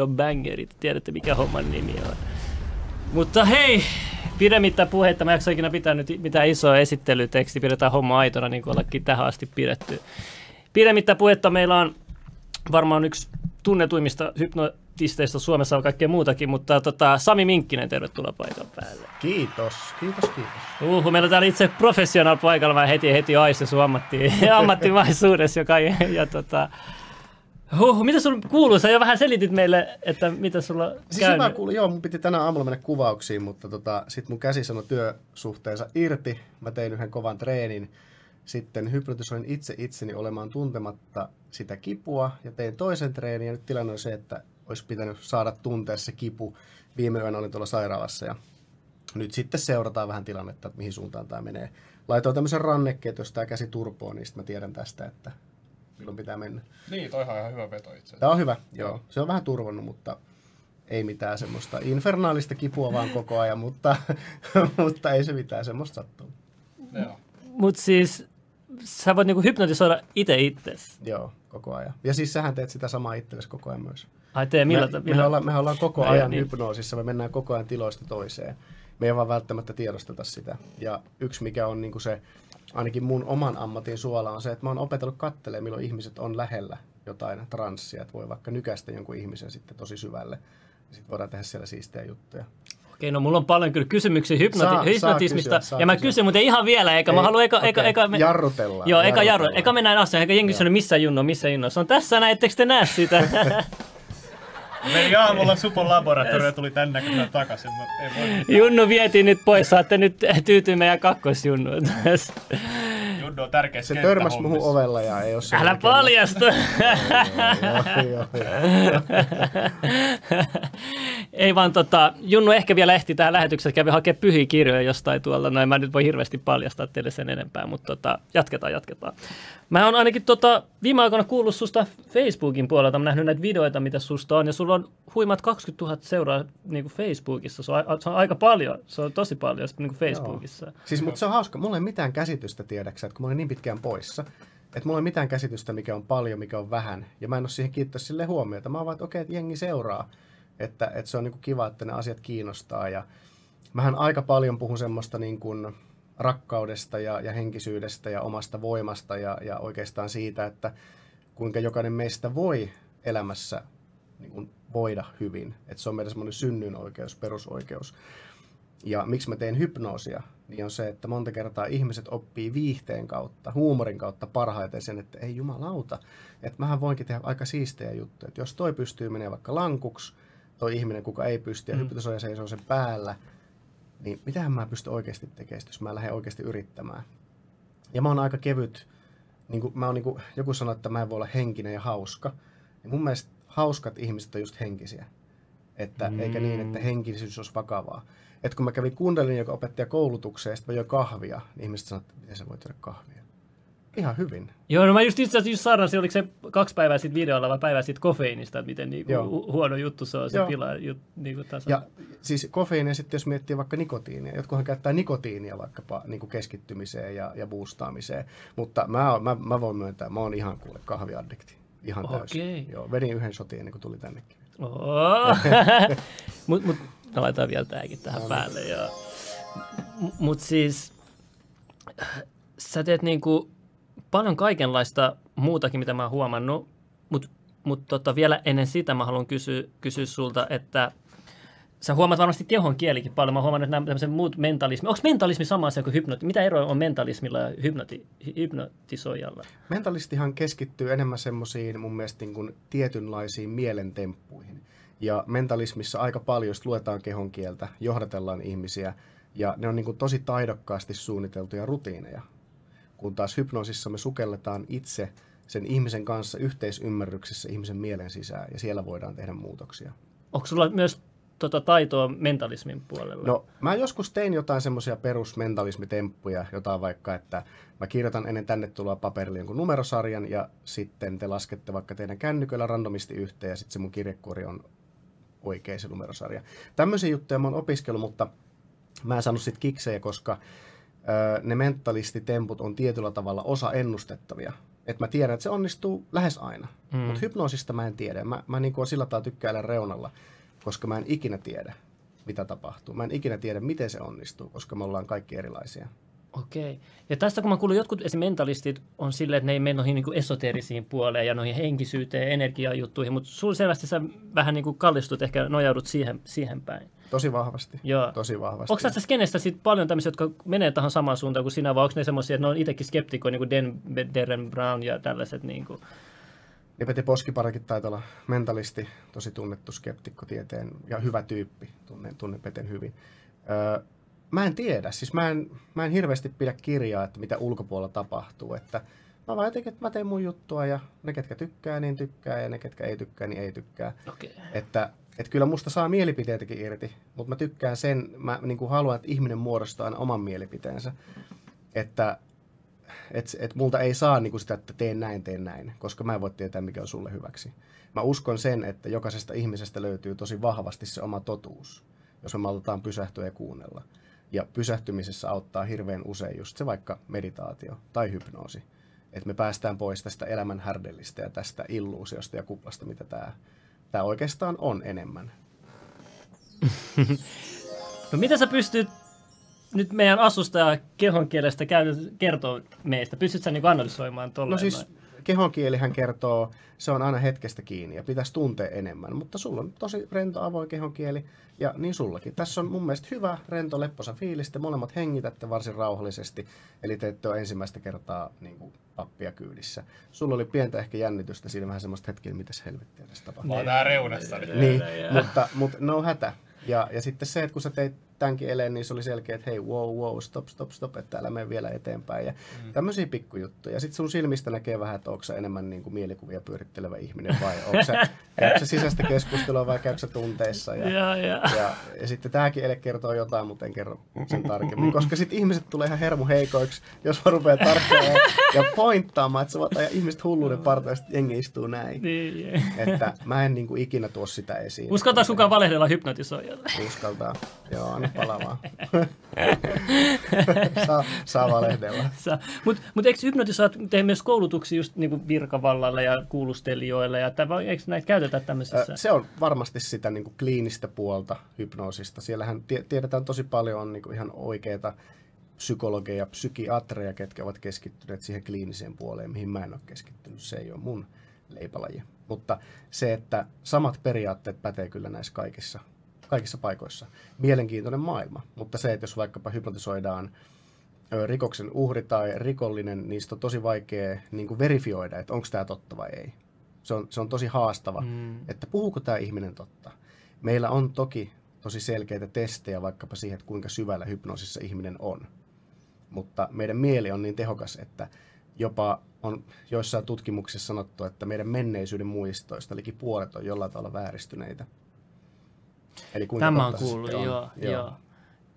on bangerit? Tiedätte mikä homman nimi on. Mutta hei, pidemmittä puhetta, mä ikinä pitää nyt mitään isoa esittelyteksti, pidetään homma aitona niin kuin ollakin tähän asti pidetty. Pidemmittä puhetta meillä on varmaan yksi tunnetuimmista hypnotisteista Suomessa on kaikkea muutakin, mutta tota, Sami Minkkinen, tervetuloa paikan päälle. Kiitos, kiitos, kiitos. Uhu, meillä on täällä itse professional paikalla, mä heti heti aistin sun ammatti, ammattimaisuudessa, joka ja, ja tota, Huh, mitä sulla kuuluu? Sä jo vähän selitit meille, että mitä sulla on Siis käynyt. hyvä kuuli, joo, mun piti tänä aamulla mennä kuvauksiin, mutta tota, sit mun käsi sanoi työsuhteensa irti. Mä tein yhden kovan treenin. Sitten hypnotisoin itse itseni olemaan tuntematta sitä kipua ja tein toisen treenin. Ja nyt tilanne on se, että olisi pitänyt saada tuntea se kipu. Viime yönä olin tuolla sairaalassa ja nyt sitten seurataan vähän tilannetta, että mihin suuntaan tämä menee. Laitoin tämmöisen rannekkeen, että jos tämä käsi turpoo, niin sitten mä tiedän tästä, että milloin pitää mennä. Niin, toihan on ihan hyvä veto itse asiassa. Tämä on hyvä, joo. Se on vähän turvonnut, mutta ei mitään semmoista infernaalista kipua vaan koko ajan, mutta, mutta ei se mitään semmoista sattuu. Joo. Mut siis sä voit niinku hypnotisoida itse itses. Joo, koko ajan. Ja siis sähän teet sitä samaa itsellesi koko ajan myös. Ai tee, millä, me, millä, me, ollaan, me ollaan koko Ai, ajan niin. hypnoosissa, me mennään koko ajan tiloista toiseen. Me ei vaan välttämättä tiedosteta sitä. Ja yksi mikä on niin se, ainakin mun oman ammatin suola on se, että mä oon opetellut kattelemaan, milloin ihmiset on lähellä jotain transsia. Että voi vaikka nykästä jonkun ihmisen sitten tosi syvälle. Ja sitten voidaan tehdä siellä siistejä juttuja. Okei, no mulla on paljon kyllä kysymyksiä hypnoti- Saa- saa hypnotismista. kysyä, saa ja mä kysyä. kysyn, mutta ei ihan vielä, eikä mä Ei, haluan eka, eka, okei, eka, me- jarrutellaan, Joo, eka jarru. Eka mennään asiaan, eikä jengi kysynyt, missä Junno, missä Junno. Se on tässä näin, etteikö te näe sitä? Meni aamulla Supon laboratorio ja tuli tänne näkökulmaan takaisin. Mä. Junnu vietiin nyt pois, saatte nyt tyytyä meidän kakkosjunnuun. Junno on tärkeässä Se törmäsi muuhun kenttähommissa. ovella ja ei ole se Älä paljasta! Joo. Ei vaan tota, Junnu ehkä vielä ehti tähän lähetykseen, kävi hakemaan pyhiä kirjoja jostain tuolla, noin mä nyt voi hirveästi paljastaa teille sen enempää, mutta tota, jatketaan, jatketaan. Mä oon ainakin tota, viime aikoina kuullut susta Facebookin puolelta, mä nähnyt näitä videoita, mitä susta on, ja sulla on huimat 20 000 seuraa niin kuin Facebookissa, se on, se on aika paljon, se on tosi paljon niin kuin Facebookissa. Siis, mutta se on hauska. Mulla ei mitään käsitystä, tiedäksä, että kun mä olen niin pitkään poissa, että mulla ei mitään käsitystä, mikä on paljon, mikä on vähän. Ja mä en ole siihen kiittää sille huomiota. Mä oon vaan, että okei, että jengi seuraa. Että, että se on niin kuin kiva, että ne asiat kiinnostaa. Ja mähän aika paljon puhun semmoista niin kuin rakkaudesta ja, ja henkisyydestä ja omasta voimasta ja, ja oikeastaan siitä, että kuinka jokainen meistä voi elämässä niin kuin voida hyvin. Että se on meidän semmoinen synnyn oikeus, perusoikeus. Ja miksi mä teen hypnoosia, niin on se, että monta kertaa ihmiset oppii viihteen kautta, huumorin kautta parhaiten sen, että ei jumalauta, että mähän voinkin tehdä aika siistejä juttuja. Että jos toi pystyy menemään vaikka lankuksi, toi ihminen, kuka ei pysty, ja Mm. hypnotisoija seisoo sen päällä, niin mitähän mä pystyn oikeasti tekemään, jos mä lähden oikeasti yrittämään. Ja mä oon aika kevyt, niin kuin, mä oon niin kuin, joku sanoi, että mä en voi olla henkinen ja hauska. Ja mun mielestä hauskat ihmiset on just henkisiä. Että, mm. Eikä niin, että henkisyys olisi vakavaa. Et kun mä kävin Kundelin, joka opettaja koulutukseen, ja sitten mä join kahvia, niin ihmiset sanoivat, että miten sä voit juoda kahvia. Ihan hyvin. Joo, no mä just itse asiassa just saarnasin, oliko se kaksi päivää sitten videolla vai päivää sitten kofeiinista, että miten niinku Joo. hu- huono juttu se on se Joo. pila jut, niinku tasa. Ja siis kofeiinia sitten, jos miettii vaikka nikotiinia. Jotkuhan käyttää nikotiinia vaikkapa niin kuin keskittymiseen ja, ja boostaamiseen. Mutta mä, mä, mä voin myöntää, mä oon ihan kuule kahviaddikti. Ihan täysin. Joo, vedin yhden shotin ennen kuin tuli tännekin. Oh. mut, mut, mä laitan vielä tääkin No tähän niin. päälle. Ja, M- mut siis, sä teet niinku paljon kaikenlaista muutakin, mitä mä oon huomannut, mutta mut tota, vielä ennen sitä mä haluan kysyä, kysyä sulta, että sä huomaat varmasti kehon kielikin paljon. Mä oon huomannut, että nämä tämmöiset muut mentalismi. Onko mentalismi sama asia kuin hypnoti? Mitä eroa on mentalismilla ja hypnoti, hy- hypnotisoijalla? Mentalistihan keskittyy enemmän semmoisiin mun mielestä niin kuin tietynlaisiin mielentemppuihin. Ja mentalismissa aika paljon luetaan kehon kieltä, johdatellaan ihmisiä, ja ne on niin kuin tosi taidokkaasti suunniteltuja rutiineja. Kun taas hypnoosissa me sukelletaan itse sen ihmisen kanssa yhteisymmärryksessä ihmisen mielen sisään, ja siellä voidaan tehdä muutoksia. Onko sulla myös tota, taitoa mentalismin puolella? No, mä joskus tein jotain semmoisia perusmentalismitemppuja, jotain vaikka, että mä kirjoitan ennen tänne tuloa paperille jonkun numerosarjan ja sitten te laskette vaikka teidän kännyköllä randomisti yhteen ja sitten se mun kirjekuori on oikein se numerosarja. Tämmöisiä juttuja mä oon opiskellut, mutta mä en saanut sit kiksejä, koska ne mentalistitemput on tietyllä tavalla osa ennustettavia. Että mä tiedän, että se onnistuu lähes aina. Mm. Mutta hypnoosista mä en tiedä. Mä, mä niin kuin sillä tavalla tykkäilen reunalla, koska mä en ikinä tiedä, mitä tapahtuu. Mä en ikinä tiedä, miten se onnistuu, koska me ollaan kaikki erilaisia. Okei. Ja tästä kun mä kuulun, jotkut esim. mentalistit on silleen, että ne ei mene noihin niin esoteerisiin puoleen ja noihin henkisyyteen, energiajuttuihin, mutta sulla selvästi sä vähän niin kuin kallistut, ehkä nojaudut siihen, siihen päin. Tosi vahvasti. Joo. Tosi vahvasti. Onko tässä skenestä sit paljon tämmöisiä, jotka menee tähän samaan suuntaan kuin sinä, vai onko ne semmoisia, että ne on itsekin skeptikoja, niin kuin Den, Darren Brown ja tällaiset? Niin kuin... Ja Peti Poskiparakin taitaa olla mentalisti, tosi tunnettu skeptikko tieteen ja hyvä tyyppi, tunnen, tunnen Peten hyvin. Öö, mä en tiedä, siis mä en, mä en hirveästi pidä kirjaa, että mitä ulkopuolella tapahtuu, että mä vaan jotenkin, että mä teen mun juttua ja ne, ketkä tykkää, niin tykkää ja ne, ketkä ei tykkää, niin ei tykkää. Okay. Että, että kyllä musta saa mielipiteitäkin irti, mutta mä tykkään sen, mä niin kuin haluan, että ihminen muodostaa aina oman mielipiteensä. Että et, et multa ei saa niin kuin sitä, että teen näin, teen näin, koska mä en voi tietää, mikä on sulle hyväksi. Mä uskon sen, että jokaisesta ihmisestä löytyy tosi vahvasti se oma totuus, jos me maltetaan pysähtyä ja kuunnella. Ja pysähtymisessä auttaa hirveän usein just se vaikka meditaatio tai hypnoosi. Että me päästään pois tästä elämän härdellistä ja tästä illuusiosta ja kuplasta, mitä tämä, tämä oikeastaan on enemmän. no mitä sä pystyt nyt meidän asusta ja kehon kielestä kertoo meistä? Pystytkö sä niin analysoimaan tuolla? No siis noin? Kehon kielihän kertoo, se on aina hetkestä kiinni ja pitäisi tuntea enemmän, mutta sulla on tosi rento avoin kehon kieli ja niin sullakin. Tässä on mun mielestä hyvä, rento, lepposa fiilis, te molemmat hengitätte varsin rauhallisesti, eli te ette ole ensimmäistä kertaa niin kuin, pappia kyydissä. Sulla oli pientä ehkä jännitystä siinä vähän semmoista hetkiä, mitä helvettiä tässä tapahtuu. Mä oon reunassa. Niin, mutta, mutta no hätä. Ja, ja sitten se, että kun sä teit tämänkin eleen, niin se oli selkeä, että hei, wow, wow, stop, stop, stop, että älä mene vielä eteenpäin. Ja mm. tämmöisiä pikkujuttuja. Sitten sun silmistä näkee vähän, että onko enemmän niin kuin mielikuvia pyörittelevä ihminen vai onko sä, sä sisäistä keskustelua vai käykö tunteissa. Ja, ja, ja. ja, ja sitten tämäkin ele kertoo jotain, mutta en kerro sen tarkemmin. Koska sitten ihmiset tulee ihan hermoheikoiksi, jos mä rupean tarkkailemaan ja pointtaamaan, että sä voit ajaa ihmiset hulluuden partaan, että jengi istuu näin. Niin, että mä en niin kuin ikinä tuo sitä esiin. Uskaltaa kukaan valehdella hypnotisoijalle? Uskaltaa. Joo, anna palaa saa, saa valehdella. Mutta mut eikö hypnotisaat tehdä myös koulutuksia just niinku virkavallalle ja kuulustelijoille? Ja tämän, eikö näitä käytetä tämmöisessä? Se on varmasti sitä niinku kliinistä puolta hypnoosista. Siellähän tiedetään tosi paljon on niinku ihan oikeita psykologeja, psykiatreja, ketkä ovat keskittyneet siihen kliiniseen puoleen, mihin mä en ole keskittynyt. Se ei ole mun leipälaji. Mutta se, että samat periaatteet pätee kyllä näissä kaikissa kaikissa paikoissa. Mielenkiintoinen maailma, mutta se, että jos vaikkapa hypnotisoidaan rikoksen uhri tai rikollinen, niin on tosi vaikea niin kuin verifioida, että onko tämä totta vai ei. Se on, se on tosi haastava, mm. että puhuuko tämä ihminen totta. Meillä on toki tosi selkeitä testejä vaikkapa siihen, että kuinka syvällä hypnoosissa ihminen on. Mutta meidän mieli on niin tehokas, että jopa on joissain tutkimuksissa sanottu, että meidän menneisyyden muistoista liki puolet on jollain tavalla vääristyneitä. Eli Tämä on kuullut, joo. joo. joo.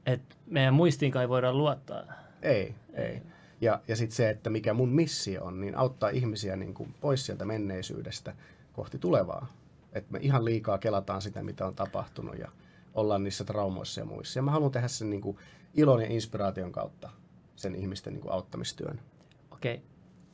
Et meidän muistiinkaan ei voida luottaa. Ei, ei. Ja, ja sitten se, että mikä mun missio on, niin auttaa ihmisiä niin kuin pois sieltä menneisyydestä kohti tulevaa. Että me ihan liikaa kelataan sitä, mitä on tapahtunut ja ollaan niissä traumoissa ja muissa. Ja mä haluan tehdä sen niin kuin ilon ja inspiraation kautta sen ihmisten niin kuin auttamistyön. Okei.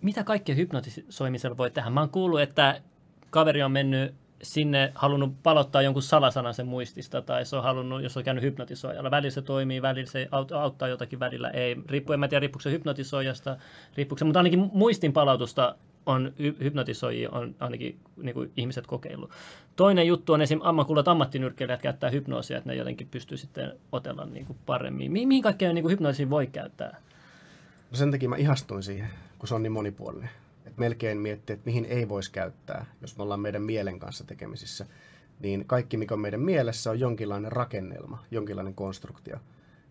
Mitä kaikkea hypnotisoimisella voi tehdä? Mä oon kuullut, että kaveri on mennyt sinne halunnut palottaa jonkun salasanan sen muistista, tai se on halunnut, jos on käynyt hypnotisoijalla. Välillä se toimii, välillä se auttaa jotakin, välillä ei. Riippuu, en mä tiedä, riippuuko se hypnotisoijasta, riippuuko se, mutta ainakin muistin palautusta on hypnotisoijia, on ainakin niin kuin ihmiset kokeillut. Toinen juttu on esim. ammakullat ammattinyrkkeilijät käyttää hypnoosia, että ne jotenkin pystyy sitten otella niin kuin paremmin. Mihin kaikkeen niin hypnoosia voi käyttää? No sen takia mä ihastuin siihen, kun se on niin monipuolinen että melkein miettiä, että mihin ei voisi käyttää, jos me ollaan meidän mielen kanssa tekemisissä, niin kaikki, mikä on meidän mielessä, on jonkinlainen rakennelma, jonkinlainen konstruktio.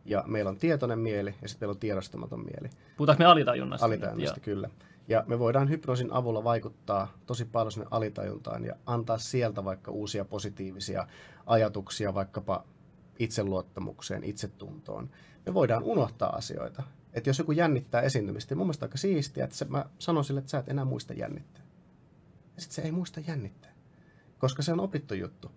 Ja meillä on tietoinen mieli ja sitten meillä on tiedostamaton mieli. Puhutaanko me alitajunnasta? Alitajunnasta, kyllä. Ja me voidaan hypnoosin avulla vaikuttaa tosi paljon sinne alitajuntaan ja antaa sieltä vaikka uusia positiivisia ajatuksia vaikkapa itseluottamukseen, itsetuntoon. Me voidaan unohtaa asioita että jos joku jännittää esiintymistä, niin mun mielestä aika siistiä, että se, mä sanon sille, että sä et enää muista jännittää. Ja sitten se ei muista jännittää, koska se on opittu juttu.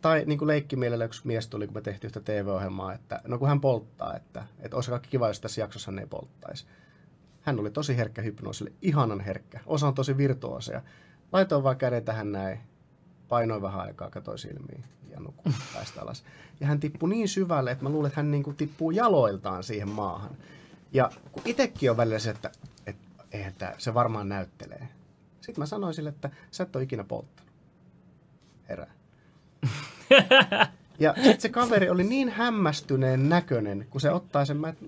Tai niin kuin leikkimielellä yksi mies tuli, kun me tehtiin yhtä TV-ohjelmaa, että no kun hän polttaa, että, että olisi kaikki kiva, jos tässä jaksossa hän ei polttaisi. Hän oli tosi herkkä hypnoosille, ihanan herkkä. Osa on tosi virtuosia. Laitoin vaan käden tähän näin, painoin vähän aikaa, katoi silmiin ja nukuin päästä alas. Ja hän tippui niin syvälle, että mä luulen, että hän niin kuin tippuu jaloiltaan siihen maahan. Ja kun itsekin on välillä se, että, että tää, se varmaan näyttelee. Sitten mä sanoin sille, että sä et ole ikinä polttanut. Herää. ja sitten se kaveri oli niin hämmästyneen näköinen, kun se ottaa sen, mä, että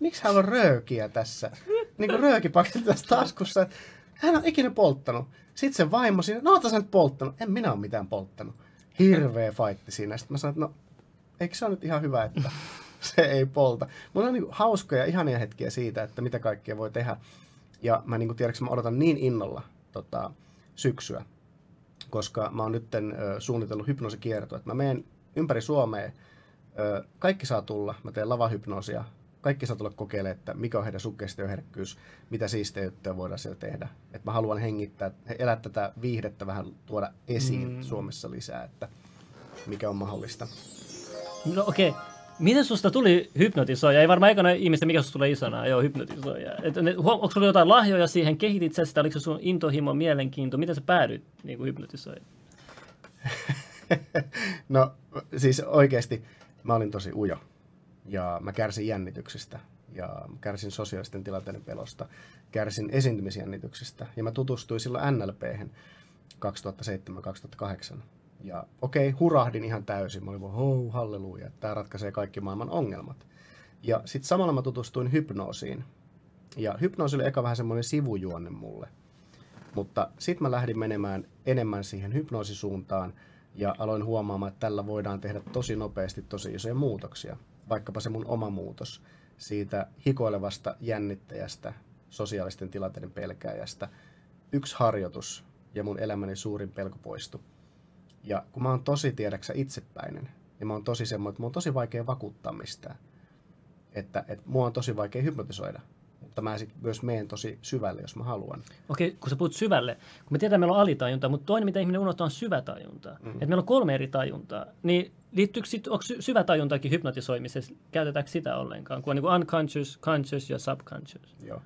miksi hän on röökiä tässä? Niin kuin röökipaketti tässä taskussa. Hän on ikinä polttanut. Sitten se vaimo siinä, no sä nyt polttanut. En minä ole mitään polttanut. Hirveä fightti siinä. Sitten mä sanoin, että no, eikö se ole nyt ihan hyvä, että se ei polta. Mulla on niin hauskoja, ihania hetkiä siitä, että mitä kaikkea voi tehdä. Ja mä niin kuin tiedätkö, mä odotan niin innolla tota, syksyä, koska mä oon nyt suunnitellut hypnoosikiertoa, että mä menen ympäri Suomea, ö, kaikki saa tulla, mä teen lavahypnoosia, kaikki saa tulla kokeilemaan, että mikä on heidän suggestioherkkyys, mitä siisteyttöä voidaan siellä tehdä. Että mä haluan hengittää, elää tätä viihdettä vähän tuoda esiin mm. Suomessa lisää, että mikä on mahdollista. No okei. Okay. Miten susta tuli hypnotisoija? Ei varmaan ekana ihmistä, mikä susta tulee isona, joo, hypnotisoija. Et, ne, onko sulla jotain lahjoja siihen, kehitit sä sitä, oliko se sun intohimo, mielenkiinto, miten sä päädyit niin kuin hypnotisoija? no siis oikeasti mä olin tosi ujo. Ja mä kärsin jännityksestä ja kärsin sosiaalisten tilanteiden pelosta, kärsin esiintymisjännityksestä ja mä tutustuin silloin NLP-hän 2007-2008 ja okei, okay, hurahdin ihan täysin. Mä olin vaan, oh, halleluja, tämä ratkaisee kaikki maailman ongelmat. Ja sitten samalla mä tutustuin hypnoosiin. Ja hypnoosi oli eka vähän semmoinen sivujuonne mulle. Mutta sitten mä lähdin menemään enemmän siihen hypnoosisuuntaan ja aloin huomaamaan, että tällä voidaan tehdä tosi nopeasti tosi isoja muutoksia. Vaikkapa se mun oma muutos siitä hikoilevasta jännittäjästä, sosiaalisten tilanteiden pelkääjästä. Yksi harjoitus ja mun elämäni suurin pelko poistui. Ja kun mä oon tosi tiedäksä itsepäinen, ja mä oon tosi semmoinen, että mä oon tosi vaikea vakuuttaa mistään. Että, että mua on tosi vaikea hypnotisoida. Mutta mä sitten myös meen tosi syvälle, jos mä haluan. Okei, kun sä puhut syvälle, kun me tiedetään, että meillä on alitajunta, mutta toinen, mitä ihminen unohtaa, on syvätajunta. Mm. Että meillä on kolme eri tajuntaa. Niin liittyykö sit, onko syvätajuntakin hypnotisoimisessa, käytetäänkö sitä ollenkaan, kun on niin kuin unconscious, conscious ja subconscious? Joo.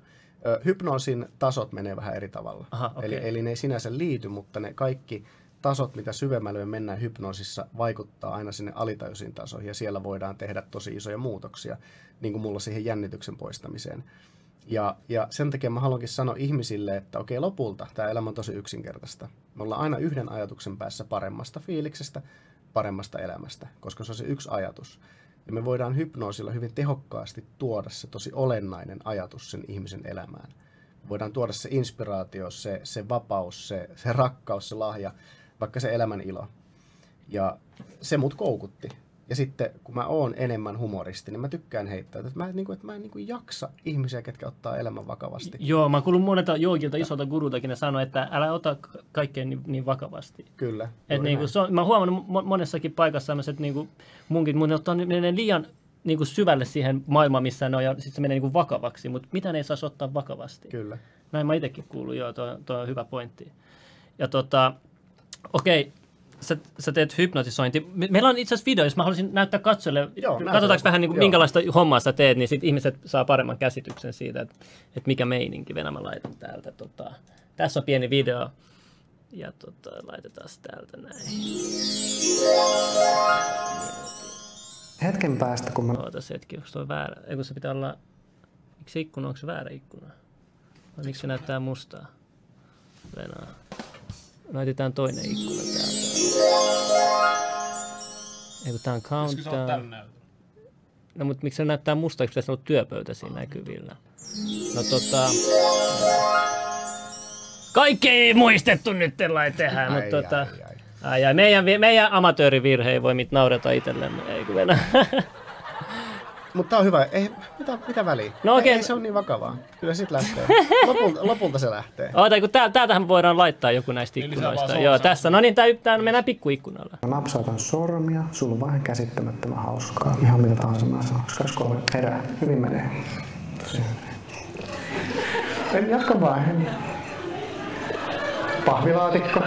Hypnoosin tasot menee vähän eri tavalla. Aha, okay. eli, eli ne ei sinänsä liity, mutta ne kaikki tasot, mitä syvemmälle me mennään hypnoosissa, vaikuttaa aina sinne alitajuisiin tasoihin ja siellä voidaan tehdä tosi isoja muutoksia, niin kuin mulla siihen jännityksen poistamiseen. Ja, ja sen takia mä haluankin sanoa ihmisille, että okei, lopulta tämä elämä on tosi yksinkertaista. Me ollaan aina yhden ajatuksen päässä paremmasta fiiliksestä, paremmasta elämästä, koska se on se yksi ajatus. Ja me voidaan hypnoosilla hyvin tehokkaasti tuoda se tosi olennainen ajatus sen ihmisen elämään. Voidaan tuoda se inspiraatio, se, se vapaus, se, se rakkaus, se lahja vaikka se elämän ilo. Ja se mut koukutti. Ja sitten kun mä oon enemmän humoristi, niin mä tykkään heittää, että mä, niin kuin, että mä en niin kuin jaksa ihmisiä, ketkä ottaa elämän vakavasti. Joo, mä oon kuullut monelta joogilta, isolta gurultakin, ne sanoo, että älä ota kaikkea niin, niin vakavasti. Kyllä. Et niin kuin, se on, mä oon huomannut monessakin paikassa, että niin kuin munkin, mun ottaa menee liian niin kuin syvälle siihen maailmaan, missä ne on, ja sitten se menee niin kuin vakavaksi, mutta mitä ne ei saisi ottaa vakavasti. Kyllä. Näin mä itsekin kuullut, joo, tuo, tuo on hyvä pointti. Ja tota, Okei, sä, sä teet hypnotisointi. Meillä on itse asiassa video, jos mä haluaisin näyttää katsojille. Joo, Katsotaanko vähän niin kuin, minkälaista hommaa sä teet, niin sit ihmiset saa paremman käsityksen siitä, että, että mikä meininki. Venä mä laitan täältä. Tota, tässä on pieni video. Ja tota, laitetaan täältä näin. Hetken päästä, kun mä... Ootas hetki, onko toi väärä? Eikö se pitää olla... Miksi ikkuna, onko se väärä ikkuna? Vai miksi se näyttää mustaa? Venää. Laitetaan toinen ikkuna täältä. Eikö tää on countdown. No mutta miksi se näyttää musta, eikö pitäisi olla työpöytä siinä näkyvillä? No tota... Kaikki ei muistettu nyt tällä tehdä, mutta tota... Ai, ai. Ai, ai. Meidän, meidän amatöörivirhe ei voi mit naurata itsellemme, eikö Venä? Mutta on hyvä. Ei, mitä, mitä väliä? No okay. ei, ei, se on niin vakavaa. Kyllä sit lähtee. Lopulta, lopulta se lähtee. Oota, kun täältä, täältähän voidaan laittaa joku näistä ikkunoista. Joo, tässä. No niin, tää, tää mennään pikkuikkunalla. Mä napsautan sormia. Sulla on vähän käsittämättömän hauskaa. Ihan mitä tahansa mä sanon. Kaksi kolme. Herää. Hyvin menee. En jatka vaan. Pahvilaatikko.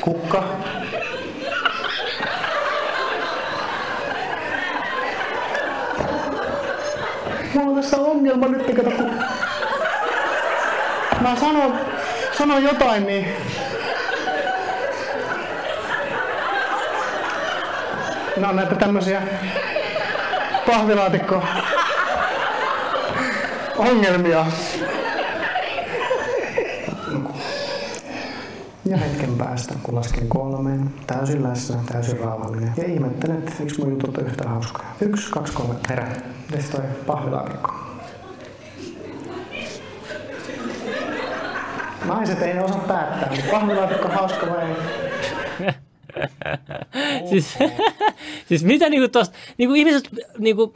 Kukka. Mulla on tässä ongelma nyt, kato kun... Mä sanon, sanon jotain, niin... Nämä on näitä tämmösiä pahvilaatikko ongelmia. Ja hetken päästä, kun lasken kolmeen, täysin läsnä, täysin rauhallinen. Ja ihmettelet, miksi mun jutut on yhtä hauskaa. Yksi, kaksi, kolme, herä. Mites toi pahvilaatikko? Naiset ei osaa päättää, mutta pahvilaatikko hauska vai ei? siis, siis mitä niinku tosta, niinku ihmiset niinku,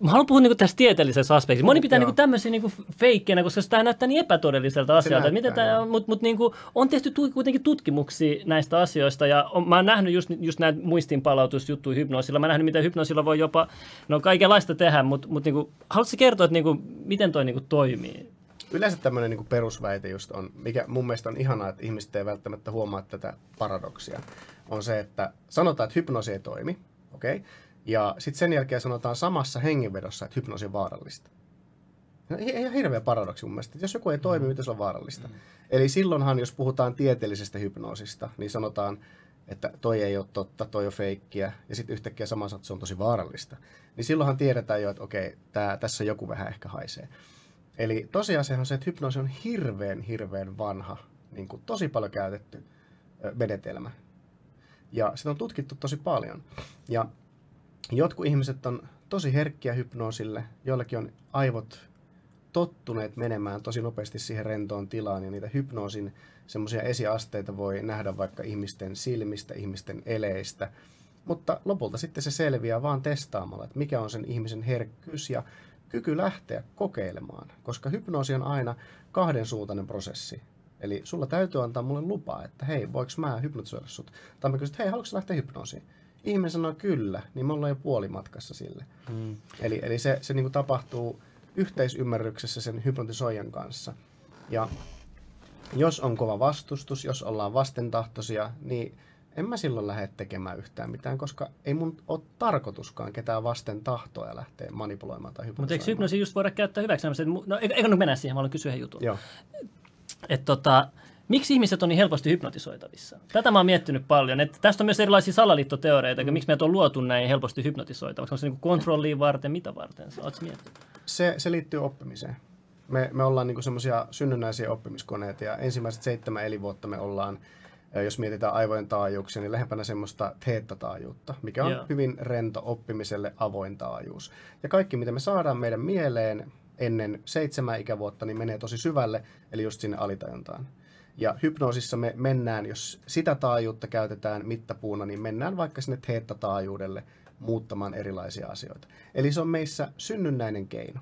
Mä haluan puhua niinku tästä tieteellisestä aspektista. Moni pitää niinku tämmöisiä niinku feikkeinä, koska tämä näyttää niin epätodelliselta asialta. Joo. mut, mut niinku, on tehty tu, kuitenkin tutkimuksia näistä asioista ja on, mä oon nähnyt just, just näitä muistinpalautusjuttuja hypnoosilla. Mä oon nähnyt, miten hypnoosilla voi jopa, no kaikenlaista tehdä, mutta mut niinku, haluatko kertoa, että niinku, miten toi niinku toimii? Yleensä tämmöinen niin perusväite just on, mikä mun mielestä on ihanaa, että ihmiset ei välttämättä huomaa tätä paradoksia, on se, että sanotaan, että hypnoosi ei toimi, okei, okay? Ja sitten sen jälkeen sanotaan samassa hengenvedossa, että hypnoosi on vaarallista. No, ihan hirveä paradoksi mun mielestä, jos joku ei toimi, miten se on vaarallista. Eli silloinhan, jos puhutaan tieteellisestä hypnoosista, niin sanotaan, että toi ei ole totta, toi on feikkiä, ja sitten yhtäkkiä sama että se on tosi vaarallista. Niin silloinhan tiedetään jo, että okei, tää, tässä joku vähän ehkä haisee. Eli tosiasia on se, että hypnoosi on hirveän, hirveän vanha, niin kuin tosi paljon käytetty menetelmä. Ja sitä on tutkittu tosi paljon. Ja jotkut ihmiset on tosi herkkiä hypnoosille, joillakin on aivot tottuneet menemään tosi nopeasti siihen rentoon tilaan, ja niitä hypnoosin semmoisia esiasteita voi nähdä vaikka ihmisten silmistä, ihmisten eleistä, mutta lopulta sitten se selviää vaan testaamalla, että mikä on sen ihmisen herkkyys ja kyky lähteä kokeilemaan, koska hypnoosi on aina kahdensuuntainen prosessi. Eli sulla täytyy antaa mulle lupa, että hei, voiko mä hypnotisoida sut? Tai mä kysyn, että hei, haluatko lähteä hypnoosiin? Ihminen sanoo kyllä, niin me ollaan jo puolimatkassa sille. Mm. Eli, eli se, se niin tapahtuu yhteisymmärryksessä sen hypnotisoijan kanssa. Ja jos on kova vastustus, jos ollaan vastentahtoisia, niin en mä silloin lähde tekemään yhtään mitään, koska ei mun ole tarkoituskaan ketään vasten tahtoa lähteä manipuloimaan tai Mutta eikö hypnotisoimaan. hypnoosi just voida käyttää hyväksi? No, eikö eikö nyt mennä siihen? Mä haluan kysyä jutun. Joo. Et tota, miksi ihmiset on niin helposti hypnotisoitavissa? Tätä mä oon miettinyt paljon. Et tästä on myös erilaisia salaliittoteoreita, mm. miksi meitä on luotu näin helposti hypnotisoitavaksi. Onko se niin kontrollia varten, mitä varten? Oletko miettinyt? Se, se liittyy oppimiseen. Me, me ollaan niinku semmoisia synnynnäisiä oppimiskoneita ja ensimmäiset seitsemän elinvuotta me ollaan, jos mietitään aivojen taajuuksia, niin lähempänä semmoista teettataajuutta, mikä on Joo. hyvin rento oppimiselle avoin taajuus. Ja kaikki, mitä me saadaan meidän mieleen ennen seitsemän ikävuotta, niin menee tosi syvälle, eli just sinne alitajuntaan. Ja hypnoosissa me mennään, jos sitä taajuutta käytetään mittapuuna, niin mennään vaikka sinne teettataajuudelle muuttamaan erilaisia asioita. Eli se on meissä synnynnäinen keino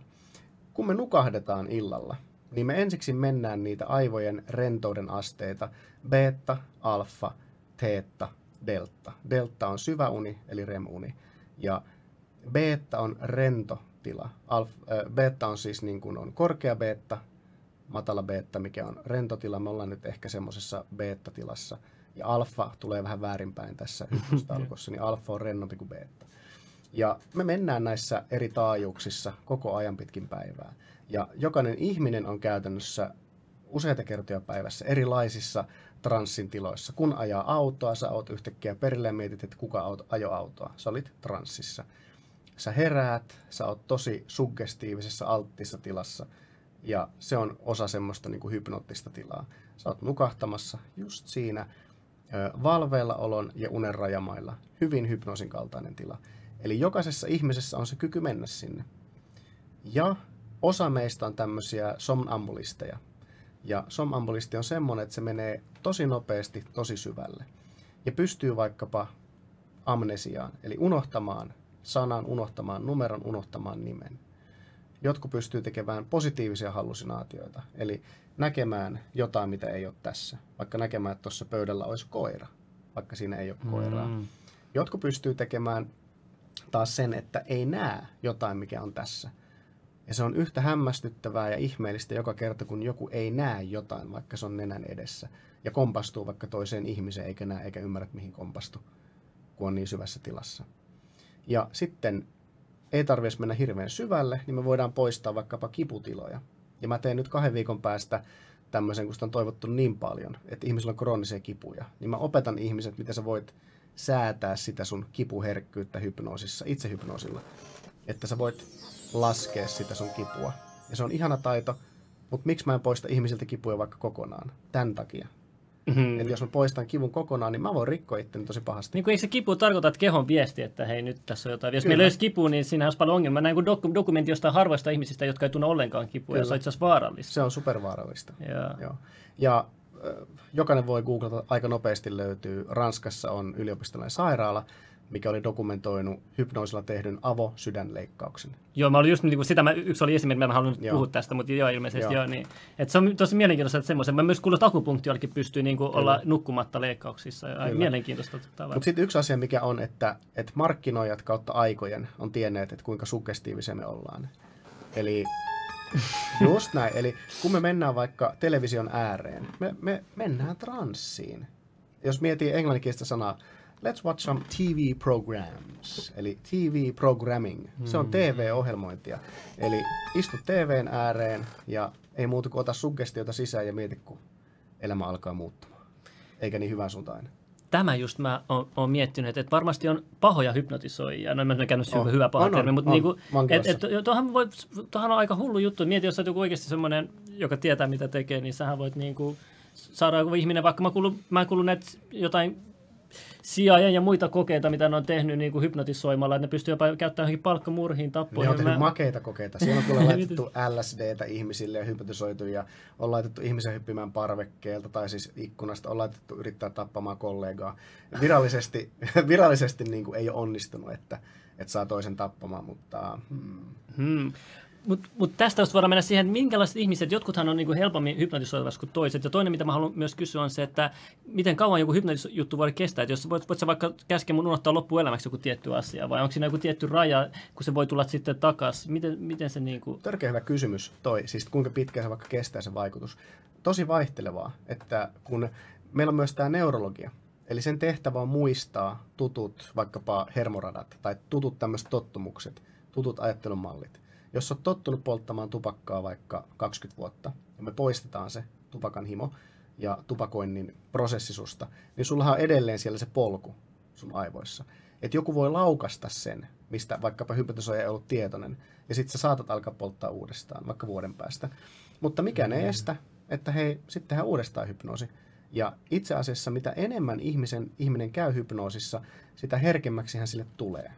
kun me nukahdetaan illalla, niin me ensiksi mennään niitä aivojen rentouden asteita beta, alfa, teetta, delta. Delta on syvä uni, eli REM-uni. Ja beta on rento tila. Alf, äh, beta on siis niin kuin on korkea beta, matala beta, mikä on rentotila. Me ollaan nyt ehkä semmoisessa beta-tilassa. Ja alfa tulee vähän väärinpäin tässä hypnostaulukossa, niin alfa on rennompi kuin beta. Ja me mennään näissä eri taajuuksissa koko ajan pitkin päivää. Ja jokainen ihminen on käytännössä useita kertoja päivässä erilaisissa transsin tiloissa. Kun ajaa autoa, sä oot yhtäkkiä perille ja mietit, että kuka auto, ajo autoa. Sä olit transsissa. Sä heräät, sä oot tosi suggestiivisessa, alttissa tilassa. Ja se on osa semmoista niin kuin hypnoottista tilaa. Sä oot nukahtamassa just siinä valveilla olon ja unen rajamailla. Hyvin hypnoosin kaltainen tila. Eli jokaisessa ihmisessä on se kyky mennä sinne. Ja osa meistä on tämmöisiä somnambulisteja. Ja somnambulisti on semmoinen, että se menee tosi nopeasti, tosi syvälle. Ja pystyy vaikkapa amnesiaan, eli unohtamaan sanan, unohtamaan numeron, unohtamaan nimen. Jotkut pystyy tekemään positiivisia hallusinaatioita, eli näkemään jotain, mitä ei ole tässä. Vaikka näkemään, että tuossa pöydällä olisi koira, vaikka siinä ei ole koiraa. Mm. Jotkut pystyy tekemään taas sen, että ei näe jotain, mikä on tässä. Ja se on yhtä hämmästyttävää ja ihmeellistä joka kerta, kun joku ei näe jotain, vaikka se on nenän edessä. Ja kompastuu vaikka toiseen ihmiseen, eikä näe eikä ymmärrä, mihin kompastuu, kun on niin syvässä tilassa. Ja sitten ei tarvitsisi mennä hirveän syvälle, niin me voidaan poistaa vaikkapa kiputiloja. Ja mä teen nyt kahden viikon päästä tämmöisen, kun sitä on toivottu niin paljon, että ihmisillä on kroonisia kipuja. Niin mä opetan ihmiset, miten sä voit säätää sitä sun kipuherkkyyttä hypnoosissa, itsehypnoosilla. Että sä voit laskea sitä sun kipua. Ja se on ihana taito, mutta miksi mä en poista ihmisiltä kipuja vaikka kokonaan? Tämän takia. Mm. Että jos mä poistan kivun kokonaan, niin mä voin rikkoa itteni tosi pahasti. Niin kuin eikö se kipu tarkoita, että kehon viesti, että hei nyt tässä on jotain. Jos Kyllä. meillä olisi kipu, niin siinä olisi paljon ongelmaa. Näin kuin doku- dokumentti jostain harvoista ihmisistä, jotka ei tunne ollenkaan kipua, ja se Kyllä. on itse asiassa vaarallista. Se on supervaarallista. Ja. Joo. Ja jokainen voi googlata, aika nopeasti löytyy. Ranskassa on yliopistollinen sairaala, mikä oli dokumentoinut hypnoosilla tehdyn avo-sydänleikkauksen. Joo, mä olin just niin kuin sitä, mä, yksi oli esimerkki, mä en halunnut Joo. puhua tästä, mutta joo, ilmeisesti joo. Joo. niin. Et se on tosi mielenkiintoista, että semmoisen. Mä myös kuullut, että akupunktiollakin pystyy niin kuin olla nukkumatta leikkauksissa. Ja Kyllä. mielenkiintoista. Mutta sitten yksi asia, mikä on, että, että markkinoijat kautta aikojen on tienneet, että kuinka suggestiivisia me ollaan. Eli just näin. Eli kun me mennään vaikka television ääreen, me, me mennään transsiin. Jos mietii englanninkielistä sanaa, let's watch some TV programs, eli TV programming. Se on TV-ohjelmointia. Eli istut TVn ääreen ja ei muuta kuin ota suggestiota sisään ja mieti, kun elämä alkaa muuttumaan. Eikä niin hyvän suuntaan aina. Tämä just mä oon, oon miettinyt, että varmasti on pahoja hypnotisoijia. No en mä käynyt On. hyvä paha On, termi, mutta on. niinku, et, et, tuohan, voi, tuohan on aika hullu juttu. Mieti, jos sä joku oikeasti semmoinen, joka tietää mitä tekee, niin sähän voit niinku saada joku ihminen, vaikka mä kuulun, mä kuulun näitä jotain CIA ja muita kokeita, mitä ne on tehnyt niin kuin hypnotisoimalla, että ne pystyy jopa käyttämään johonkin palkkamurhiin, Ne tappoihin. on tehnyt Mä- makeita kokeita. Siellä on kyllä laitettu LSDtä ihmisille ja hypnotisoitu ja on laitettu ihmisen hyppimään parvekkeelta tai siis ikkunasta. On laitettu yrittää tappamaan kollegaa. Virallisesti, virallisesti niin kuin ei ole onnistunut, että, että saa toisen tappamaan, mutta hmm. Hmm. Mutta mut tästä just voidaan mennä siihen, että minkälaiset ihmiset, jotkuthan on niinku helpommin hypnotisoitavassa kuin toiset. Ja toinen, mitä mä haluan myös kysyä, on se, että miten kauan joku hypnotisjuttu voi kestää. Että jos voit, voit sä vaikka käskeä mun unohtaa loppuelämäksi joku tietty asia, vai onko siinä joku tietty raja, kun se voi tulla sitten takaisin? Miten, miten se niinku... Törkeä hyvä kysymys toi, siis kuinka pitkään se vaikka kestää se vaikutus. Tosi vaihtelevaa, että kun meillä on myös tämä neurologia, eli sen tehtävä on muistaa tutut vaikkapa hermoradat tai tutut tämmöiset tottumukset, tutut ajattelumallit. Jos olet tottunut polttamaan tupakkaa vaikka 20 vuotta ja me poistetaan se tupakan himo ja tupakoinnin prosessi susta, niin sulla on edelleen siellä se polku sun aivoissa. Että joku voi laukasta sen, mistä vaikkapa hypnotisoija ei ollut tietoinen, ja sitten sä saatat alkaa polttaa uudestaan, vaikka vuoden päästä. Mutta mikään ei estä, että hei, sitten tehdään uudestaan hypnoosi. Ja itse asiassa mitä enemmän ihmisen, ihminen käy hypnoosissa, sitä herkemmäksi hän sille tulee.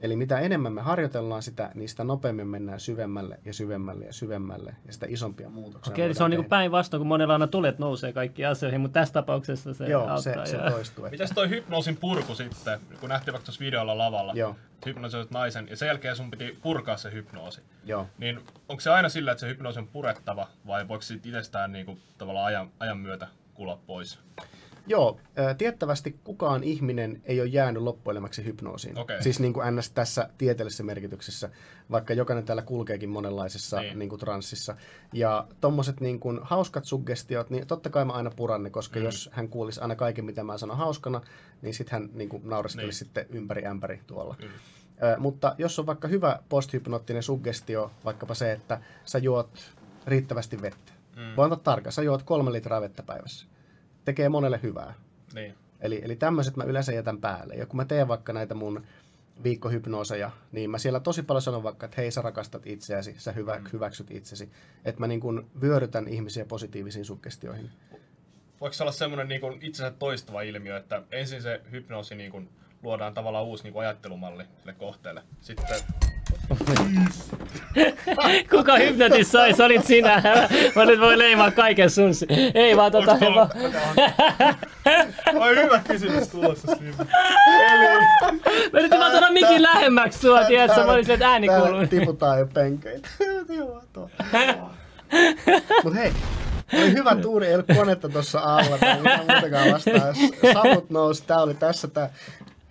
Eli mitä enemmän me harjoitellaan sitä, niin sitä nopeammin mennään syvemmälle ja syvemmälle ja syvemmälle, ja sitä isompia muutoksia Okei, se on niinku tehdä. päinvastoin, kun monella aina tulet nousee kaikkiin asioihin, mutta tässä tapauksessa se Joo, se, auttaa. se ja- toistuu. että- Mitäs toi hypnoosin purku sitten, kun nähtiin vaikka tuossa videolla lavalla, Joo. hypnotisoit naisen, ja sen jälkeen sun piti purkaa se hypnoosi. Joo. Niin onko se aina sillä, että se hypnoosi on purettava, vai voiko se itsestään niinku, tavallaan ajan, ajan myötä kulla pois? Joo, ää, tiettävästi kukaan ihminen ei ole jäänyt loppuelämäksi hypnoosiin. Okei. Siis niin kuin ns. tässä tieteellisessä merkityksessä, vaikka jokainen täällä kulkeekin monenlaisessa Niin. niin. Kuin transsissa. Ja tommoset niin kuin hauskat suggestiot, niin totta kai mä aina puran ne, koska mm. jos hän kuulisi aina kaiken, mitä mä sanon hauskana, niin sitten hän niin kuin naureskelisi Niin. sitten ympäri ämpäri tuolla. Kyllä. Ö, mutta jos on vaikka hyvä posthypnoottinen suggestio, vaikkapa se, että sä juot riittävästi vettä. Mm. Voin ottaa tarkkaan, sä juot kolme litraa vettä päivässä. Tekee monelle hyvää. Niin. Eli, eli tämmöiset mä yleensä jätän päälle. Ja kun mä teen vaikka näitä mun viikkohypnooseja, niin mä siellä tosi paljon sanon vaikka, että hei sä rakastat itseäsi, sä hyvä, mm. hyväksyt itsesi. Että mä niin kun vyörytän ihmisiä positiivisiin suggestioihin. Voiko se olla semmoinen niin itsensä toistuva ilmiö, että ensin se hypnoosi niin kuin, luodaan tavallaan uusi niin kuin, ajattelumalli sille kohteelle. Sitten Kuka hypnotisoi? Se olit sinä. Mä nyt voi leimaa kaiken sun. Ei vaan tota... Oi hyvä kysymys tulossa siinä. Eli Mä yritin vaan tuoda mikin lähemmäksi sua, tiedätkö? Mä olin silleen, että ääni kuuluu. Täällä tiputaan jo penkeitä. Mut hei, oli hyvä tuuri, ei ollut konetta tuossa alla tai mitään muutakaan vastaan. Savut nousi, tää oli tässä tää.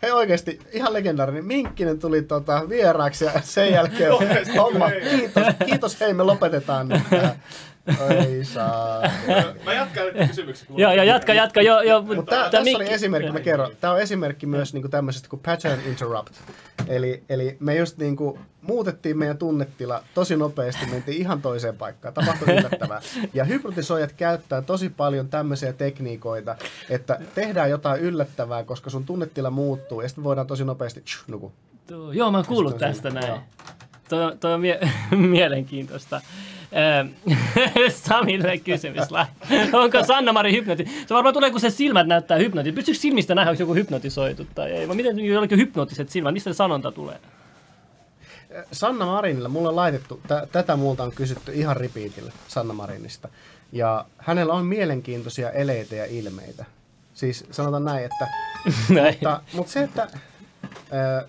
Hei oikeesti, ihan legendaarinen. Minkkinen tuli tota, vieraaksi ja sen jälkeen homma. Kiitos, kiitos, hei me lopetetaan nyt saa. Mä jatkan nyt kysymyksen. Joo, joo, jatka, jatka, joo, joo. Mutta tää, tässä oli esimerkki, mä kerron. Tämä on esimerkki myös niinku tämmöisestä kuin pattern interrupt. Eli, eli me just niinku muutettiin meidän tunnetila tosi nopeasti, mentiin ihan toiseen paikkaan. Tapahtui yllättävää. Ja hypnotisoijat käyttää tosi paljon tämmöisiä tekniikoita, että tehdään jotain yllättävää, koska sun tunnetila muuttuu ja sitten voidaan tosi nopeasti tsh, nuku. Tuo- Joo, mä oon kuullut tästä siinä, näin. joo. Toi, toi on mie- mielenkiintoista. Ähm, Samille kysymys. Onko Sanna-Mari hypnoti? Se varmaan tulee, kun se silmät näyttää hypnoti. Pystyykö silmistä nähdä, onko joku hypnotisoitu tai ei? Vai miten jollakin hypnoottiset silmät? Mistä se sanonta tulee? Sanna Marinilla, mulla on laitettu, tä, tätä multa on kysytty ihan ripiitillä Sanna Marinista. Ja hänellä on mielenkiintoisia eleitä ja ilmeitä. Siis sanotaan näin, että Näin. Mutta, mutta se, että äh,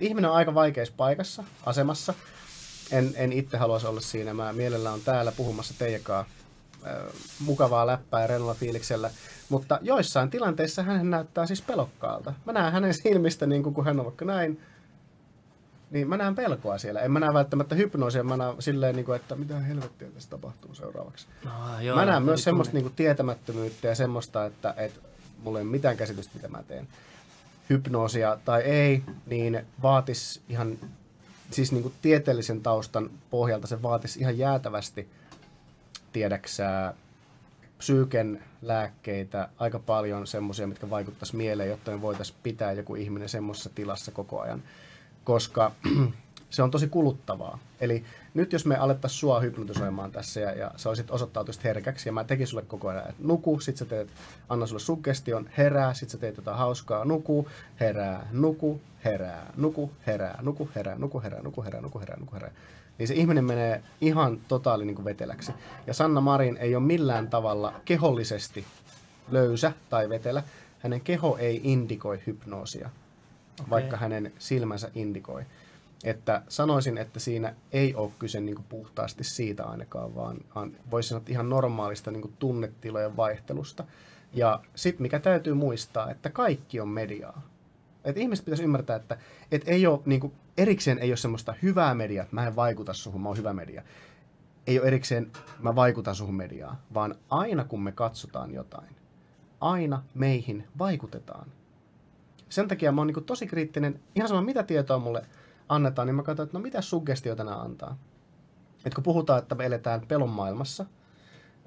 ihminen on aika vaikeassa paikassa, asemassa. En, en itse haluaisi olla siinä. Mä mielellään on täällä puhumassa äh, mukavaa läppää ja rennolla fiiliksellä. Mutta joissain tilanteissa hän näyttää siis pelokkaalta. Mä näen hänen silmistä, niin kun hän on vaikka näin, niin mä näen pelkoa siellä. En mä näe välttämättä hypnoosia, mä näen silleen, niin kuin, että mitä helvettiä tässä tapahtuu seuraavaksi. Ah, joo, Mä näen myös semmoista tunne. niinku tietämättömyyttä ja semmoista, että, että mulla ei ole mitään käsitystä, mitä mä teen. Hypnoosia tai ei, niin vaatis ihan, siis niinku tieteellisen taustan pohjalta se vaatis ihan jäätävästi, tiedäksää, psyyken lääkkeitä, aika paljon semmoisia, mitkä vaikuttaisi mieleen, jotta me voitaisiin pitää joku ihminen semmoisessa tilassa koko ajan. Koska se on tosi kuluttavaa. Eli nyt jos me alettaisiin sua hypnotisoimaan tässä ja, ja sä olisit osoittautuisit herkäksi ja mä tekin sulle koko ajan, että nuku, sit sä teet, anna sulle suggestion, herää, sit sä teet jotain hauskaa, nuku, herää, nuku, herää, nuku, herää, nuku, herää, nuku, herää, nuku, herää, nuku, herää, nuku, herää. Niin se ihminen menee ihan totaali niin kuin veteläksi. Ja Sanna Marin ei ole millään tavalla kehollisesti löysä tai vetelä. Hänen keho ei indikoi hypnoosia, okay. vaikka hänen silmänsä indikoi. Että sanoisin, että siinä ei ole kyse niin kuin puhtaasti siitä ainakaan, vaan, voisi sanoa että ihan normaalista niin kuin tunnetilojen vaihtelusta. Ja sitten mikä täytyy muistaa, että kaikki on mediaa. Et ihmiset pitäisi ymmärtää, että et ei ole, niin kuin, erikseen ei ole semmoista hyvää mediaa, että mä en vaikuta suhun, mä oon hyvä media. Ei ole erikseen, mä vaikutan suhun mediaa, vaan aina kun me katsotaan jotain, aina meihin vaikutetaan. Sen takia mä oon niin tosi kriittinen, ihan sama mitä tietoa mulle annetaan, niin mä katson, että no mitä suggestioita nämä antaa. Et kun puhutaan, että me eletään pelon maailmassa,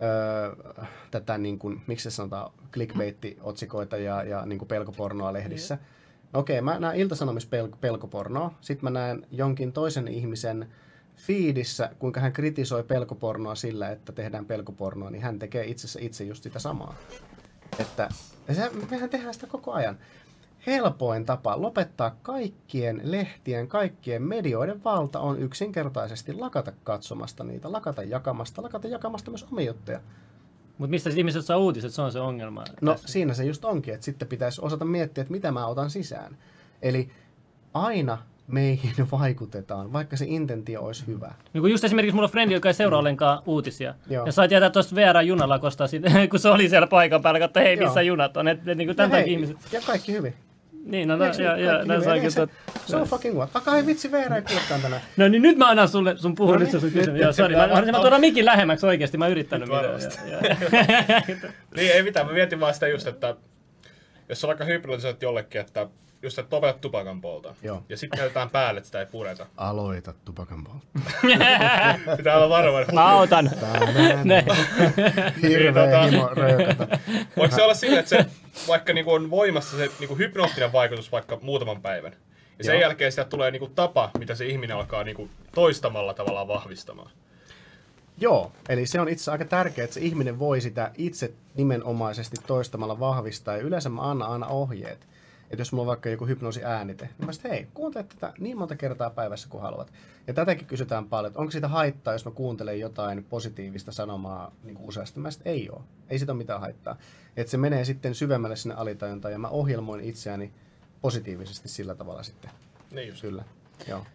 öö, tätä niin kuin, miksi se sanotaan, clickbait-otsikoita ja, ja niin kuin pelkopornoa lehdissä. No okei, mä näen iltasanomis pel- pelkopornoa, sitten mä näen jonkin toisen ihmisen feedissä, kuinka hän kritisoi pelkopornoa sillä, että tehdään pelkopornoa, niin hän tekee itse itse just sitä samaa. Että se, mehän tehdään sitä koko ajan. Helpoin tapa lopettaa kaikkien lehtien, kaikkien medioiden valta on yksinkertaisesti lakata katsomasta niitä, lakata jakamasta, lakata jakamasta myös omia juttuja. Mutta mistä ihmiset saa uutiset, se on se ongelma. No tässä. siinä se just onkin, että sitten pitäisi osata miettiä, että mitä mä otan sisään. Eli aina meihin vaikutetaan, vaikka se intentio olisi hyvä. Niin kun just esimerkiksi mulla on frendi, joka ei seuraa ollenkaan uutisia. Joo. Ja sai tietää tuosta VR-junalakosta, kun se oli siellä paikan päällä, että hei, missä Joo. junat on. Et, et, niin kuin Ja, tämän takia hei, ihmiset. ja kaikki hyvin. Niin, no, no, Eikö ja, nyt ja, hyvin? saa kyllä. se- So fucking what? Aika ei vitsi, VR ei kuulekaan tänään. No niin nyt mä annan sulle sun puhua, No nyt se niin, sun kysymys. Joo, sori, mä, pitää- mä, mä tuoda mikin lähemmäksi oikeasti, mä oon yrittänyt Nyt mitään. varmasti. Ja- ja- Niin, ei mitään. Mä mietin vaan sitä just, että jos sä vaikka hypnotisoit jollekin, että just että lopetat tupakan polta. Joo. Ja sitten käytetään päälle, että sitä ei pureta. Aloita tupakan poltto. Pitää olla varma. Mä autan. Ne. Hirveä Niin, tota- himo röökata. Voiko se olla sillä, että se vaikka niinku on voimassa se niinku hypnoottinen vaikutus vaikka muutaman päivän. Ja sen Joo. jälkeen sitä tulee niinku tapa, mitä se ihminen alkaa niinku toistamalla tavallaan vahvistamaan. Joo, eli se on itse asiassa aika tärkeää, että se ihminen voi sitä itse nimenomaisesti toistamalla vahvistaa. Ja yleensä mä annan aina ohjeet. Että jos mulla on vaikka joku hypnoosi äänite, niin mä sit, hei, kuuntele tätä niin monta kertaa päivässä kuin haluat. Ja tätäkin kysytään paljon, että onko siitä haittaa, jos mä kuuntelen jotain positiivista sanomaa niin kuin useasti. Mä sit, ei ole. Ei siitä ole mitään haittaa. Että se menee sitten syvemmälle sinne alitajuntaan ja mä ohjelmoin itseäni positiivisesti sillä tavalla sitten. Niin just. Kyllä. Joo.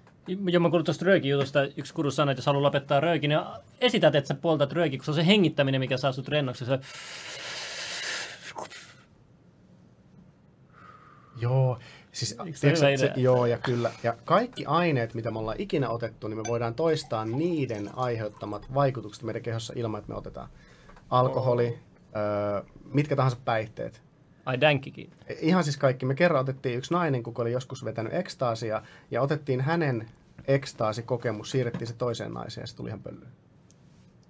Ja mä kuulin tuosta röökijutusta, yksi kuru sanoi, että jos haluaa lopettaa röökin, niin esität, että sä poltat röökin, kun se on se hengittäminen, mikä saa sut rennoksi. Se... Joo, siis se tiedätkö, se, joo ja kyllä. Ja kaikki aineet, mitä me ollaan ikinä otettu, niin me voidaan toistaa niiden aiheuttamat vaikutukset meidän kehossa ilman, että me otetaan alkoholi, öö, mitkä tahansa päihteet. Ai dänkkikin. Ihan siis kaikki. Me kerran otettiin yksi nainen, kuka oli joskus vetänyt ekstaasia, ja otettiin hänen ekstaasikokemus, siirrettiin se toiseen naiseen, ja se tuli ihan pöllyyn.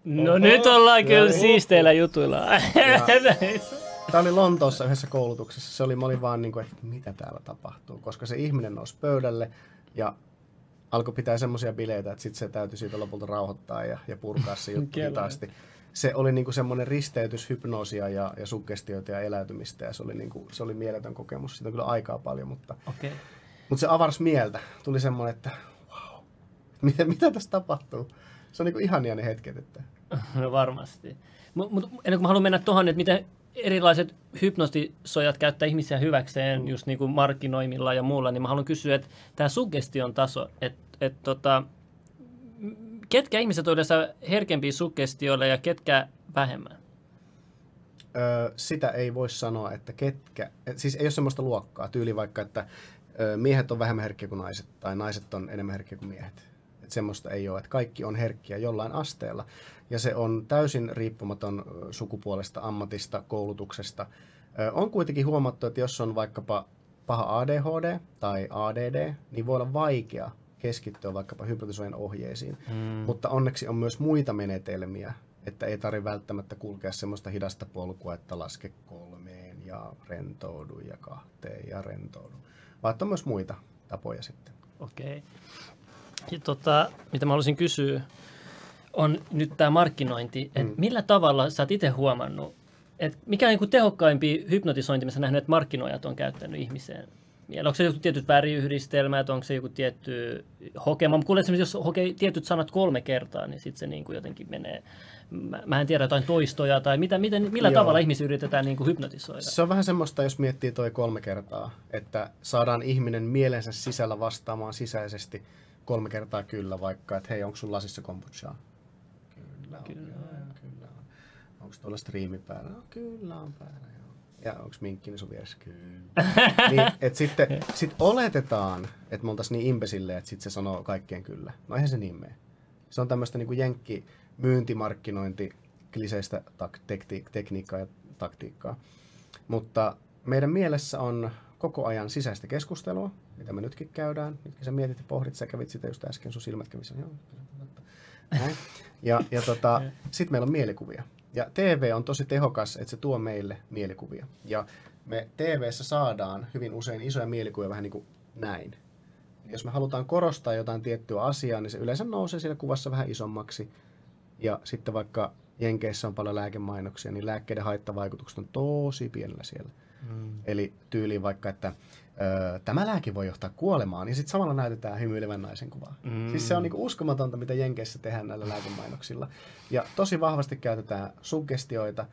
No Oho. nyt ollaan kyllä Joo. siisteillä jutuilla. Tämä oli Lontoossa yhdessä koulutuksessa. Se oli, mä olin vaan niin kuin, että mitä täällä tapahtuu, koska se ihminen nousi pöydälle ja alkoi pitää semmoisia bileitä, että sitten se täytyy siitä lopulta rauhoittaa ja, ja purkaa se juttu hitaasti. Se oli niin kuin semmoinen risteytys hypnoosia ja, ja suggestioita ja eläytymistä ja se oli, niin kuin, se oli mieletön kokemus. Siitä on kyllä aikaa paljon, mutta, Okei. mutta se avars mieltä. Tuli semmoinen, että wow, mitä, mitä tässä tapahtuu? Se on niin kuin ihania ne hetket, että No varmasti. Mutta mut, ennen kuin mä haluan mennä tuohon, että miten erilaiset hypnostisojat käyttää ihmisiä hyväkseen Mm. just niin kuin markkinoimilla ja muulla, niin mä haluan kysyä, että tämä suggestion taso, että et, tota, ketkä ihmiset on yleensä herkempiä suggestioille ja ketkä vähemmän? Öö, sitä ei voi sanoa, että ketkä, et siis ei ole semmoista luokkaa, tyyli vaikka, että miehet on vähemmän herkkiä kuin naiset, tai naiset on enemmän herkkiä kuin miehet. Et semmoista ei ole, että kaikki on herkkiä jollain asteella, ja se on täysin riippumaton sukupuolesta, ammatista, koulutuksesta. On kuitenkin huomattu, että jos on vaikkapa paha ADHD tai ADD, niin voi olla vaikea keskittyä vaikkapa hypnotisoijan ohjeisiin. Mm. Mutta onneksi on myös muita menetelmiä, että ei tarvitse välttämättä kulkea semmoista hidasta polkua, että laske kolmeen ja rentoudu ja kahteen ja rentoudu. Vaan on myös muita tapoja sitten. Okei. Ja tota, mitä mä haluaisin kysyä, on nyt tämä markkinointi. Et Mm. Millä tavalla sä oot itse huomannut, että mikä on niin tehokkaimpia hypnotisointi, missä nähnyt, että markkinoijat on käyttänyt ihmiseen? Mieleen? Onko se joku tietyt väriyhdistelmät, onko se joku tietty hokema? Mä kuulen, että jos hokee tietyt sanat kolme kertaa, niin sitten se niin kuin jotenkin menee, mä, mä en tiedä, jotain toistoja tai mitä, miten, millä Joo. tavalla ihmisiä yritetään niin kuin hypnotisoida? Se on vähän semmoista, jos miettii toi kolme kertaa, että saadaan ihminen mielensä sisällä vastaamaan sisäisesti kolme kertaa kyllä, vaikka, että hei, onko sun lasissa kombuchaa? Kyllä on, kyllä, on, kyllä on. Onko tuolla striimi päällä? No, kyllä on päällä, joo. Ja onko minkkini sun vieressä? Kyllä. niin, et sitten sit oletetaan, että me oltaisiin niin imbesille, että sitten se sanoo kaikkeen kyllä. No eihän se niin mene. Se on tämmöistä niin jenkki myyntimarkkinointi kliseistä tak- tekti- tekniikkaa ja taktiikkaa. Mutta meidän mielessä on koko ajan sisäistä keskustelua, mitä me nytkin käydään. Nytkin sä mietit ja pohdit, sä kävit sitä just äsken, sun silmät kävi sen, joo. Näin. Ja, ja tota, sitten meillä on mielikuvia. Ja TV on tosi tehokas, että se tuo meille mielikuvia. Ja me TVssä saadaan hyvin usein isoja mielikuvia vähän niin kuin näin. Jos me halutaan korostaa jotain tiettyä asiaa, niin se yleensä nousee siellä kuvassa vähän isommaksi. Ja sitten vaikka Jenkeissä on paljon lääkemainoksia, niin lääkkeiden haittavaikutukset on tosi pienellä siellä. Mm. Eli tyyliin vaikka, että tämä lääke voi johtaa kuolemaan, ja sitten samalla näytetään hymyilevän naisen kuvaa. Mm. Siis se on niinku uskomatonta, mitä Jenkeissä tehdään näillä lääkemainoksilla. Ja tosi vahvasti käytetään suggestioita.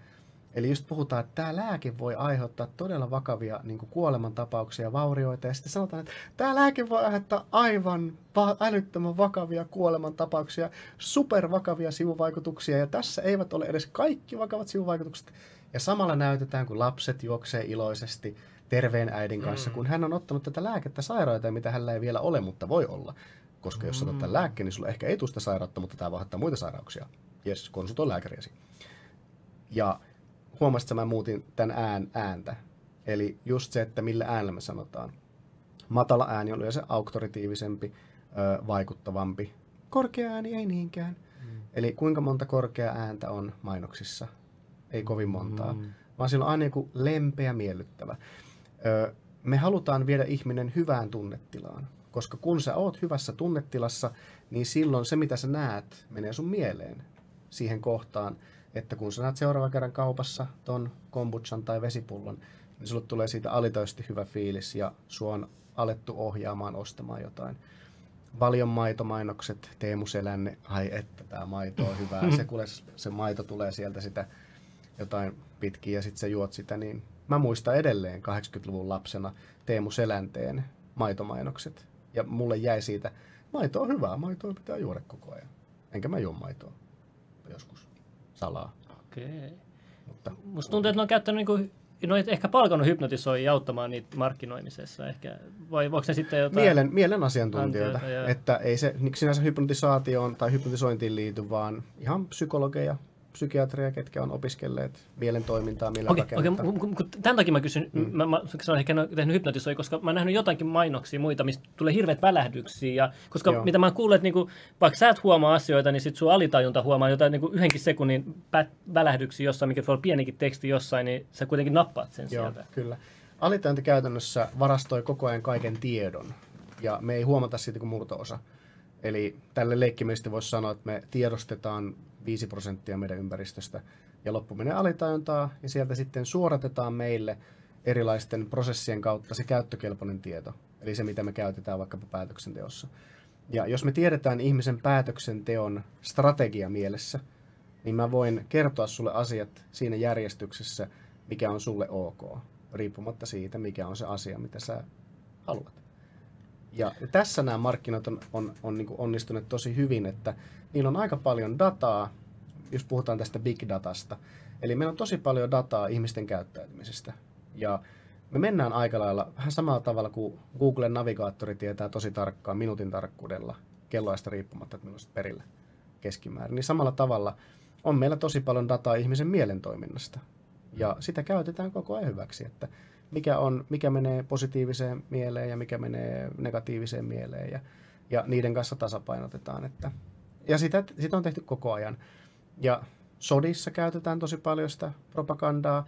Eli just puhutaan, että tämä lääke voi aiheuttaa todella vakavia niin kuolemantapauksia vaurioita. Ja sitten sanotaan, että tämä lääke voi aiheuttaa aivan va- älyttömän vakavia kuolemantapauksia, supervakavia sivuvaikutuksia. Ja tässä eivät ole edes kaikki vakavat sivuvaikutukset. Ja samalla näytetään, kun lapset juoksee iloisesti terveen äidin kanssa, kun hän on ottanut tätä lääkettä sairautta, mitä hänellä ei vielä ole, mutta voi olla. Koska jos otat tämän lääkkeen, niin sulla ehkä ei tule sitä sairautta, mutta tämä aiheuttaa muita sairauksia. Jes, konsultoi lääkäriäsi. Ja huomasit, että mä muutin tämän ään, ääntä. Eli just se, että millä äänellä me sanotaan. Matala ääni on yleensä auktoritiivisempi, vaikuttavampi. Korkea ääni ei niinkään. Mm. Eli kuinka monta korkea ääntä on mainoksissa? Ei kovin montaa. Mm. Vaan sillä on aina joku lempeä, miellyttävä. Me halutaan viedä ihminen hyvään tunnetilaan. Koska kun sä oot hyvässä tunnetilassa, niin silloin se, mitä sä näet, menee sun mieleen siihen kohtaan, että kun sä näet seuraavan kerran kaupassa ton kombuchan tai vesipullon, niin sulle tulee siitä alitoisesti hyvä fiilis ja sua on alettu ohjaamaan ostamaan jotain. Valion maitomainokset, Teemu Selänne, ai että tämä maito on hyvää. Se, kuule, se maito tulee sieltä sitä jotain pitkin ja sitten sä juot sitä, niin mä muistan edelleen 80-luvun lapsena Teemu Selänteen maitomainokset. Ja mulle jäi siitä, maito on hyvää, maitoa pitää juoda koko ajan. Enkä mä juo maitoa joskus salaa. Okei. Mutta Musta tuntuu, että ne on käyttänyt niinku no et ehkä palkannut hypnotisoijia auttamaan niitä markkinoimisessa ehkä, vai voiko se sitten jotain... Mielen, mielen asiantuntijoita, Antiota, joo. että ei se niin sinänsä hypnotisaatioon tai hypnotisointiin liity, vaan ihan psykologeja, psykiatreja, ketkä on opiskelleet mielen toimintaa, Okei, okei, rakennetta. mu- mu- tämän takia mä kysyn, mm. mä, mä, se on ehkä en ole tehnyt hypnotisoi, koska mä oon nähnyt jotakin mainoksia muita, mistä tulee hirveät välähdyksiä, ja, koska Joo. mitä mä oon kuullut, että niinku, vaikka sä et huomaa asioita, niin sit sun alitajunta huomaa jotain niinku yhdenkin sekunnin pät, välähdyksiä jossain, mikä voi olla pienikin teksti jossain, niin sä kuitenkin nappaat sen Joo, sieltä. kyllä. Alitajunta käytännössä varastoi koko ajan kaiken tiedon, ja me ei huomata siitä kuin murto-osa. Eli tälle leikkimielisesti voisi sanoa, että me tiedostetaan 5 prosenttia meidän ympäristöstä, ja loppu menee alitajuntaa, ja sieltä sitten suoratetaan meille erilaisten prosessien kautta se käyttökelpoinen tieto, eli se, mitä me käytetään vaikkapa päätöksenteossa. Ja jos me tiedetään ihmisen päätöksenteon strategia mielessä, niin mä voin kertoa sulle asiat siinä järjestyksessä, mikä on sulle ok, riippumatta siitä, mikä on se asia, mitä sä haluat. Ja tässä nämä markkinat on, on, on niin onnistuneet tosi hyvin, että niillä on aika paljon dataa, jos puhutaan tästä big datasta. Eli meillä on tosi paljon dataa ihmisten käyttäytymisestä. Ja me mennään aika lailla vähän samalla tavalla kuin Googlen navigaattori tietää tosi tarkkaan minuutin tarkkuudella kelloista riippumatta, että milloin perillä keskimäärin. Niin samalla tavalla on meillä tosi paljon dataa ihmisen mielen toiminnasta. Ja sitä käytetään koko ajan hyväksi, että mikä, on, mikä menee positiiviseen mieleen ja mikä menee negatiiviseen mieleen ja, ja niiden kanssa tasapainotetaan. Että, ja sitä, sitä on tehty koko ajan. Ja sodissa käytetään tosi paljon sitä propagandaa.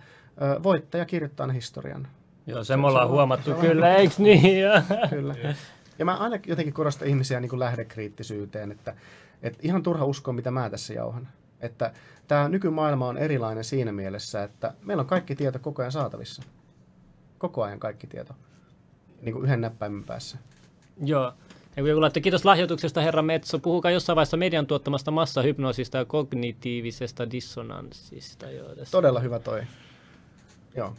Voittaja kirjoittaa historian. Joo, se me ollaan se on- huomattu se on- kyllä, eikö niin? Ja- Kyllä. Ja mä aina jotenkin korostan ihmisiä niin kuin lähdekriittisyyteen, että, että ihan turha uskoa, mitä mä tässä jauhan. Että tämä nykymaailma on erilainen siinä mielessä, että meillä on kaikki tieto koko ajan saatavissa. Koko ajan kaikki tieto. Niin kuin yhden näppäimen päässä. Joo. Ja joku laittoi, kiitos lahjoituksesta herra Metso. Puhukaa jossain vaiheessa median tuottamasta massahypnoosista ja kognitiivisesta dissonanssista. Joo, tässä Todella hyvä toi. Joo.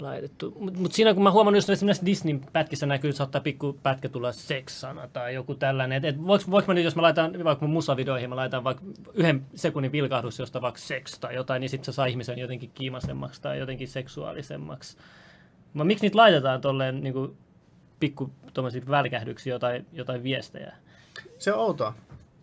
laitettu. Mutta mut siinä kun mä huomannut, just esimerkiksi Disneyn pätkissä näkyy, saattaa pikku pätkä tulla seksana tai joku tällainen. Et, et voiko, voiko mä nyt, jos mä laitan vaikka mun musavideoihin, mä laitan vaikka yhden sekunnin vilkahdus, josta vaikka seks tai jotain, niin sitten se saa ihmisen jotenkin kiimasemmaksi tai jotenkin seksuaalisemmaksi. Mä, miksi niitä laitetaan tolleen niin kuin, pikku välkähdyksiä, jotain, jotain viestejä? Se on outoa.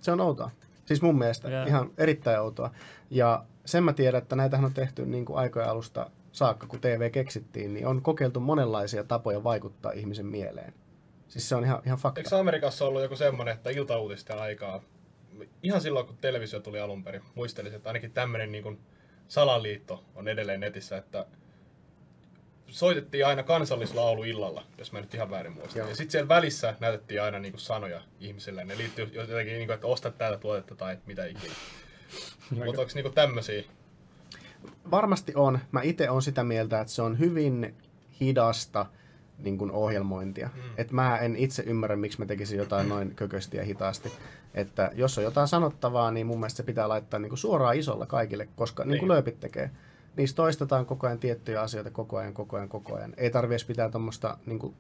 Se on outoa. Siis mun mielestä Joo. ihan erittäin outoa. Ja sen mä tiedän, että näitähän on tehty niin kuin aikojen alusta saakka, kun TV keksittiin, niin on kokeiltu monenlaisia tapoja vaikuttaa ihmisen mieleen. Siis se on ihan, ihan fakta. Eikö Amerikassa ollut joku semmonen, että iltauutisten aikaa, ihan silloin kun televisio tuli alun perin, muistelisin, että ainakin tämmöinen niin kuin salaliitto on edelleen netissä, että soitettiin aina kansallislaulu illalla, jos mä nyt ihan väärin muistan. Joo. Ja sitten siellä välissä näytettiin aina niin kuin sanoja ihmisille. Ne liittyy jotenkin, niin kuin, että osta tätä tuotetta tai mitä ikinä. Mutta onko niin tämmöisiä? Varmasti on. Mä itse on sitä mieltä, että se on hyvin hidasta niin kuin ohjelmointia. Mm. Et mä en itse ymmärrä, miksi mä tekisin jotain noin kökösti ja hitaasti. Että jos on jotain sanottavaa, niin mun mielestä se pitää laittaa niin kuin suoraan isolla kaikille, koska niin kuin Niin. lööpit tekee. Niissä toistetaan koko ayan tiettyjä asioita koko ajan, koko ajan, koko ajan. Ei tarvi pitää tuommoista niin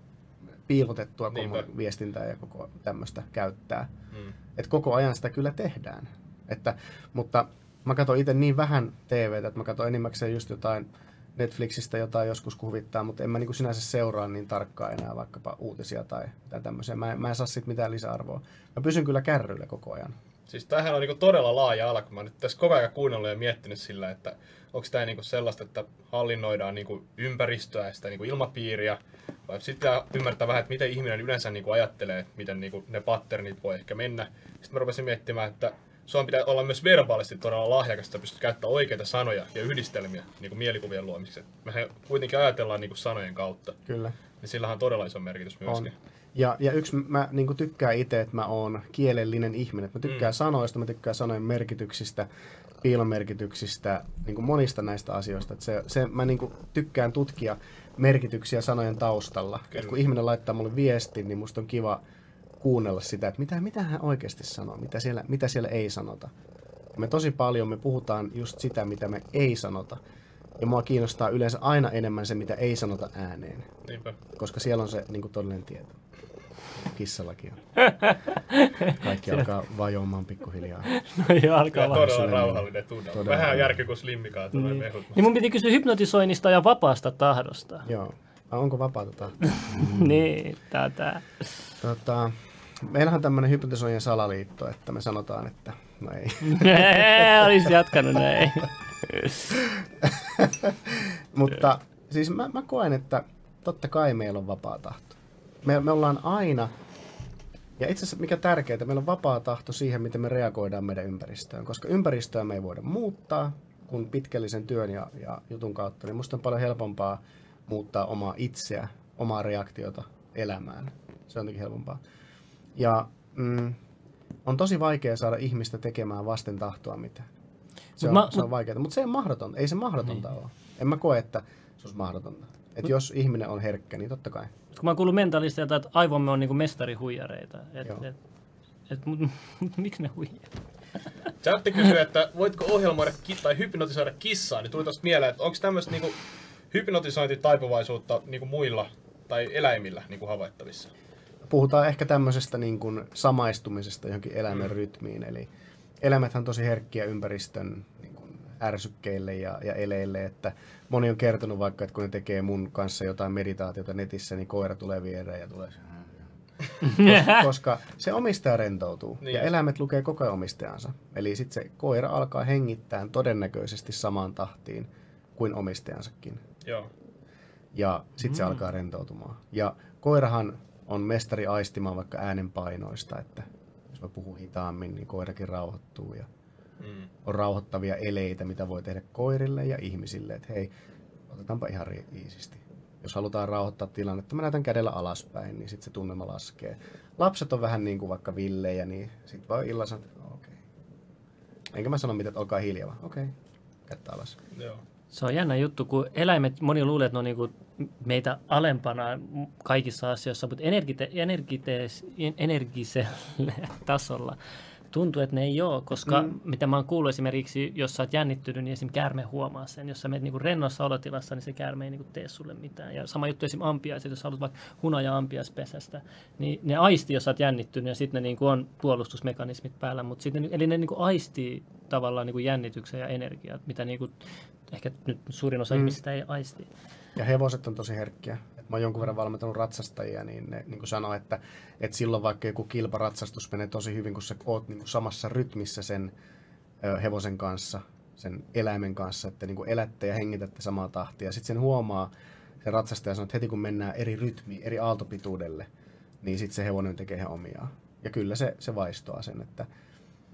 piilotettua viestintää ja koko tämmöistä käyttää. Mm. että koko ajan sitä kyllä tehdään. Että, mutta mä katson itse niin vähän TVtä, että mä katson enimmäkseen just jotain Netflixistä jotain joskus kun huvittaa, mutta en mä niin kuin sinänsä seuraa niin tarkkaan enää vaikkapa uutisia tai, tai tämmöisiä. Mä, en- mä en saa siitä mitään lisäarvoa. Mä pysyn kyllä kärryillä koko ajan. Siis tämähän on niinku todella laaja ala, kun mä nyt tässä koko ajan kuunnellut ja miettinyt sillä, että onko tämä niinku sellaista, että hallinnoidaan niinku ympäristöä ja sitä niinku ilmapiiriä, vai sitten ymmärtää vähän, että miten ihminen yleensä niinku ajattelee, että miten niinku ne patternit voi ehkä mennä. Sitten mä rupesin miettimään, että sun pitää olla myös verbaalisesti todella lahjakas, että pystyt käyttämään oikeita sanoja ja yhdistelmiä niinku mielikuvien luomiseksi. Mehän kuitenkin ajatellaan niinku sanojen kautta, Kyllä. niin sillähän on todella iso merkitys myöskin. On. Ja, ja yksi, mä niin kuin tykkään itse, että mä oon kielellinen ihminen. Mä tykkään mm. sanoista, mä tykkään sanojen merkityksistä, piilomerkityksistä, niin kuin monista näistä asioista. Että se, se, mä niin kuin tykkään tutkia merkityksiä sanojen taustalla. Et kun ihminen laittaa mulle viestin, niin musta on kiva kuunnella sitä, että mitä, mitä hän oikeasti sanoo, mitä siellä, mitä siellä ei sanota. Me tosi paljon me puhutaan just sitä, mitä me ei sanota. Ja mua kiinnostaa yleensä aina enemmän se, mitä ei sanota ääneen Niinpä. koska siellä on se niin kuin todellinen tieto. Kissallakin on. Kaikki alkaa vajoamaan pikkuhiljaa. No joo, alkaa vaan. todella rauhallinen tunnelma. todella Vähän järki kuin slimmikaan tulee Niin. mehut. niin mun piti kysyä hypnotisoinnista ja vapaasta tahdosta. Joo. Vai onko vapaata tahtoa? niin, tätä. Tota, meillähän on tämmöinen hypnotisoijien salaliitto, että me sanotaan, että no ei. Olisi jatkanut näin. Mutta siis mä, mä koen, että totta kai meillä on vapaa tahto. Me, me ollaan aina, ja itse asiassa mikä tärkeintä, meillä on vapaa tahto siihen, miten me reagoidaan meidän ympäristöön. Koska ympäristöä me ei voida muuttaa, kun pitkällisen työn ja, ja jutun kautta, niin musta on paljon helpompaa muuttaa omaa itseä, omaa reaktiota elämään. Se on jotenkin helpompaa. Ja mm, on tosi vaikea saada ihmistä tekemään vasten tahtoa mitään. Se Mut on, mä- se on vaikeaa, mutta se ei mahdotonta. Ei se mahdotonta niin. ole. En mä koe, että se olisi mahdotonta. Että jos ihminen on herkkä, niin totta kai. Kun mä oon kuullut mentalisteilta, että aivomme on niinku mestarihuijareita. Et, Joo. et, et, mut, mut, miksi ne huijaa? Chatti kysyy, että voitko ohjelmoida ki- tai hypnotisoida kissaa, niin tuli tosta mieleen, että onko tämmöistä niinku hypnotisointitaipuvaisuutta niinku muilla tai eläimillä niinku havaittavissa? Puhutaan ehkä tämmöisestä niin kuin samaistumisesta johonkin eläimen Mm. rytmiin. Eli eläimethän on tosi herkkiä ympäristön ärsykkeille ja, ja eleille, että moni on kertonut vaikka, että kun ne tekee mun kanssa jotain meditaatiota netissä, niin koira tulee viereen ja tulee se- koska se omistaja rentoutuu Niin ja eläimet lukee koko ajan omistajansa. Eli sitten se koira alkaa hengittää todennäköisesti samaan tahtiin kuin omistajansakin. Joo. Ja sitten se alkaa rentoutumaan. Ja koirahan on mestari aistimaan vaikka äänenpainoista, että jos mä puhun hitaammin, niin koirakin rauhoittuu ja Mm. on rauhoittavia eleitä, mitä voi tehdä koirille ja ihmisille, että hei, otetaanpa ihan ri- iisisti. Jos halutaan rauhoittaa tilannetta, mä näytän kädellä alaspäin, niin sitten se tunnelma laskee. Lapset on vähän niin kuin vaikka villejä, niin sitten voi illalla sanoa, että okei. Enkä mä sano mitään, että olkaa hiljaa, vaan okei, kättä alas. Joo. Se on jännä juttu, kun eläimet, moni luulee, että ne on niinku meitä alempana kaikissa asioissa, mutta energite, energitees, energisellä tasolla tuntuu, että ne ei ole, koska mm. mitä mä oon kuullut esimerkiksi, jos sä oot jännittynyt, niin esim. käärme huomaa sen. Jos sä menet niinku rennossa olotilassa, niin se käärme ei niinku tee sulle mitään. Ja sama juttu esim. ampiaiset, jos sä haluat vaikka hunaja ampiaispesästä, niin ne aisti, jos sä oot jännittynyt, ja sitten ne niinku on puolustusmekanismit päällä. Mutta sitten, ne- eli ne niinku aistii tavallaan niinku jännityksen ja energiaa, mitä niinku, ehkä nyt suurin osa mm. ihmisistä ei aisti. Ja hevoset on tosi herkkiä. Mä oon jonkun verran valmentanut ratsastajia, niin ne niin sanoo, että, että silloin vaikka joku kilparatsastus menee tosi hyvin, kun sä oot niin samassa rytmissä sen hevosen kanssa, sen eläimen kanssa, että niin elätte ja hengitätte samaa tahtia. Sitten sen huomaa, se ratsastaja sanoo, että heti kun mennään eri rytmiin, eri aaltopituudelle, niin sitten se hevonen tekee ihan omiaan. Ja kyllä se, se vaistoaa sen, että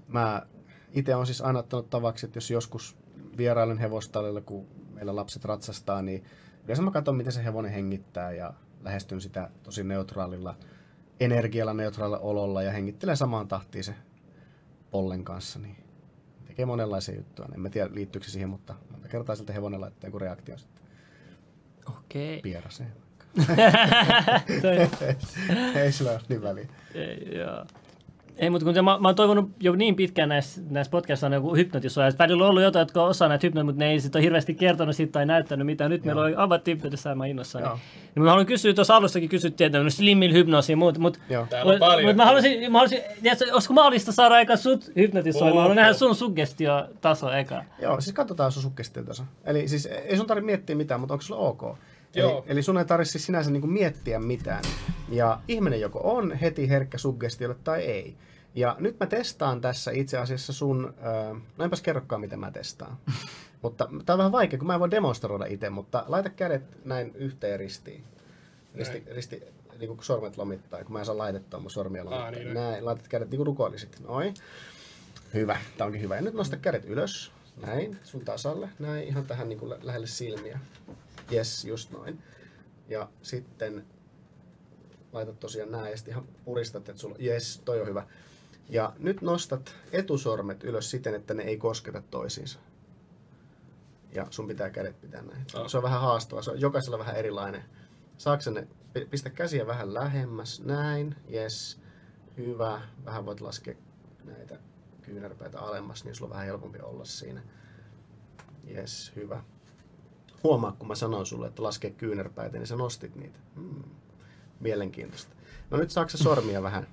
mä itse olen siis aina ottanut tavaksi, että jos joskus vierailen hevostallilla, kun meillä lapset ratsastaa, niin yleensä mä katson, miten se hevonen hengittää ja lähestyn sitä tosi neutraalilla energialla, neutraalilla ololla ja hengittelen samaan tahtiin se pollen kanssa, niin tekee monenlaisia juttuja. En mä tiedä liittyykö se siihen, mutta monta kertaa siltä hevonen laittaa joku reaktio sitten Okei. pieraseen. Toi- Ei sillä ole niin väliä. Ei, joo. Ei, mutta kun te, mä, mä oon toivonut jo niin pitkään näissä, näissä podcastissa on joku hypnotisoija. Välillä on ollut jotain, jotka osaa näitä hypnoja, mutta ne ei sitten ole hirveästi kertonut siitä tai näyttänyt mitään. Nyt meillä on avattu hypnotissa ja mä innossani. Joo. Niin mä haluan kysyä, tuossa alussakin kysyttiin, että no slimmil hypnoosi ja muut, Joo. On paljon. Mutta mä haluaisin, mä haluaisin tiedätkö, olisiko mahdollista saada aika sut hypnotisoimaan? Mä haluan nähdä sun suggestiotaso eka. Joo, siis katsotaan sun sukkestiotaso. Eli siis ei sun tarvitse miettiä mitään, mutta onko sulla ok? Joo. Eli, eli sun ei tarvitse siis sinänsä niinku miettiä mitään. Ja ihminen joko on heti herkkä suggestiolle tai ei. Ja nyt mä testaan tässä itse asiassa sun, äh, no enpäs kerrokaan miten mä testaan. mutta tää on vähän vaikea, kun mä en voi demonstroida itse, mutta laita kädet näin yhteen ristiin. Risti, risti niin kuin sormet lomittaa, kun mä en saa laitettua mun sormia lomittaa. niin, niin. näin, laitat kädet niin kuin rukoilisit. Noin. Hyvä, tää onkin hyvä. Ja nyt nosta kädet ylös. Näin, sun tasalle. Näin, ihan tähän niin kuin lä- lähelle silmiä. Yes, just noin. Ja sitten laitat tosiaan näin ja sitten ihan puristat, että sulla, yes, toi on hyvä. Ja nyt nostat etusormet ylös siten, että ne ei kosketa toisiinsa. Ja sun pitää kädet pitää näin. Ah. Se on vähän haastavaa, se on jokaisella vähän erilainen. Saatko ne, pi- pistä käsiä vähän lähemmäs, näin, yes, hyvä. Vähän voit laskea näitä kyynärpäitä alemmas, niin sulla on vähän helpompi olla siinä. Yes, hyvä. Huomaa, kun mä sanon sulle, että laske kyynärpäitä, niin sä nostit niitä. Hmm. Mielenkiintoista. No nyt saako sormia vähän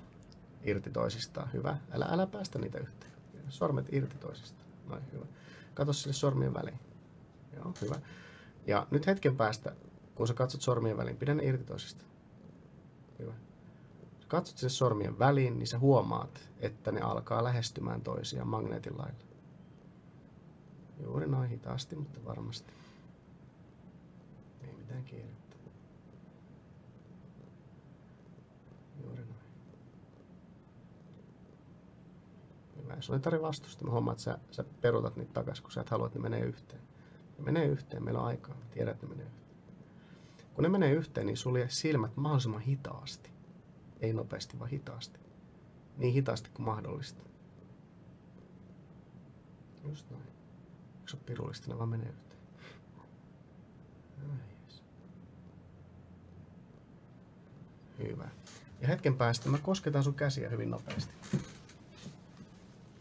irti toisistaan? Hyvä. Älä, älä päästä niitä yhteen. Sormet irti toisistaan. Noin, hyvä. Kato sille sormien väliin. Joo, hyvä. Ja nyt hetken päästä, kun sä katsot sormien väliin, pidä ne irti toisistaan. Hyvä. Sä katsot sinne sormien väliin, niin sä huomaat, että ne alkaa lähestymään toisiaan magneetin lailla. Juuri noin hitaasti, mutta varmasti. Mitään kiirettä. Juuri noin. Hyvä. Ja sun ei tarvitse vastusta. Mä huomaan, että sä, sä perutat niitä takaisin, kun sä et halua, että ne menee yhteen. Ne menee yhteen, meillä on aikaa. Mä tiedän, että ne menee yhteen. Kun ne menee yhteen, niin sulje silmät mahdollisimman hitaasti. Ei nopeasti, vaan hitaasti. Niin hitaasti kuin mahdollista. Just noin. Eikö se ole pirullista, ne vaan menee yhteen. Ai jes. Hyvä. Ja hetken päästä mä kosketan sun käsiä hyvin nopeasti.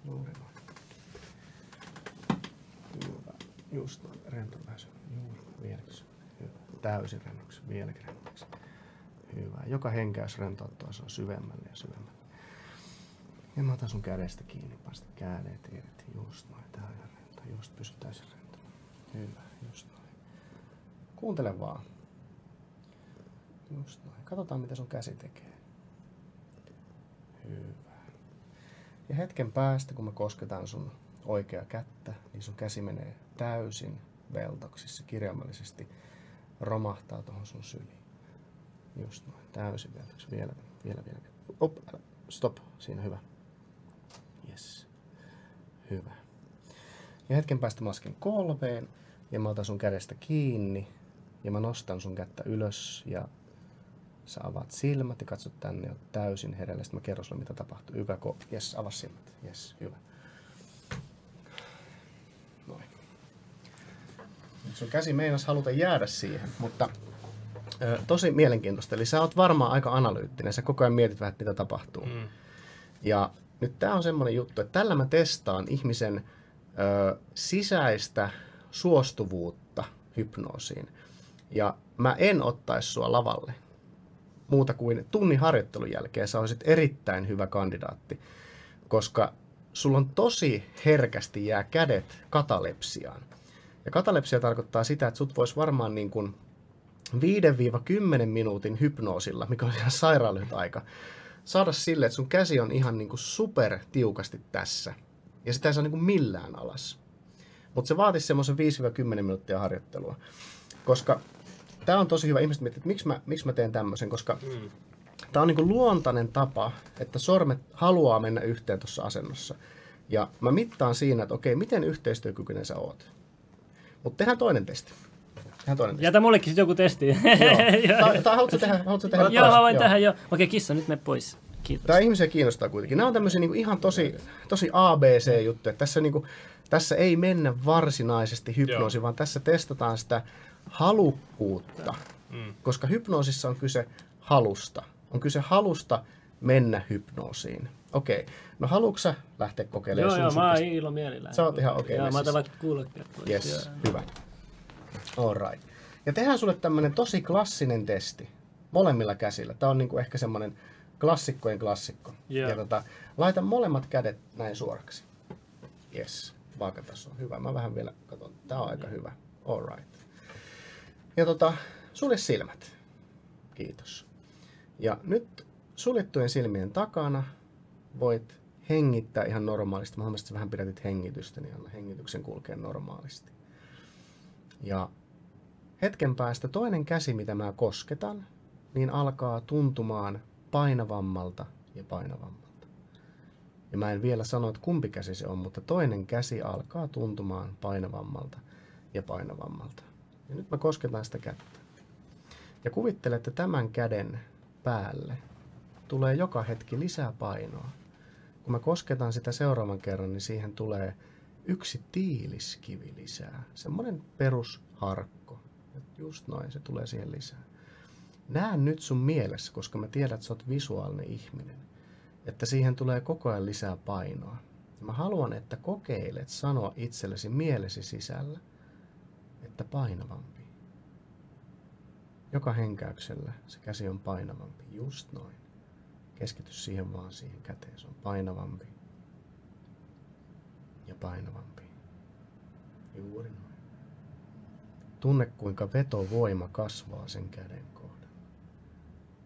Juuri noin. Hyvä. Just noin. Rento väsy. Juuri. Vieläkö se? Hyvä. Täysin rennoksi. Vieläkin rennoksi. Hyvä. Joka henkäys rentouttaa on syvemmälle ja syvemmälle. Ja mä otan sun kädestä kiinni. Pasta kädet irti. Just noin. Ihan rento. Just pysy täysin rentona. Hyvä. Just noin. Kuuntele vaan. Just noin. Katsotaan mitä sun käsi tekee. Hyvä. Ja hetken päästä, kun me kosketaan sun oikea kättä, niin sun käsi menee täysin veltoksissa kirjaimellisesti romahtaa tuohon sun syliin. Just noin, täysin veltoksi. Vielä, vielä, vielä. Op, stop, siinä hyvä. Yes. Hyvä. Ja hetken päästä mä lasken kolmeen ja mä otan sun kädestä kiinni ja mä nostan sun kättä ylös ja Sä avaat silmät ja katsot tänne, oot täysin hereillä. Sitten mä kerron sulle, mitä tapahtuu. YKK, yes, avaa silmät. Yes, hyvä. Noin. Nyt sun käsi meinas haluta jäädä siihen, mutta ö, tosi mielenkiintoista. Eli sä oot varmaan aika analyyttinen. Sä koko ajan mietit vähän, mitä tapahtuu. Mm. Ja nyt tämä on semmoinen juttu, että tällä mä testaan ihmisen ö, sisäistä suostuvuutta hypnoosiin. Ja mä en ottaisi sua lavalle muuta kuin tunnin harjoittelun jälkeen sä olisit erittäin hyvä kandidaatti, koska sulla on tosi herkästi jää kädet katalepsiaan. Ja katalepsia tarkoittaa sitä, että sut voisi varmaan niin kuin 5-10 minuutin hypnoosilla, mikä on ihan sairaan lyhyt aika, saada sille, että sun käsi on ihan niin kuin super tiukasti tässä. Ja sitä ei saa niin kuin millään alas. Mutta se vaatisi semmoisen 5-10 minuuttia harjoittelua. Koska tämä on tosi hyvä. Ihmiset miettivät, että miksi mä, miksi mä teen tämmöisen, koska Mm. tämä on niin kuin luontainen tapa, että sormet haluaa mennä yhteen tuossa asennossa. Ja mä mittaan siinä, että okei, miten yhteistyökykyinen sä oot. Mutta tehdään toinen testi. Tehdään toinen testi. Jätä mullekin sit joku testi. Joo. Tai, tai haluatko tehdä, haluatko tehdä Joo, mä voin Joo. tähän jo. Okei, kissa, nyt me pois. Kiitos. Tämä ihmisiä kiinnostaa kuitenkin. Nämä on tämmöisiä niin ihan tosi, tosi ABC-juttuja. Tässä, niin kuin, tässä ei mennä varsinaisesti hypnoosiin, Joo. vaan tässä testataan sitä halukkuutta. Mm. Koska hypnoosissa on kyse halusta. On kyse halusta mennä hypnoosiin. Okei, no haluatko sä lähteä kokeilemaan Joo, joo, mä oon ilo mielellään. Sä oot ihan okei Joo, mä otan vaikka kuulokkeet pois. Yes, Joo. hyvä. All right. Ja tehdään sulle tämmönen tosi klassinen testi molemmilla käsillä. Tää on niinku ehkä semmonen klassikkojen klassikko. Joo. Ja tota, laita molemmat kädet näin suoraksi. Yes, vaakataso. Hyvä. Mä vähän vielä katon. Tää on aika hyvä. All right. Ja tota, sulje silmät. Kiitos. Ja nyt suljettujen silmien takana voit hengittää ihan normaalisti. Mä huomasin, että sä vähän pidätit hengitystä, niin anna hengityksen kulkea normaalisti. Ja hetken päästä toinen käsi, mitä mä kosketan, niin alkaa tuntumaan painavammalta ja painavammalta. Ja mä en vielä sano, että kumpi käsi se on, mutta toinen käsi alkaa tuntumaan painavammalta ja painavammalta. Ja nyt mä kosketan sitä kättä. Ja kuvittele, että tämän käden päälle tulee joka hetki lisää painoa. Kun mä kosketan sitä seuraavan kerran, niin siihen tulee yksi tiiliskivi lisää. Semmoinen perusharkko. Just noin, se tulee siihen lisää. Näe nyt sun mielessä, koska mä tiedän, että sä oot visuaalinen ihminen, että siihen tulee koko ajan lisää painoa. Mä haluan, että kokeilet sanoa itsellesi mielesi sisällä, että painavampi. Joka henkäyksellä se käsi on painavampi. Just noin. Keskity siihen vaan siihen käteen. Se on painavampi. Ja painavampi. Juuri noin. Tunne kuinka vetovoima kasvaa sen käden kohdalla.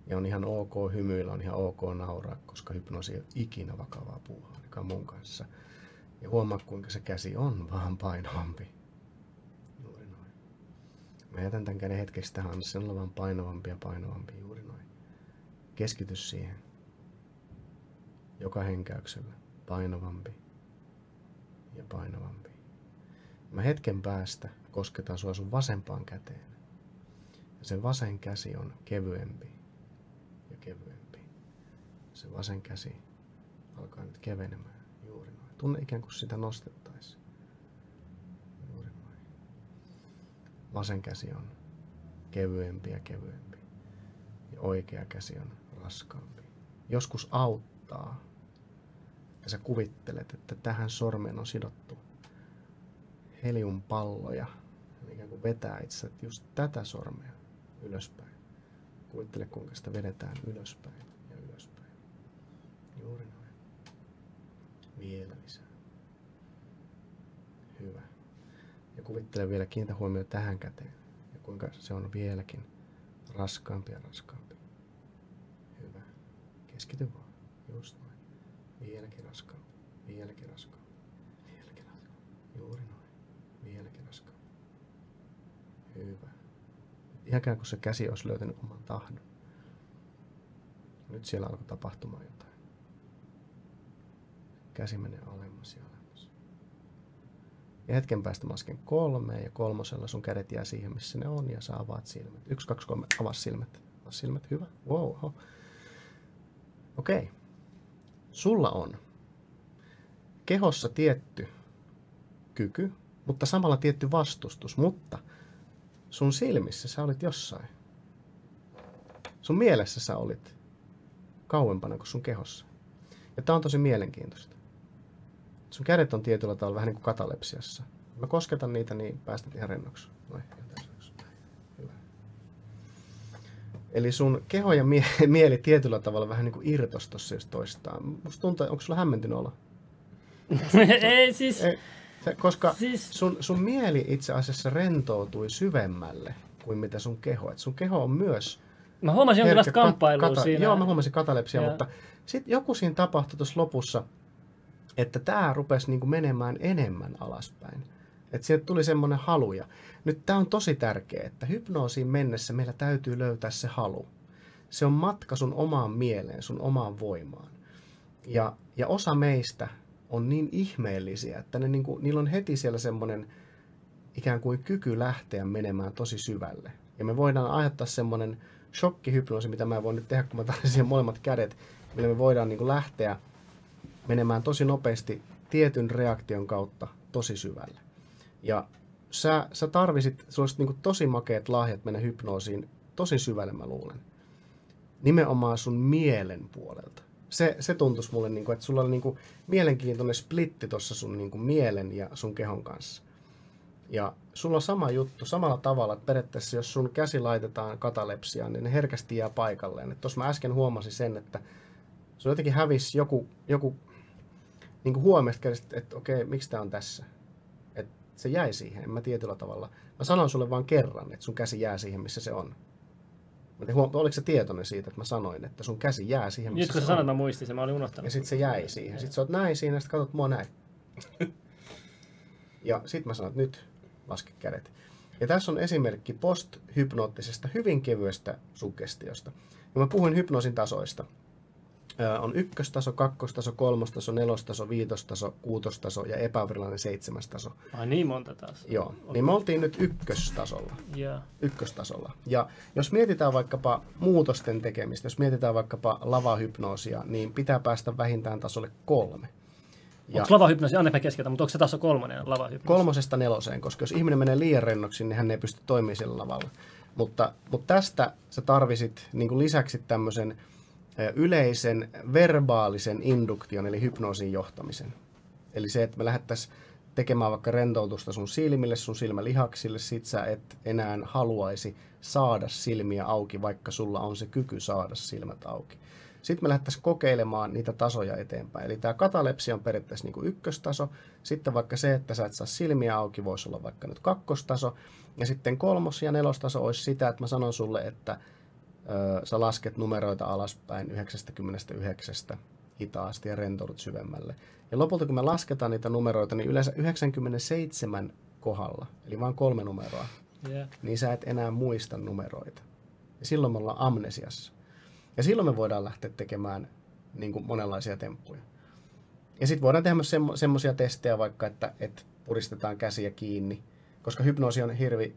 Ja on ihan ok hymyillä, on ihan ok nauraa, koska hypnoosi ei ole ikinä vakavaa puuhaa, mun kanssa. Ja huomaa kuinka se käsi on vaan painavampi. Mä jätän tämän käden hetkeksi tähän, sen olla vaan painavampi ja painavampi. Juuri noin. Keskity siihen. Joka henkäyksellä painavampi ja painavampi. Mä hetken päästä kosketaan sua sun vasempaan käteen. Ja se vasen käsi on kevyempi ja kevyempi. Se vasen käsi alkaa nyt kevenemään juuri noin. Tunne ikään kuin sitä nostettaisiin. Juuri noin. Vasen käsi on kevyempi ja kevyempi. Ja oikea käsi on raskaampi. Joskus auttaa. Ja sä kuvittelet, että tähän sormeen on sidottu heliumpalloja, ikään kuin vetää itse just tätä sormea ylöspäin. Kuvittele, kuinka sitä vedetään ylöspäin ja ylöspäin. Juuri noin. Vielä lisää. Hyvä. Ja kuvittele vielä, kiinnitä huomioon tähän käteen. Ja kuinka se on vieläkin raskaampi ja raskaampi. Hyvä. Keskity vaan. Just noin. Vieläkin raskaampi. Vieläkin raskaampi. Vieläkin raskaampi. Juuri noin. Vieläkin raskaampi. Hyvä. Ihan kuin se käsi olisi löytänyt oman tahdon. Nyt siellä alkoi tapahtumaan jotain. Käsi menee alemmas ja. Ja hetken päästä mä lasken kolme ja kolmosella sun kädet jää siihen, missä ne on ja sä avaat silmät. Yksi, kaksi, kolme, avaa silmät. Avaa silmät, hyvä. Wow. Okei. Okay. Sulla on kehossa tietty kyky, mutta samalla tietty vastustus, mutta sun silmissä sä olit jossain. Sun mielessä sä olit kauempana kuin sun kehossa. Ja tää on tosi mielenkiintoista. Sun kädet on tietyllä tavalla vähän niin kuin katalepsiassa. Mä kosketan niitä, niin päästät ihan rennoksi. Noin, Hyvä. Eli sun keho ja mie- mieli tietyllä tavalla vähän niin kuin irtos tossa jos toistaan. Musta tuntuu, onko sulla hämmentynyt olla? Ei siis... Ei, se, koska Siis- sun, sun mieli itse asiassa rentoutui syvemmälle kuin mitä sun keho. Et sun keho on myös Mä huomasin jonkinlaista kat- kamppailua kata- siinä. Joo, mä huomasin katalepsia, Joo. mutta sitten joku siinä tapahtui tuossa lopussa, että tämä rupesi niinku menemään enemmän alaspäin. Että sieltä tuli semmoinen halu. Ja nyt tämä on tosi tärkeää, että hypnoosiin mennessä meillä täytyy löytää se halu. Se on matka sun omaan mieleen, sun omaan voimaan. Ja, ja osa meistä on niin ihmeellisiä, että ne niinku, niillä on heti siellä semmoinen ikään kuin kyky lähteä menemään tosi syvälle. Ja me voidaan aiheuttaa semmoinen shokkihypnoosi, mitä mä voin nyt tehdä, kun mä tarvitsen molemmat kädet, millä me voidaan niin kuin lähteä menemään tosi nopeasti tietyn reaktion kautta tosi syvälle. Ja sä, sä tarvisit, sulla olisi niin tosi makeat lahjat mennä hypnoosiin tosi syvälle, mä luulen. Nimenomaan sun mielen puolelta. Se, se tuntuisi mulle, niin kuin, että sulla oli niin kuin mielenkiintoinen splitti tuossa sun niin kuin mielen ja sun kehon kanssa. Ja sulla on sama juttu samalla tavalla, että periaatteessa jos sun käsi laitetaan katalepsiaan, niin ne herkästi jää paikalleen. Tuossa mä äsken huomasin sen, että se jotenkin hävisi joku, joku niin kuin huomesta että, että okei, miksi tämä on tässä. Että se jäi siihen, en mä tietyllä tavalla. Mä sanoin sulle vain kerran, että sun käsi jää siihen, missä se on. Mä tein oliko se tietoinen siitä, että mä sanoin, että sun käsi jää siihen, missä Nyt kun sä sanoit, mä muistin sen, mä olin unohtanut. Ja sitten se jäi siihen. Sitten sä oot näin siinä, sitten katsot mua näin. Ja sitten mä sanoin, että nyt laske kädet. Ja tässä on esimerkki posthypnoottisesta hyvin kevyestä suggestiosta. Ja mä puhuin hypnoosin tasoista. On ykköstaso, kakkostaso, kolmostaso, nelostaso, viitostaso, kuutostaso ja epävirallinen seitsemäs taso. Ai niin monta taas. Joo, niin me oltiin nyt ykköstasolla Joo. ykköstasolla. Ja jos mietitään vaikkapa muutosten tekemistä, jos mietitään vaikkapa lavahypnoosia, niin pitää päästä vähintään tasolle kolme. Ja Onko lavahypnoosi, anna mä keskeytä, mutta onko se taso kolmonen lavahypnoosi? kolmosesta neloseen, koska jos ihminen menee liian rennoksi, niin hän ei pysty toimimaan sillä lavalla. Mutta, mutta tästä sä tarvisit niin lisäksi tämmöisen yleisen verbaalisen induktion, eli hypnoosin johtamisen. Eli se, että me lähdettäisiin tekemään vaikka rentoutusta sun silmille, sun silmälihaksille, sit sä et enää haluaisi saada silmiä auki, vaikka sulla on se kyky saada silmät auki. Sitten me lähdettäisiin kokeilemaan niitä tasoja eteenpäin. Eli tämä katalepsia on periaatteessa niin kuin ykköstaso. Sitten vaikka se, että sä et saa silmiä auki, voisi olla vaikka nyt kakkostaso. Ja sitten kolmos- ja nelostaso olisi sitä, että mä sanon sulle, että sä lasket numeroita alaspäin 99 hitaasti ja rentoudut syvemmälle. Ja lopulta kun me lasketaan niitä numeroita, niin yleensä 97 kohdalla, eli vain kolme numeroa, Yeah. niin sä et enää muista numeroita. Ja silloin me ollaan amnesiassa. Ja silloin me voidaan lähteä tekemään niin kuin monenlaisia temppuja. Ja sitten voidaan tehdä myös semmo- semmoisia testejä vaikka, että, että puristetaan käsiä kiinni, koska hypnoosi on hirvi...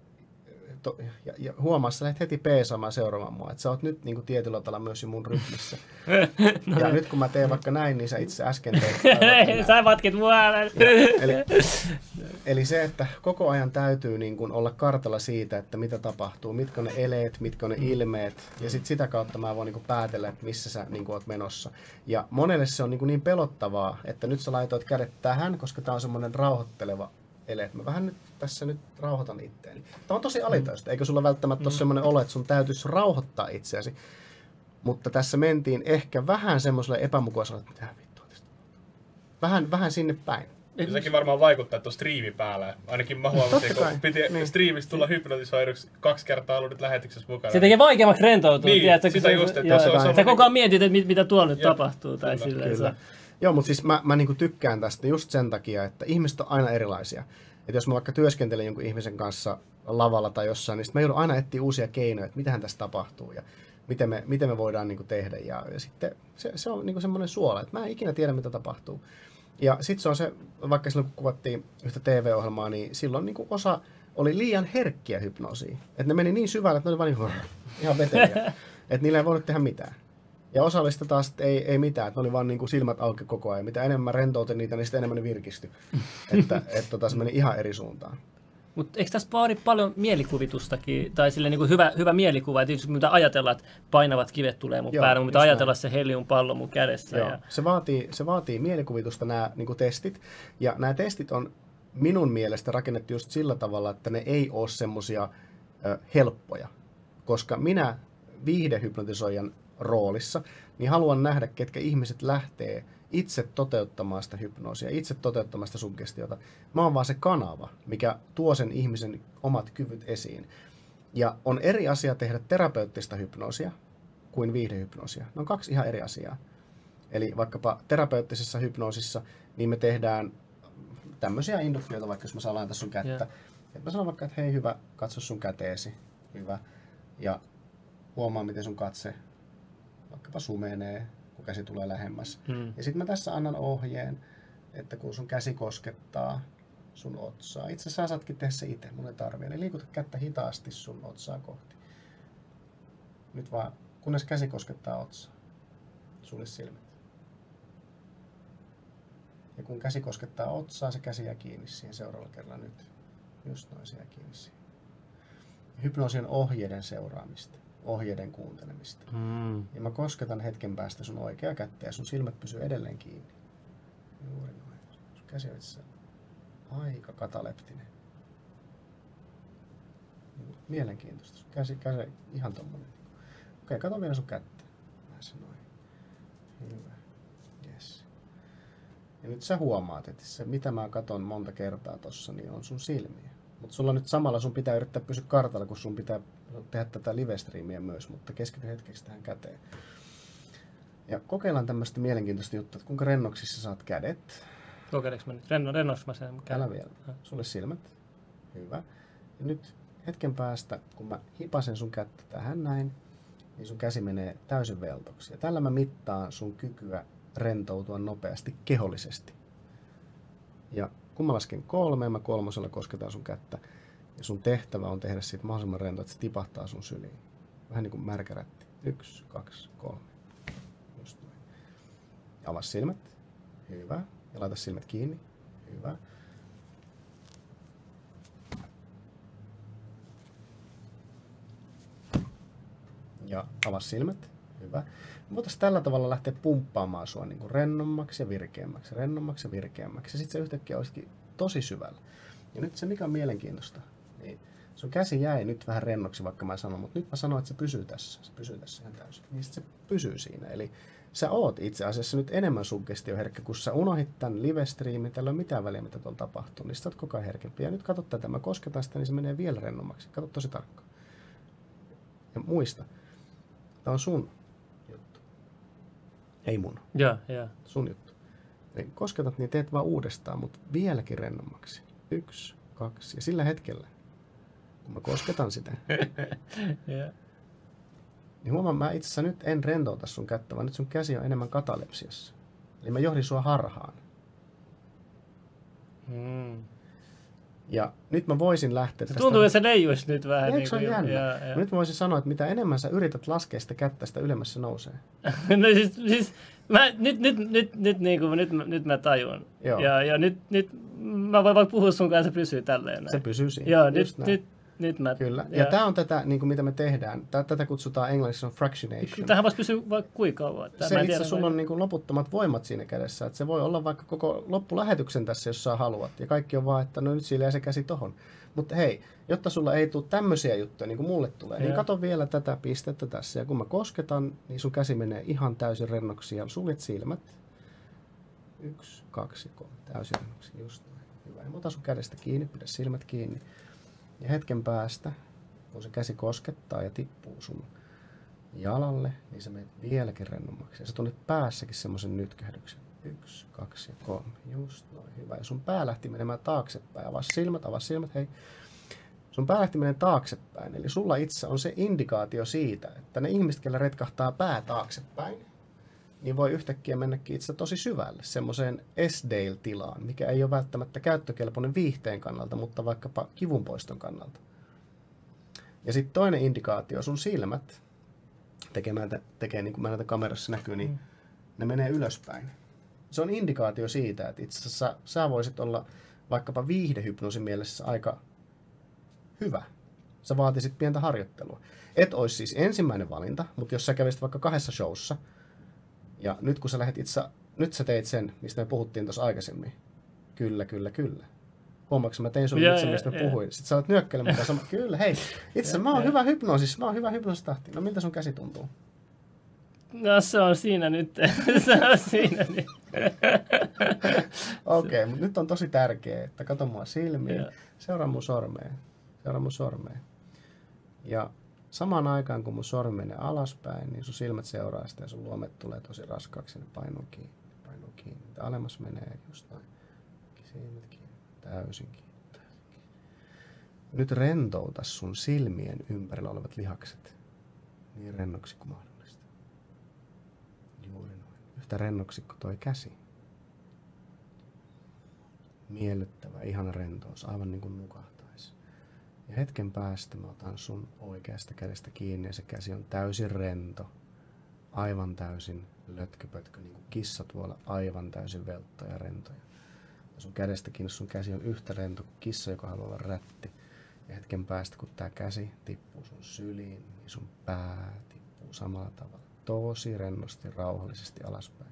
To, ja, ja huomaa, sä lähdet heti peesaamaan seuraamaan mua, että sä oot nyt niin kuin tietyllä tavalla myös jo mun rytmissä. ja nyt kun mä teen vaikka näin, niin sä itse äsken teit. Sä vatkit mua. Eli, eli se, että koko ajan täytyy niin kuin olla kartalla siitä, että mitä tapahtuu, mitkä on ne eleet, mitkä on ne ilmeet, ja sit sitä kautta mä voin niin kuin päätellä, että missä sä niin kuin oot menossa. Ja monelle se on niin, kuin niin pelottavaa, että nyt sä laitoit kädet tähän, koska tämä on semmoinen rauhoitteleva ele, että mä vähän nyt tässä nyt rauhoitan itteeni. Tämä on tosi alitaista, eikö sulla välttämättä ole semmoinen olo, että sun täytyisi rauhoittaa itseäsi. Mutta tässä mentiin ehkä vähän semmoiselle epämukaiselle, että mitä vittua tästä. Vähän, vähän sinne päin. Ja sekin varmaan vaikuttaa, että on striimi päällä. Ainakin mä huomasin, Totta kun kai, piti niin. striimistä tulla hypnotisoiduksi kaksi kertaa ollut nyt lähetyksessä mukana. Se tekee vaikeammaksi rentoutua. Niin, tiedätkö, sitä kun just, että joo, se on Sä semmoinen- koko ajan mietit, että mit, mitä tuolla nyt Jep, tapahtuu. Tai kyllä, silleen, Kyllä. Joo, mutta siis mä, mä niinku tykkään tästä just sen takia, että ihmiset on aina erilaisia. Että jos mä vaikka työskentelen jonkun ihmisen kanssa lavalla tai jossain, niin sit mä joudun aina etsiä uusia keinoja, että mitähän tässä tapahtuu ja miten me, miten me voidaan niinku tehdä. Ja, ja sitten se, se on niinku semmoinen suola, että mä en ikinä tiedä, mitä tapahtuu. Ja sitten se on se, vaikka silloin kun kuvattiin yhtä TV-ohjelmaa, niin silloin niinku osa oli liian herkkiä hypnoosiin. Että ne meni niin syvälle, että ne oli vaan niin, ihan veteliä. että niillä ei voinut tehdä mitään. Ja osallista taas ei, ei mitään, että ne oli vaan niin kuin silmät auki koko ajan. Mitä enemmän rentoutin niitä, niin sitä enemmän ne virkistyi. että et, tota, se meni ihan eri suuntaan. Mutta eikö tässä vaadi paljon mielikuvitustakin, tai sille niin hyvä, hyvä mielikuva, että jos mitä ajatellaan, että painavat kivet tulee mun Joo, päälle, mutta just ajatella näin. se heliumpallo mun kädessä. Joo. Ja, Se, vaatii, se vaatii mielikuvitusta nämä niin kuin testit. Ja nämä testit on minun mielestä rakennettu just sillä tavalla, että ne ei ole semmoisia helppoja. Koska minä viihdehypnotisoijan roolissa, niin haluan nähdä, ketkä ihmiset lähtee itse toteuttamaan sitä hypnoosia, itse toteuttamaan sitä suggestiota. Mä oon vaan se kanava, mikä tuo sen ihmisen omat kyvyt esiin. Ja on eri asia tehdä terapeuttista hypnoosia kuin viihdehypnoosia. Ne on kaksi ihan eri asiaa. Eli vaikkapa terapeuttisessa hypnoosissa, niin me tehdään tämmöisiä induktioita, vaikka jos mä saan laittaa sun kättä. Et mä sanon vaikka, että hei hyvä, katso sun käteesi. Hyvä. Ja huomaa, miten sun katse vaikkapa sumenee, kun käsi tulee lähemmäs. Mm. Ja sitten mä tässä annan ohjeen, että kun sun käsi koskettaa sun otsaa. Itse asiassa saatkin tehdä se itse, mun ei tarvii. Eli liikuta kättä hitaasti sun otsaa kohti. Nyt vaan, kunnes käsi koskettaa otsaa. Sulle silmät. Ja kun käsi koskettaa otsaa, se käsi jää kiinni siihen seuraavalla kerralla nyt. Just noin se jää kiinni siihen. Hypnoosi on ohjeiden seuraamista, ohjeiden kuuntelemista. Mm. Ja mä kosketan hetken päästä sun oikea kättä ja sun silmät pysyy edelleen kiinni. Juuri noin. Sun käsi on itse aika kataleptinen. Mielenkiintoista. Sun käsi, käsi ihan tommonen. Okei, kato vielä sun kättä. Se noin. Hyvä. Yes. Ja nyt sä huomaat, että se mitä mä katon monta kertaa tossa, niin on sun silmiä. Mutta sulla nyt samalla sun pitää yrittää pysyä kartalla, kun sun pitää tehdä tätä live-striimiä myös, mutta keskity hetkeksi tähän käteen. Ja kokeillaan tämmöistä mielenkiintoista juttua, että kuinka rennoksissa saat kädet. Kokeileeko mä nyt? Renno, rennoks mä sen käyn? Älä vielä. Sulle silmät. Hyvä. Ja nyt hetken päästä, kun mä hipasen sun kättä tähän näin, niin sun käsi menee täysin veltoksi. Ja tällä mä mittaan sun kykyä rentoutua nopeasti kehollisesti. Ja kun mä lasken kolmeen, mä kolmosella kosketaan sun kättä. Ja sun tehtävä on tehdä siitä mahdollisimman rento, että se tipahtaa sun syliin. Vähän niin kuin märkärätti. Yksi, kaksi, kolme. Just noin. Avaa silmät. Hyvä. Ja laita silmät kiinni. Hyvä. Ja avaa silmät. Hyvä. Voitaisiin tällä tavalla lähteä pumppaamaan sua niin kuin rennommaksi ja virkeämmäksi, rennommaksi ja virkeämmäksi. Ja sitten se yhtäkkiä olisikin tosi syvällä. Ja nyt se, mikä on mielenkiintoista, sun käsi jäi nyt vähän rennoksi, vaikka mä sanon, mutta nyt mä sanoin, että se pysyy tässä. Se pysyy tässä ihan täysin. Niin se pysyy siinä. Eli sä oot itse asiassa nyt enemmän suggestioherkkä, kun sä unohit tämän live-striimin, tällä ei ole mitään väliä, mitä tuolla tapahtuu, niin sä oot koko ajan herkempi. Ja nyt katso tätä, mä kosketan sitä, niin se menee vielä rennommaksi. Katso tosi tarkkaan. Ja muista, tämä on sun juttu. Ei mun, Joo, joo. sun juttu. Eli kosketat, niin teet vaan uudestaan, mutta vieläkin rennommaksi. Yksi, kaksi. Ja sillä hetkellä, kun mä kosketan sitä, Joo. niin huomaan, mä itse asiassa nyt en rentouta sun kättä, vaan nyt sun käsi on enemmän katalepsiassa. Eli mä johdin sua harhaan. Mm. Ja nyt mä voisin lähteä Se tuntuu, että se leijuisi nyt vähän. Eikö se ole kuin- jännä? Joo, joo. Nyt mä voisin sanoa, että mitä enemmän sä yrität laskea sitä kättä, sitä ylemmäs se nousee. no siis, siis mä, nyt, nyt, nyt, nyt, niin kuin, nyt, nyt mä tajun. Joo. Ja, ja nyt, nyt mä voin vaikka puhua sun kanssa, se pysyy tälleen. Näin. Se pysyy siinä. Joo, Just nyt, näin. nyt, nyt mä... Kyllä. Ja, ja tämä on tätä, niin kuin mitä me tehdään. Tä- Tätä kutsutaan englanniksi on fractionation. Tähän voisi pysyä vaikka kuinka kauan. Tää se itse tiedä, sulla mä- on niin kuin loputtomat voimat siinä kädessä. Että se voi olla vaikka koko loppulähetyksen tässä, jos sä haluat. Ja kaikki on vaan, että no nyt sillä se käsi tohon. Mutta hei, jotta sulla ei tule tämmöisiä juttuja, niin kuin mulle tulee, niin Joo. kato vielä tätä pistettä tässä. Ja kun mä kosketan, niin sun käsi menee ihan täysin rennoksi ja suljet silmät. Yksi, kaksi, kolme. Täysin rennoksi. Just näin. Hyvä. Ja mä otan sun kädestä kiinni, pidä silmät kiinni. Ja hetken päästä, kun se käsi koskettaa ja tippuu sun jalalle, niin se menee vieläkin rennommaksi. Ja sä tunnet päässäkin semmoisen nytkähdyksen. Yksi, kaksi ja kolme. Just noin. Hyvä. Ja sun pää lähti menemään taaksepäin. Avaa silmät, avaa silmät. Hei. Sun pää lähti menemään taaksepäin. Eli sulla itse on se indikaatio siitä, että ne ihmiset, kellä retkahtaa pää taaksepäin, niin voi yhtäkkiä mennäkin itse tosi syvälle, semmoiseen S-Dale-tilaan, mikä ei ole välttämättä käyttökelpoinen viihteen kannalta, mutta vaikkapa kivunpoiston kannalta. Ja sitten toinen indikaatio, sun silmät, tekemään, tekee niin kuin mä näitä kamerassa näkyy, niin Mm. ne menee ylöspäin. Se on indikaatio siitä, että itse asiassa sä voisit olla vaikkapa viihdehypnoosin mielessä aika hyvä. Sä vaatisit pientä harjoittelua. Et olisi siis ensimmäinen valinta, mutta jos sä kävisit vaikka kahdessa showssa, ja nyt kun sä lähdet itse, nyt sä teit sen, mistä me puhuttiin tuossa aikaisemmin. Kyllä, kyllä, kyllä. Huomaatko, mä tein sun sen, joo, mistä joo. puhuin. Sitten sä olet nyökkäilemään. Sama, kyllä, hei. Itse mä oon hyvä hypnoosis, mä oon hyvä hypnoosistahti. No miltä sun käsi tuntuu? No se on siinä nyt. se on siinä nyt. Okei, okay, mutta nyt on tosi tärkeää, että kato mua silmiin, Joo. seuraa mun sormeen, seuraa mun sormeen. Ja samaan aikaan, kun mun sormi menee alaspäin, niin sun silmät seuraa sitä ja sun luomet tulee tosi raskaaksi, ne painuu kiinni, painuu kiinni. Mitä alemmas menee, just. Silmät kiinni, täysin kiinni. Nyt rentouta sun silmien ympärillä olevat lihakset niin rennoksi kuin mahdollista. Juuri noin. Yhtä rennoksi kuin toi käsi miellyttävä, ihana rentous, aivan niin kuin nukahtaisi. Ja hetken päästä mä otan sun oikeasta kädestä kiinni ja se käsi on täysin rento, aivan täysin lötköpötkö, niin kuin kissa tuolla aivan täysin velttoja ja rentoja. Ja sun kädestä kiinni sun käsi on yhtä rento kuin kissa, joka haluaa olla rätti. Ja hetken päästä, kun tää käsi tippuu sun syliin, niin sun pää tippuu samalla tavalla. Tosi rennosti, rauhallisesti alaspäin.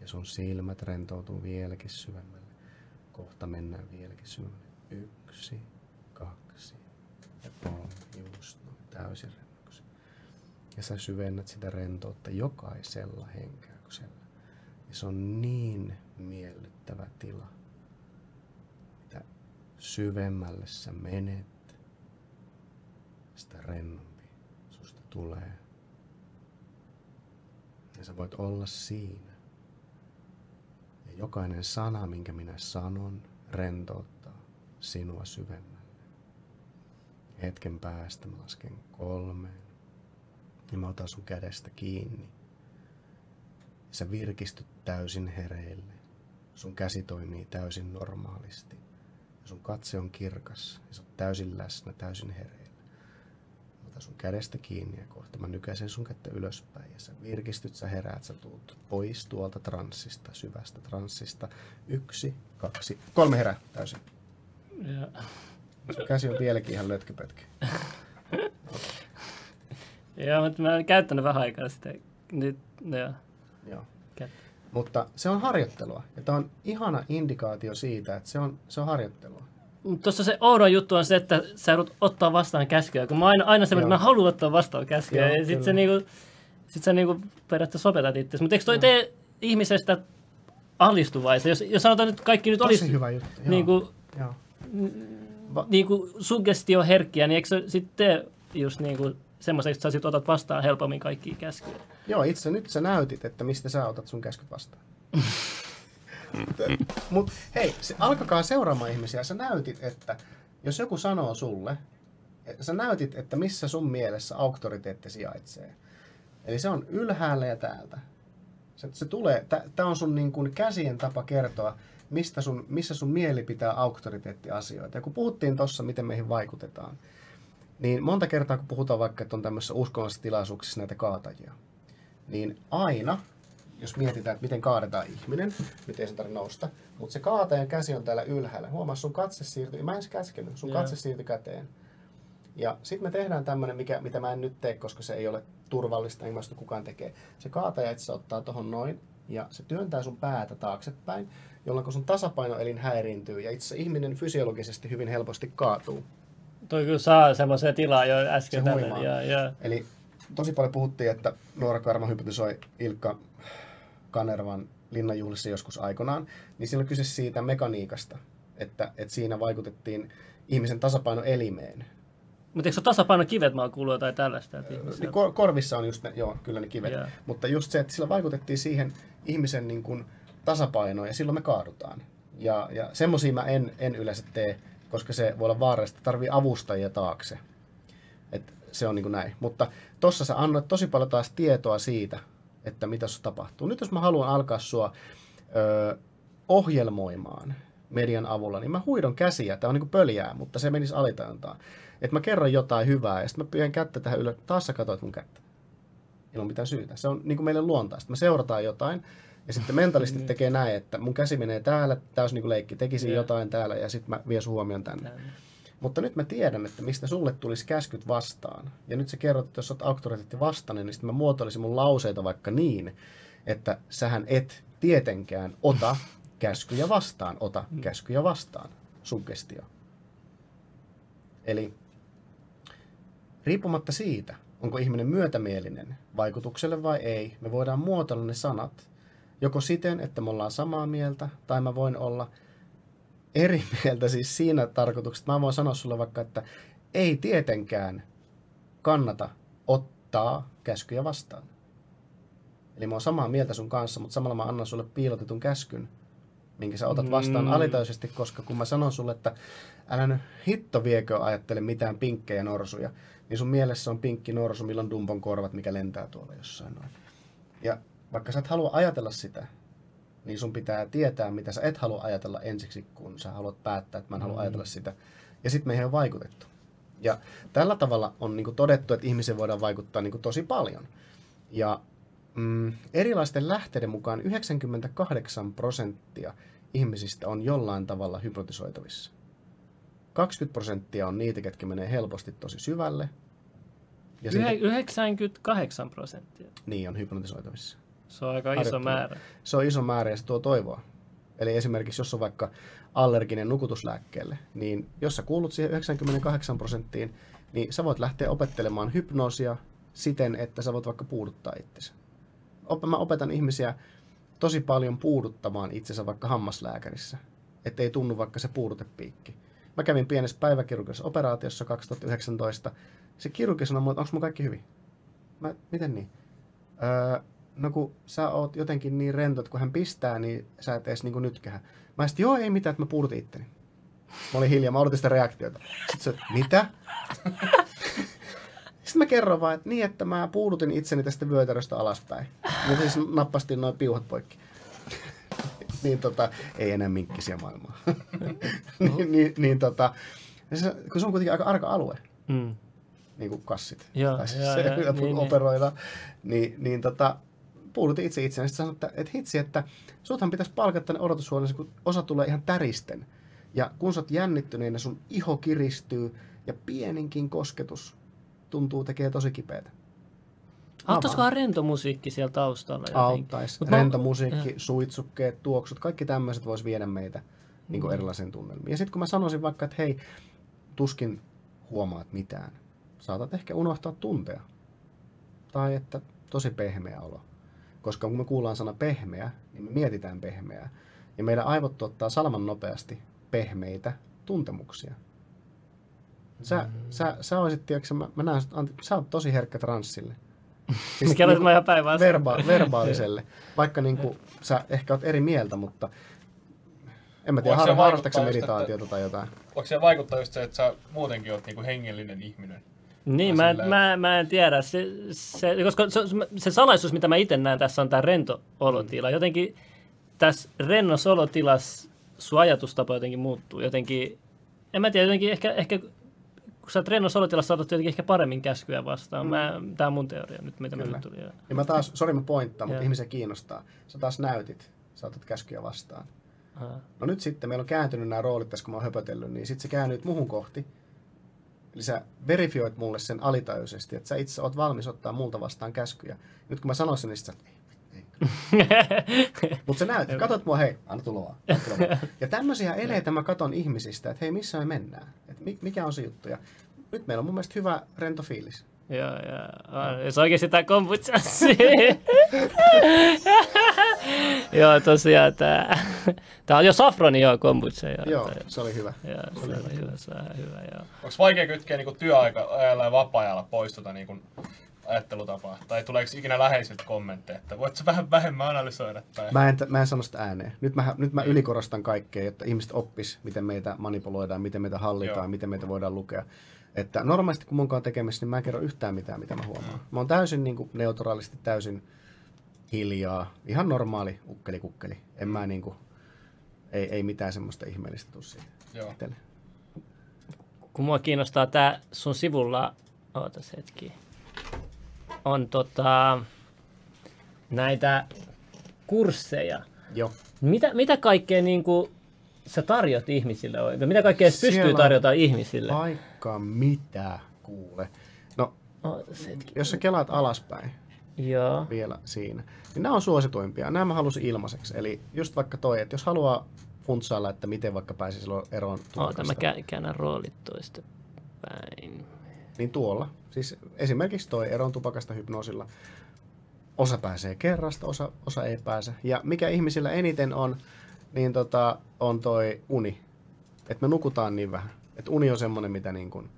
Ja sun silmät rentoutuu vieläkin syvemmälle. Kohta mennään vieläkin syvemmälle. Yksi, ja kolme. Just noin. Täysin rennoksi. Ja sä syvennät sitä rentoutta jokaisella henkäyksellä. Ja se on niin miellyttävä tila. Mitä syvemmälle sä menet, sitä rennompi susta tulee. Ja sä voit olla siinä. Ja jokainen sana, minkä minä sanon, rentouttaa sinua syvemmälle. Hetken päästä mä lasken kolmeen. Ja mä otan sun kädestä kiinni. Ja sä virkistyt täysin hereille. Sun käsi toimii täysin normaalisti. Ja sun katse on kirkas. Ja sä oot täysin läsnä, täysin hereillä. Mä otan sun kädestä kiinni ja kohta mä nykäisen sun kättä ylöspäin. Ja sä virkistyt, sä heräät, sä tuut pois tuolta transsista, syvästä transsista. Yksi, kaksi, kolme herää täysin. Joo. Sun käsi on vieläkin ihan lötköpötkä. Joo, mutta mä oon käyttänyt vähän aikaa sitä. Nyt, joo. Joo. Kättä. Mutta se on harjoittelua. Ja tämä on ihana indikaatio siitä, että se on, se on harjoittelua. Tuossa se oudoin juttu on se, että sä joudut ottaa vastaan käskyä. Kun mä aina, aina se, että Joo. mä haluan ottaa vastaan käskyä. Joo, ja sit kyllä. sä, niinku, sit sä niinku periaatteessa opetat itse. Mutta eikö toi tee ihmisestä alistuvaisen? Jos, jos sanotaan nyt kaikki nyt Tosi olisi hyvä juttu. Joo. niinku, Joo. Niinku suggestioherkkiä, niin eikö se sitten just niinku semmoiseksi, että sä sit otat vastaan helpommin kaikkia käskyjä? Joo, itse nyt sä näytit, että mistä sä otat sun käskyt vastaan. Mutta hei, se, alkakaa seuraamaan ihmisiä. Sä näytit, että jos joku sanoo sulle, että sä näytit, että missä sun mielessä auktoriteetti sijaitsee. Eli se on ylhäällä ja täältä. Se, se tulee, tämä on sun niin kuin käsien tapa kertoa, mistä sun, missä sun mieli pitää auktoriteettiasioita. Ja kun puhuttiin tuossa, miten meihin vaikutetaan, niin monta kertaa kun puhutaan vaikka, että on tämmöisissä uskonnollisissa tilaisuuksissa näitä kaatajia, niin aina, jos mietitään, että miten kaadetaan ihminen, nyt ei sen tarvitse nousta, mutta se kaatajan käsi on täällä ylhäällä. Huomaa, sun katse siirtyy, mä en edes käskenyt, sun Joo. katse siirtyi käteen. Ja sitten me tehdään tämmöinen, mikä, mitä mä en nyt tee, koska se ei ole turvallista, enkä mä sitä kukaan tekee. Se kaataja itse ottaa tohon noin, ja se työntää sun päätä taaksepäin, jolloin sun tasapainoelin häiriintyy, ja itse ihminen fysiologisesti hyvin helposti kaatuu. Toi kyllä saa semmoisen tilaa jo äsken. Se huimaa. ja, ja, Eli tosi paljon puhuttiin, että Noora Karma hypnotisoi Ilkka Kanervan linnanjuhlissa joskus aikanaan, niin siinä on kyse siitä mekaniikasta, että, että siinä vaikutettiin ihmisen tasapainoelimeen. mutta eikö se ole tasapainokivet, mä oon kuullut jotain tällaista? Että ihmiset- Niin kor- korvissa on just ne, joo, kyllä ne kivet, Joo. mutta just se, että sillä vaikutettiin siihen ihmisen niin kuin tasapainoon ja silloin me kaadutaan. Ja, ja semmoisia mä en, en yleensä tee, koska se voi olla vaarallista, tarvii avustajia taakse. Et se on niin kuin näin. Mutta tossa sä annoit tosi paljon taas tietoa siitä, että mitä sussa tapahtuu. Nyt jos mä haluan alkaa sua ö, ohjelmoimaan median avulla, niin mä huidon käsiä. Tämä on niin kuin pöljää, mutta se menisi alitajuntaan. Että mä kerron jotain hyvää ja sitten mä pyydän kättä tähän ylös. Taas sä katsoit mun kättä. Ilman mitään syytä. Se on niin kuin meille luontaista. Me seurataan jotain ja sitten mentalisti tekee näin, että mun käsi menee täällä, tää olisi niin leikki. Tekisin Joo. jotain täällä ja sitten mä vien sun huomion tänne. Tänne. Mutta nyt mä tiedän, että mistä sulle tulisi käskyt vastaan. Ja nyt sä kerrot, että jos olet auktoriteetti vastainen, niin sitten mä muotoilisin mun lauseita vaikka niin, että sähän et tietenkään ota käskyjä vastaan. Ota käskyjä vastaan. Suggestio. Eli riippumatta siitä, onko ihminen myötämielinen vaikutukselle vai ei, me voidaan muotoilla ne sanat joko siten, että me ollaan samaa mieltä, tai mä voin olla eri mieltä siis siinä tarkoituksessa, mä voin sanoa sulle vaikka, että ei tietenkään kannata ottaa käskyjä vastaan. Eli mä oon samaa mieltä sun kanssa, mutta samalla mä annan sulle piilotetun käskyn, minkä sä otat vastaan Mm. alitajuisesti, koska kun mä sanon sulle, että älä nyt hitto viekö ajattele mitään pinkkejä norsuja, niin sun mielessä on pinkki norsu, millä on dumpon korvat, mikä lentää tuolla jossain noin. Ja vaikka sä et halua ajatella sitä, niin sun pitää tietää, mitä sä et halua ajatella ensiksi, kun sä haluat päättää, että mä en halua Mm. ajatella sitä. Ja sitten meihin on vaikutettu. Ja tällä tavalla on niin todettu, että ihmisiin voidaan vaikuttaa niin tosi paljon. Ja mm, erilaisten lähteiden mukaan 98 prosenttia ihmisistä on jollain tavalla hypnotisoitavissa. 20 prosenttia on niitä, ketkä menee helposti tosi syvälle. Ja siitä, Yhe- 98 prosenttia. niin on hypnotisoitavissa. Se on aika iso määrä. Se on iso määrä ja se tuo toivoa. Eli esimerkiksi jos on vaikka allerginen nukutuslääkkeelle, niin jos sä kuulut siihen 98 prosenttiin, niin sä voit lähteä opettelemaan hypnoosia siten, että sä voit vaikka puuduttaa itsesi. Mä opetan ihmisiä tosi paljon puuduttamaan itsensä vaikka hammaslääkärissä, ettei tunnu vaikka se puudutepiikki. Mä kävin pienessä päiväkirurgisessa operaatiossa 2019. Se kirurgi sanoi mulle, että onko mun kaikki hyvin? Mä, miten niin? Öö, no kun sä oot jotenkin niin rento, että kun hän pistää, niin sä et edes niinku nytkähä. Mä sitten, joo ei mitään, että mä puudutin itteni. Mä olin hiljaa, mä odotin sitä reaktiota. Sitten se, mitä? Sitten mä kerron vaan, että niin, että mä puudutin itseni tästä vyötäröstä alaspäin. Ja siis nappastin noin piuhat poikki. niin tota, ei enää minkkisiä maailmaa. niin, niin, niin tota, se, kun se on kuitenkin aika arka alue, Mm. niin kuin kassit. Joo, tai siis joo, se, joo, niin, niin. operoidaan. Niin, niin tota, puudutin itse itseäni. Sanoin, että, että hitsi, että suthan pitäisi palkata tänne odotushuoneeseen, kun osa tulee ihan täristen. Ja kun sä oot jännittyneenä, sun iho kiristyy ja pieninkin kosketus tuntuu tekee tosi kipeätä. Auttaisikohan rento musiikki siellä taustalla? Auttaisi. Mut mä- Rento musiikki, suitsukkeet, tuoksut, kaikki tämmöiset vois viedä meitä niin kuin erilaisiin tunnelmiin. Ja sitten kun mä sanoisin vaikka, että hei, tuskin huomaat mitään. Saatat ehkä unohtaa tuntea. Tai että tosi pehmeä olo. Koska kun me kuullaan sana pehmeä, niin me mietitään pehmeää. Ja meidän aivot tuottaa salaman nopeasti pehmeitä tuntemuksia. Sä, mm. sä, sä olisit, tiedätkö, mä, mä näen, Antti, sä oot tosi herkkä transsille. Siis Mikä niinku mä ihan verba- verbaaliselle. Vaikka niin kuin, sä ehkä oot eri mieltä, mutta en mä tiedä, harrastatko meditaatiota tai jotain. Voiko se vaikuttaa just se, että sä muutenkin oot niinku hengellinen ihminen? Niin, mä, silleen- mä, mä en tiedä. Se, se, koska se, se salaisuus, mitä mä itse näen tässä, on tämä rento olotila. Jotenkin tässä rennossa olotilassa sun ajatustapa jotenkin muuttuu. Jotenkin, en mä tiedä, jotenkin ehkä, ehkä kun sä oot rennossa olotilassa, saatat jotenkin ehkä paremmin käskyjä vastaan. Mä, tää on mun teoria nyt, mitä mä Kyllä. nyt tuli. Ja mä taas, sori mä pointtaan, mutta ihmisiä kiinnostaa. Sä taas näytit, sä otat käskyjä vastaan. Aha. No nyt sitten, meillä on kääntynyt nämä roolit tässä, kun mä oon höpötellyt, niin sitten sä käännyt muhun kohti. Eli sä verifioit mulle sen alitajuisesti, että sä itse oot valmis ottaa multa vastaan käskyjä. Nyt kun mä sanoin sen, niin sä, ei, ei. Mutta sä näytit, katot mua, hei, anna tulla vaan. anna tulla vaan. Ja tämmöisiä eleitä mä katon ihmisistä, että hei, missä me mennään? Että mi- mikä on se juttu? Ja nyt meillä on mun mielestä hyvä rento fiilis. Joo, joo. On. Jos oikeasti tää kombucha Joo, tosiaan tää. Tää on jo safroni joo kombucha. Joo, Joo, se oli hyvä. Joo, se oli hyvä, se on hyvä, joo. Onko vaikea kytkeä niinku työajalla ja vapaa-ajalla pois tota niinku ajattelutapaa? Tai tuleeko ikinä läheisiltä kommentteja, että voit sä vähän vähemmän analysoida? Tai... Mä en, mä en sano sitä ääneen. Nyt mä, nyt mä ylikorostan kaikkea, jotta ihmiset oppis, miten meitä manipuloidaan, miten meitä hallitaan, Joo. miten meitä voidaan lukea. Että normaalisti kun mun kanssa tekemisissä, niin mä en kerro yhtään mitään, mitä mä huomaan. Mä oon täysin niin kuin, neutraalisti, täysin hiljaa. Ihan normaali ukkeli kukkeli. En mä niin kuin, ei, ei mitään semmoista ihmeellistä tuu siitä. Joo. itselle. kun mua kiinnostaa tää sun sivulla, ootas hetki, on tota, näitä kursseja. Joo. Mitä, mitä kaikkea niin kuin, sä tarjot ihmisille oikein? Mitä kaikkea pystyy tarjota ihmisille? Vaikka mitä kuule. No, hetki. jos sä kelaat alaspäin, Joo. vielä siinä. Niin nämä on suosituimpia. Nämä mä halusin ilmaiseksi. Eli just vaikka toi, että jos haluaa funtsailla, että miten vaikka pääsisi silloin eroon Oota, tupakasta, mä kä- käännän roolit toista päin. niin tuolla. Siis esimerkiksi toi eroon tupakasta hypnoosilla. Osa pääsee kerrasta, osa, osa ei pääse. Ja mikä ihmisillä eniten on, niin tota, on toi uni. Että me nukutaan niin vähän. Että uni on semmoinen, mitä niin kun,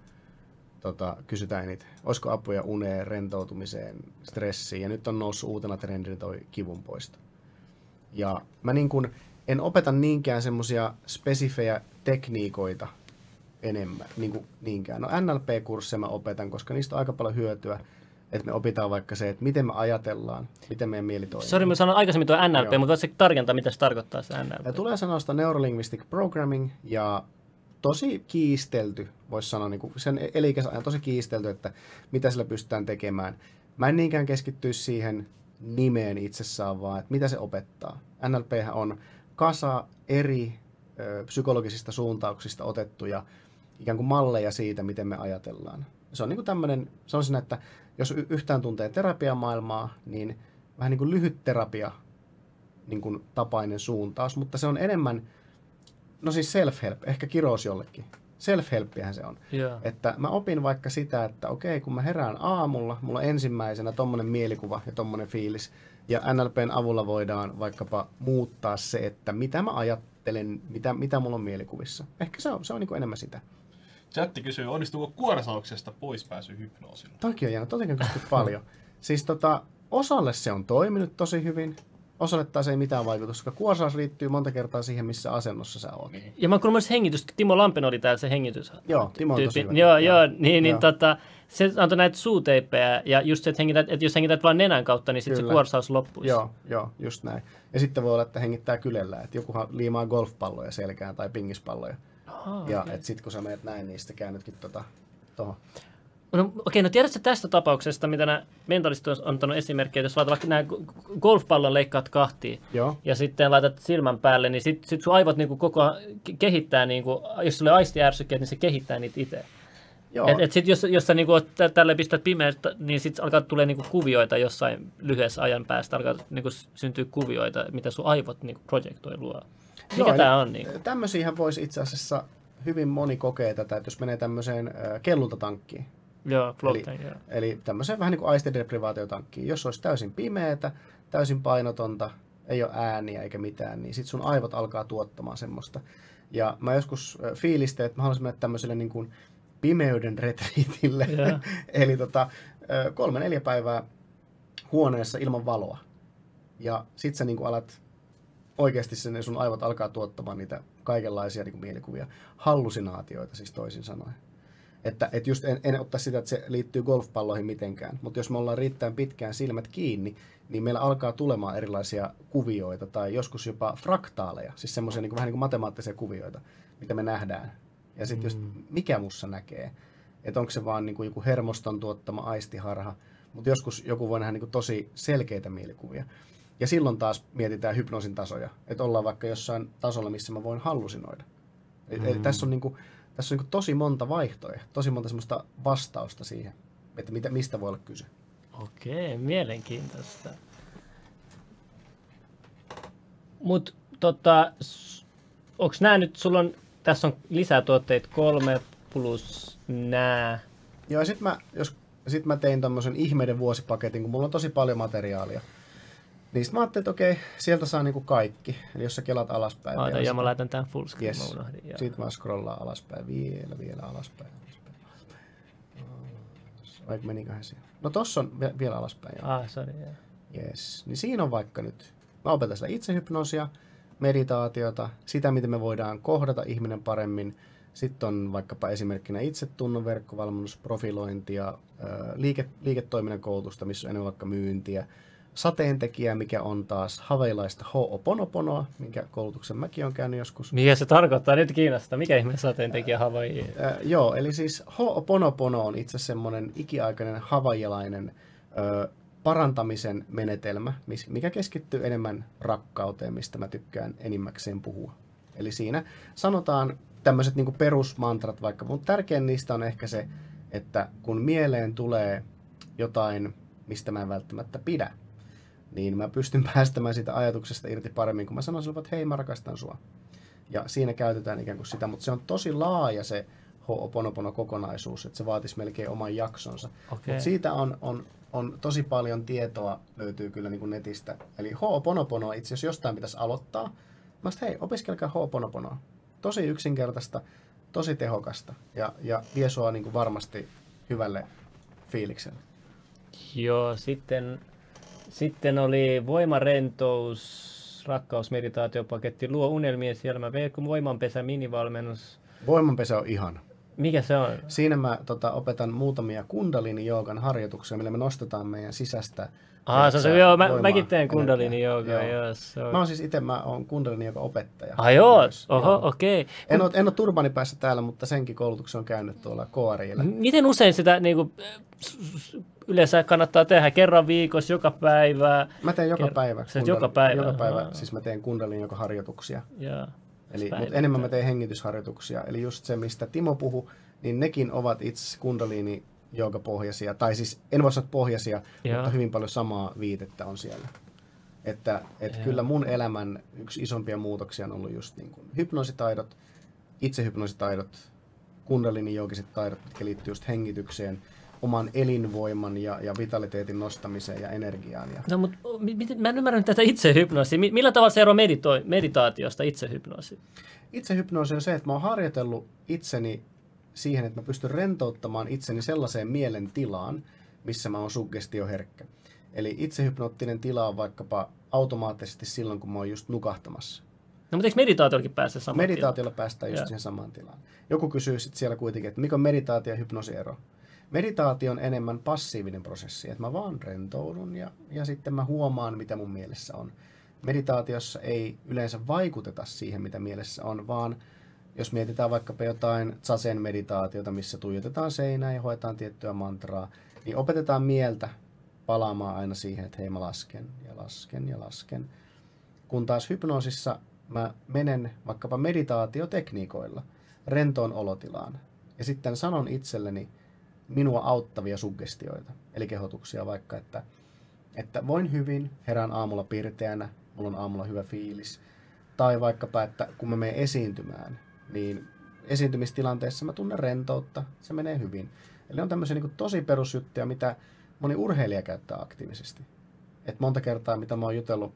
tota, kysytään eniten. Olisiko apuja uneen, rentoutumiseen, stressiin. Ja nyt on noussut uutena trendinä toi kivun poisto. Ja mä niin kun, en opeta niinkään semmoisia spesifejä tekniikoita enemmän, niin kuin niinkään. No NLP-kursseja mä opetan, koska niistä on aika paljon hyötyä. Että me opitaan vaikka se, että miten me ajatellaan, miten meidän mieli toimii. Sori, mä sanoin aikaisemmin tuo NLP, Joo. mutta voitko tarkentaa, mitä se tarkoittaa se NLP? Ja tulee sanoista Neurolinguistic Programming ja tosi kiistelty, voisi sanoa, niin sen ajan tosi kiistelty, että mitä sillä pystytään tekemään. Mä en niinkään keskittyisi siihen nimeen itsessään, vaan että mitä se opettaa. NLP on kasa eri ö, psykologisista suuntauksista otettuja ikään kuin malleja siitä, miten me ajatellaan. Se on niin kuin tämmöinen, sanoisin, että jos yhtään tuntee terapiamaailmaa, niin vähän niin kuin lyhyt terapia niin kuin tapainen suuntaus, mutta se on enemmän, no siis self-help, ehkä kirous jollekin. Self-helppihän se on. Joo. Että mä opin vaikka sitä, että okei, kun mä herään aamulla, mulla on ensimmäisenä tommonen mielikuva ja tommonen fiilis, ja NLPn avulla voidaan vaikkapa muuttaa se, että mitä mä ajattelen, mitä, mitä mulla on mielikuvissa. Ehkä se on, se on niin enemmän sitä. Chatti kysyy, onnistuuko kuoresauksesta poispääsy hypnoosilla? Toki on totikin kysytty paljon. Siis tota, osalle se on toiminut tosi hyvin, osalle taas ei mitään vaikutusta, koska kuorsaus liittyy monta kertaa siihen, missä asennossa sä oot. Niin. Ja mä kuulin myös hengitys, Timo Lampen oli täällä se hengitys. Joo, Timo on tosi hyvä. Joo, joo, niin, niin Joo. tota, se antoi näitä suuteippejä ja just se, että, hengität, että jos hengität vaan nenän kautta, niin sitten se kuorsaus loppuisi. Joo, joo, just näin. Ja sitten voi olla, että hengittää kylellä, että jokuhan liimaa golfpalloja selkään tai pingispalloja. Aha, ja okei. et sit kun sä menet näin, niin sitten käännytkin tota, tohon. No, okei, no tiedätkö tästä tapauksesta, mitä nämä mentalistit on antanut esimerkkejä, jos laitat vaikka nämä golfpallon leikkaat kahtiin Joo, ja sitten laitat silmän päälle, niin sitten sit sun aivot niinku koko ajan ke- kehittää, niinku, jos sulle aistiärsykkeet, niin se kehittää niitä itse. Joo, Et, et sit jos, jos sä niinku, tälle pistät pimeästä, niin sitten alkaa tulee niinku kuvioita jossain lyhyessä ajan päästä, alkaa niinku syntyä kuvioita, mitä sun aivot niinku projektoi luo. Mikä Joo, eli on? Niinku? Tämmöisiähän voisi itse asiassa hyvin moni kokea tätä, että jos menee tämmöiseen kellultatankkiin, Joo, floating, joo. Eli tämmöiseen vähän niin kuin aistideprivaatiotankkiin. Jos olisi täysin pimeätä, täysin painotonta, ei ole ääniä eikä mitään, niin sit sun aivot alkaa tuottamaan semmoista. Ja mä joskus fiilistin, että mä haluaisin mennä tämmöiselle niin kuin pimeyden retriitille. Joo. Eli tota, kolme neljä päivää huoneessa ilman valoa. Ja sit sä niin kuin alat oikeasti sen, sun aivot alkaa tuottamaan niitä kaikenlaisia niin kuin mielikuvia. Hallusinaatioita siis toisin sanoen. Että et just en, en ottaa sitä, että se liittyy golfpalloihin mitenkään, mutta jos me ollaan riittävän pitkään silmät kiinni, niin meillä alkaa tulemaan erilaisia kuvioita tai joskus jopa fraktaaleja, siis semmoisia niin vähän niin kuin matemaattisia kuvioita, mitä me nähdään. Ja sitten just mikä mussa näkee, että onko se vaan niin kuin joku hermoston tuottama aistiharha, mutta joskus joku voi nähdä niin kuin tosi selkeitä mielikuvia. Ja silloin taas mietitään hypnoosin tasoja, että ollaan vaikka jossain tasolla, missä mä voin hallusinoida. Eli, eli tässä on, niin kuin, tässä on niin tosi monta vaihtoehtoa, tosi monta semmoista vastausta siihen, että mitä, mistä voi olla kyse. Okei, mielenkiintoista. Mut tota, onks nää nyt, sulla on, tässä on lisätuotteet kolme plus nää. Joo, ja sitten mä, jos, sit mä tein tämmöisen ihmeiden vuosipaketin, kun mulla on tosi paljon materiaalia. Niin sit mä ajattelin, että okei, sieltä saa niinku kaikki. Eli jos sä kelat alaspäin. Vielä ja mä laitan tän full screen, Yes. mä unohdin. joo. Sitten mä scrollaan alaspäin vielä, vielä alaspäin. alaspäin. Vai meniköhän siellä? No tossa on vi- vielä alaspäin. Joo. Ah, sorry, joo. Yes. Niin siinä on vaikka nyt, mä opetan sitä itsehypnoosia, meditaatiota, sitä miten me voidaan kohdata ihminen paremmin. Sitten on vaikkapa esimerkkinä itsetunnon verkkovalmennus, profilointia, liike, liiketoiminnan koulutusta, missä on enemmän vaikka myyntiä, sateentekijä, mikä on taas haveilaista ho'oponoponoa, minkä koulutuksen mäkin olen käynyt joskus. Mikä se tarkoittaa? Nyt kiinnostaa. Mikä ihme sateentekijä Hawaii? Äh, joo, eli siis Ho'oponopono on itse semmoinen ikiaikainen havaialainen ö, parantamisen menetelmä, mikä keskittyy enemmän rakkauteen, mistä mä tykkään enimmäkseen puhua. Eli siinä sanotaan tämmöiset niin perusmantrat vaikka, mutta tärkein niistä on ehkä se, että kun mieleen tulee jotain, mistä mä en välttämättä pidä, niin mä pystyn päästämään siitä ajatuksesta irti paremmin, kun mä sanon sinulle, että hei, mä rakastan sua. Ja siinä käytetään ikään kuin sitä, mutta se on tosi laaja se Ho'oponopono-kokonaisuus, että se vaatisi melkein oman jaksonsa. Okei. Mutta siitä on, on, on tosi paljon tietoa, löytyy kyllä niin kuin netistä. Eli Ho'oponopono itse asiassa jostain pitäisi aloittaa. Mä sanoin, hei, opiskelkaa Ho'oponoponoa. Tosi yksinkertaista, tosi tehokasta ja, ja vie sua niin kuin varmasti hyvälle fiilikselle. Joo, sitten, sitten oli voimarentous, rakkausmeditaatiopaketti, luo unelmien sielmä, voimanpesä minivalmennus. Voimanpesä on ihana. Mikä se on? Siinä mä tota, opetan muutamia kundalini joogan harjoituksia, millä me nostetaan meidän sisästä. Ah, se on se, joo, mä, mäkin teen kundalini joogaa, joo. se on. Mä oon siis itse, mä oon kundalini joka opettaja. Ah joo, myös, oho, joo. okei. En ole, en ole turbani päässä täällä, mutta senkin koulutuksen on käynyt tuolla KRIllä. Miten usein sitä niin kuin, yleensä kannattaa tehdä? Kerran viikossa, joka päivä? Mä teen joka Ker- päivä. Teet joka päivä, Joka päivä, ahaa. siis mä teen kundalini joka harjoituksia. Ja, Eli, mutta enemmän mä teen hengitysharjoituksia. Eli just se, mistä Timo puhui, niin nekin ovat itse asiassa kundalini pohjaisia. Tai siis en voi sanoa pohjaisia, Joo. mutta hyvin paljon samaa viitettä on siellä. Että et Joo. kyllä mun elämän yksi isompia muutoksia on ollut just niin kuin hypnoositaidot, itsehypnoositaidot, kundalini taidot, jotka liittyy just hengitykseen, oman elinvoiman ja, ja vitaliteetin nostamiseen ja energiaan. Ja No, mutta mä en ymmärrä tätä itsehypnoosia. Mi- Millä tavalla se eroaa medito- meditaatiosta itsehypnoosiin? Itsehypnoosi on se, että mä oon harjoitellut itseni siihen, että mä pystyn rentouttamaan itseni sellaiseen mielentilaan, missä mä oon suggestioherkkä. Eli itsehypnoottinen tila on vaikkapa automaattisesti silloin, kun mä oon just nukahtamassa. No, mutta eikö meditaatiollakin pääse samaan Meditaatiolla päästään just Joo. siihen samaan tilaan. Joku kysyy sitten siellä kuitenkin, että mikä on meditaatio ja hypnoosi ero? Meditaatio on enemmän passiivinen prosessi, että mä vaan rentoudun ja, ja sitten mä huomaan, mitä mun mielessä on. Meditaatiossa ei yleensä vaikuteta siihen, mitä mielessä on, vaan jos mietitään vaikkapa jotain zazen meditaatiota, missä tuijotetaan seinää ja hoetaan tiettyä mantraa, niin opetetaan mieltä palaamaan aina siihen, että hei mä lasken ja lasken ja lasken. Kun taas hypnoosissa mä menen vaikkapa meditaatiotekniikoilla rentoon olotilaan. ja sitten sanon itselleni minua auttavia suggestioita, eli kehotuksia vaikka, että, että voin hyvin, herään aamulla pirteänä, mulla on aamulla hyvä fiilis. Tai vaikkapa, että kun mä menen esiintymään, niin esiintymistilanteessa mä tunnen rentoutta, se menee hyvin. Eli on tämmöisiä niin tosi perusjuttuja, mitä moni urheilija käyttää aktiivisesti. Et monta kertaa, mitä mä oon jutellut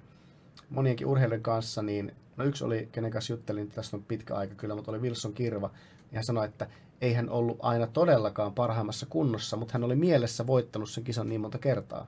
monienkin urheilijoiden kanssa, niin no yksi oli, kenen kanssa juttelin, tästä on pitkä aika kyllä, mutta oli Wilson Kirva, ja hän sanoi, että ei hän ollut aina todellakaan parhaimmassa kunnossa, mutta hän oli mielessä voittanut sen kisan niin monta kertaa,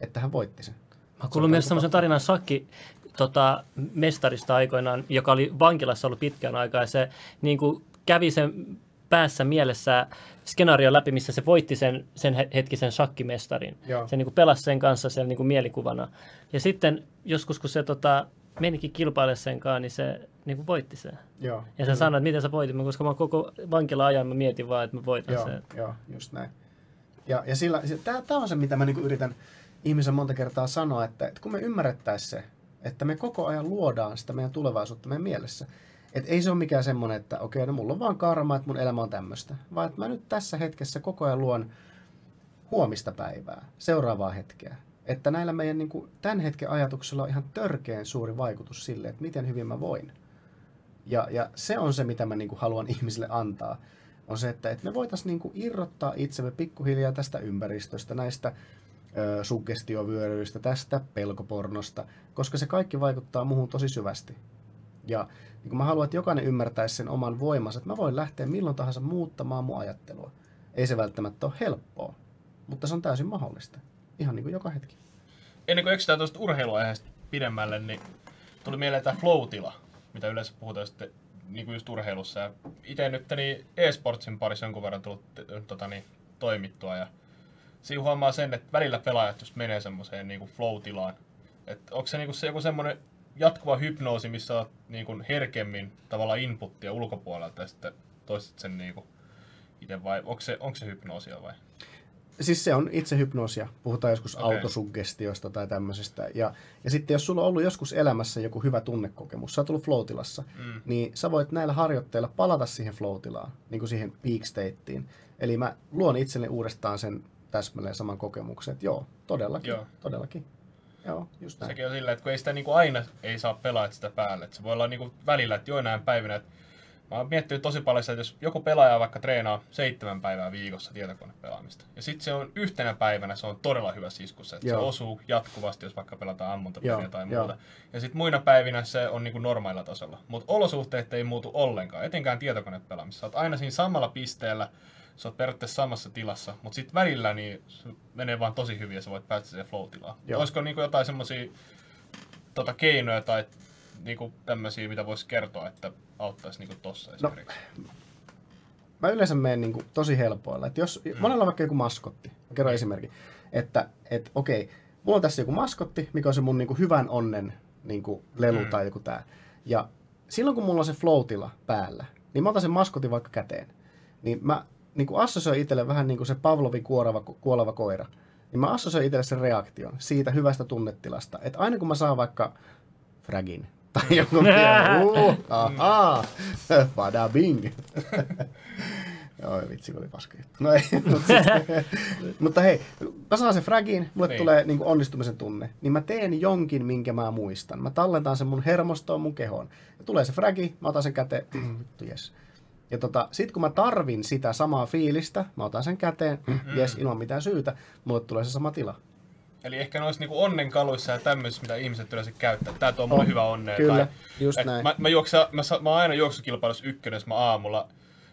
että hän voitti sen. Mä kuulin myös semmoisen tarinan Sakki tota, mestarista aikoinaan, joka oli vankilassa ollut pitkän aikaa, ja se niin kuin, kävi sen päässä mielessä skenaario läpi, missä se voitti sen, sen hetkisen shakkimestarin. Joo. Se niin kuin pelasi sen kanssa siellä niin kuin mielikuvana. Ja sitten joskus, kun se tota, menikin kilpaile sen kanssa, niin se niin kuin voitti sen. Joo. Ja se sanoi, että miten sä voitit, koska mä koko vankila ajan mä mietin vaan, että mä voitan Joo, sen. joo, just näin. Ja, ja sillä, tämä on se, mitä mä niinku yritän ihmisen monta kertaa sanoa, että, että kun me ymmärrettäisiin se, että me koko ajan luodaan sitä meidän tulevaisuutta meidän mielessä. Että ei se ole mikään semmoinen, että okei, no mulla on vaan karma, että mun elämä on tämmöistä. Vaan että mä nyt tässä hetkessä koko ajan luon huomista päivää, seuraavaa hetkeä. Että näillä meidän niin kuin, tämän hetken ajatuksilla on ihan törkeän suuri vaikutus sille, että miten hyvin mä voin. Ja, ja se on se, mitä mä niin kuin, haluan ihmisille antaa. On se, että, että me voitaisiin niin irrottaa itsemme pikkuhiljaa tästä ympäristöstä, näistä suggestiovyöryistä, tästä pelkopornosta, koska se kaikki vaikuttaa muuhun tosi syvästi. Ja niin mä haluan, että jokainen ymmärtäisi sen oman voimansa, että mä voin lähteä milloin tahansa muuttamaan mun ajattelua. Ei se välttämättä ole helppoa, mutta se on täysin mahdollista. Ihan niin kuin joka hetki. Ennen kuin eksytään tuosta urheiluaiheesta pidemmälle, niin tuli mieleen tämä flow-tila, mitä yleensä puhutaan sitten niin kuin just urheilussa. Itse nyt niin e-sportsin parissa jonkun verran tullut tota, niin, toimittua ja siinä huomaa sen, että välillä pelaajat just menee semmoiseen niin flow-tilaan. Että onko se, niin kuin se joku semmoinen jatkuva hypnoosi, missä olet niin kuin herkemmin tavallaan inputtia ulkopuolelta ja sitten toistat sen niin kuin itse vai onko se, onko se hypnoosia vai? Siis se on itse hypnoosia. Puhutaan joskus okay. autosuggestiosta tai tämmöisestä. Ja, ja sitten jos sulla on ollut joskus elämässä joku hyvä tunnekokemus, sä oot ollut floatilassa, Mm. niin sä voit näillä harjoitteilla palata siihen floatilaan, niin kuin siihen peak stateen. Eli mä luon itselleni uudestaan sen täsmälleen saman kokemuksen, että joo, todellakin, Joo. joo. todellakin. Joo, just näin. Sekin on silleen, että kun ei sitä niinku aina ei saa pelaa sitä päälle. Että se voi olla niinku välillä, että joinain päivinä, että mä oon miettinyt tosi paljon sitä, että jos joku pelaaja vaikka treenaa seitsemän päivää viikossa tietokonepelaamista, ja sitten se on yhtenä päivänä se on todella hyvä siskussa, että Joo. se osuu jatkuvasti, jos vaikka pelataan ammuntapeliä Joo, tai joo. muuta. Ja sitten muina päivinä se on niinku normaalilla tasolla. Mutta olosuhteet ei muutu ollenkaan, etenkään tietokonepelaamissa. Sä oot aina siinä samalla pisteellä, sä oot periaatteessa samassa tilassa, mutta sitten välillä niin menee vaan tosi hyvin ja sä voit päästä siihen flow-tilaan. Olisiko niinku jotain semmoisia tota, keinoja tai niinku tämmöisiä, mitä voisi kertoa, että auttaisi niinku tossa esimerkiksi? mä yleensä menen niin kuin tosi helpoilla. Että jos, mm. monella on vaikka joku maskotti, mä kerron esimerkin, että et, okei, mulla on tässä joku maskotti, mikä on se mun niin kuin hyvän onnen niin kuin lelu Mm. tai joku tää. Ja silloin kun mulla on se floatila päällä, niin mä otan sen maskotin vaikka käteen. Niin mä niin kuin assosioin itselle vähän niin kuin se Pavlovin kuorava, kuoleva koira. Niin mä assosioin itselle sen reaktion siitä hyvästä tunnetilasta. Että aina kun mä saan vaikka fragin tai jonkun pienen, uh, ahaa, bada bing. Joo, vitsi, kun oli paska juttu. No ei, mutta, sit, mutta hei, mä saan sen fragin, mulle Niin. niin. tulee niin onnistumisen tunne, niin mä teen jonkin, minkä mä muistan. Mä tallentan sen mun hermostoon, mun kehoon. Ja tulee se fragi, mä otan sen käteen, vittu jes. Ja tota, sit kun mä tarvin sitä samaa fiilistä, mä otan sen käteen, jes, ilman mitään syytä, mulle tulee se sama tila. Eli ehkä noissa niinku onnenkaluissa ja tämmöisissä, mitä ihmiset yleensä käyttää. Tää tuo mulle On. hyvä onnea. Kyllä, tai, just et näin. Mä, mä, juoksa, mä, sa- mä aina juoksukilpailussa ykkönen, jos mä aamulla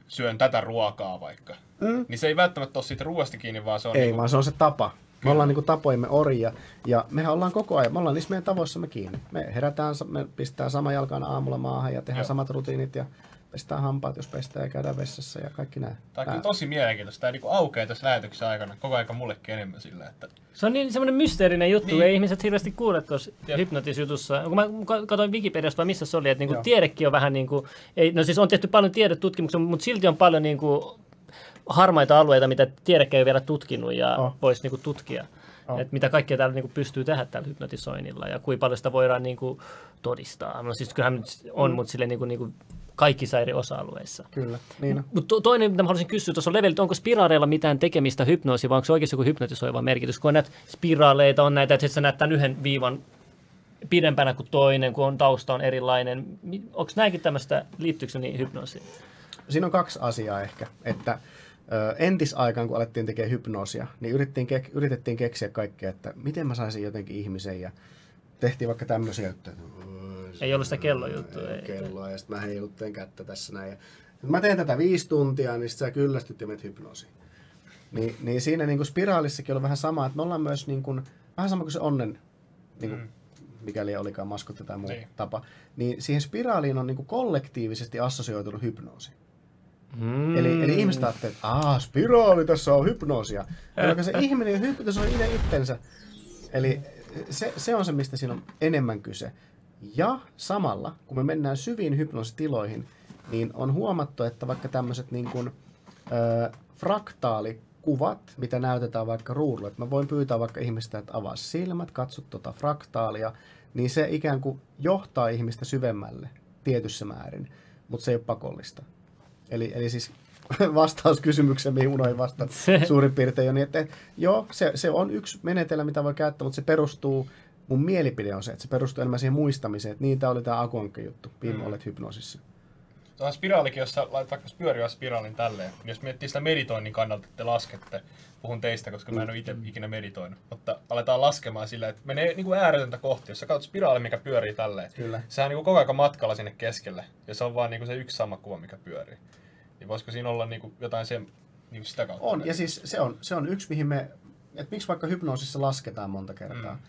syön tätä ruokaa vaikka. Mm. Niin se ei välttämättä ole siitä ruoasta kiinni, vaan se on Ei, niinku, vaan se on se tapa. Me ollaan niin tapoimme orja ja mehän ollaan koko ajan, me ollaan niissä meidän tavoissamme kiinni. Me herätään, me pistää sama jalkaan aamulla maahan ja tehdään Joo. samat rutiinit ja pestään hampaat, jos pestään ja käydään vessassa ja kaikki näin. Tää on kyllä tosi mielenkiintoista. Tää niinku aukeaa tässä lähetyksen aikana koko aika mullekin enemmän sillä, että Se on niin semmoinen mysteerinen juttu, Niin. ei ihmiset hirveästi kuule tuossa hypnotisjutussa. Kun mä ka- katsoin Wikipediasta, vai missä se oli, että niinku tiedekin on vähän niin kuin, ei, no siis on tehty paljon tiedetutkimuksia, mutta silti on paljon niin kuin harmaita alueita, mitä tiedekään ei vielä tutkinut ja Oh. voisi niin kuin tutkia. Oh. Että mitä kaikkea täällä niin kuin pystyy tehdä tällä hypnotisoinnilla ja kuinka paljon sitä voidaan niin kuin todistaa. No siis kyllähän nyt on, Mm. mutta sille niin kuin, niin kuin kaikissa eri osa-alueissa. Kyllä, niin. Mutta to, toinen, mitä mä haluaisin kysyä, tuossa on levelit, onko spiraaleilla mitään tekemistä hypnoosi, vai onko se oikeasti joku hypnotisoiva merkitys? Kun on näitä spiraaleita, on näitä, että sä näet tämän yhden viivan pidempänä kuin toinen, kun on tausta on erilainen. Onko näinkin tämmöistä, liittyykö se niin hypnoosiin? Siinä on kaksi asiaa ehkä, että entisaikaan, kun alettiin tekemään hypnoosia, niin yritettiin, kek- yritettiin keksiä kaikkea, että miten mä saisin jotenkin ihmisen ja tehtiin vaikka tämmöisiä, että Ei ollut sitä kellojuttua. Ei. kelloa ja sitten mä heiluttelen kättä tässä näin. Ja, mä teen tätä viisi tuntia, niin sitten sä kyllästyt ja menet hypnoosiin. Niin, niin siinä niin kuin spiraalissakin on vähän sama, että me ollaan myös niin kuin, vähän sama kuin se onnen, niin kuin, mm. mikäli olikaan maskotti tai muu Niin. tapa, niin siihen spiraaliin on niin kuin kollektiivisesti assosioitunut hypnoosi. Mm. Eli, eli ihmiset ajattelee, että aah, spiraali, tässä on hypnoosia. Jolloin se ihminen hypnotisoi itse itsensä. Eli se, se on se, mistä siinä on enemmän kyse. Ja samalla, kun me mennään syviin hypnoositiloihin, niin on huomattu, että vaikka tämmöiset niin kuin, ö, fraktaalikuvat, mitä näytetään vaikka ruudulla, että mä voin pyytää vaikka ihmistä, että avaa silmät, katso tuota fraktaalia, niin se ikään kuin johtaa ihmistä syvemmälle tietyssä määrin, mutta se ei ole pakollista. Eli, eli siis vastaus kysymykseen, mihin unohdin vastata Se- suurin piirtein, on niin, että joo, se, se on yksi menetelmä, mitä voi käyttää, mutta se perustuu, mun mielipide on se, että se perustuu enemmän siihen muistamiseen, että niin tämä oli tämä Akuankin juttu, viime Mm. olet hypnoosissa. Se on spiraalikin, jos sä laitat vaikka pyörivä spiraalin tälleen, niin jos miettii sitä meditoinnin kannalta, että te laskette, puhun teistä, koska mä en ole itse ikinä meditoinut, mutta aletaan laskemaan sillä, että menee niin kuin ääretöntä kohti, jos sä katsot spiraali, mikä pyörii tälleen, Kyllä. sehän on niin kuin koko ajan matkalla sinne keskelle, ja se on vaan niin kuin se yksi sama kuva, mikä pyörii. Niin voisiko siinä olla niin kuin jotain sen, niin kuin sitä kautta? On, ja siis se on, se on yksi, mihin me, että miksi vaikka hypnoosissa lasketaan monta kertaa, Mm.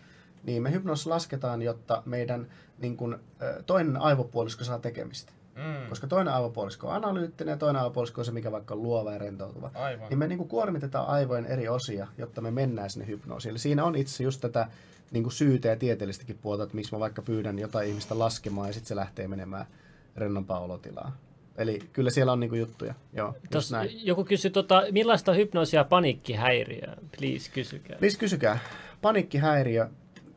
Niin me hypnoosissa lasketaan, jotta meidän niin kun, toinen aivopuolisko saa tekemistä. Mm, Koska toinen aivopuolisko on analyyttinen ja toinen aivopuolisko on se, mikä vaikka on luova ja rentoutuva. aivan. Niin me niin kuin kuormitetaan aivojen eri osia, jotta me mennään sinne hypnoosiin. Eli siinä on itse just tätä niin kuin syytä ja tieteellistäkin puolta, että miksi mä vaikka pyydän jotain ihmistä laskemaan ja sitten se lähtee menemään rennompaa olotilaa. Eli kyllä siellä on niin kuin juttuja. Joo, just Tos, näin. joku kysyi, tota, millaista hypnoosia paniikkihäiriöä? Please, kysykää. Please kysykää. Paniikkihäiriö,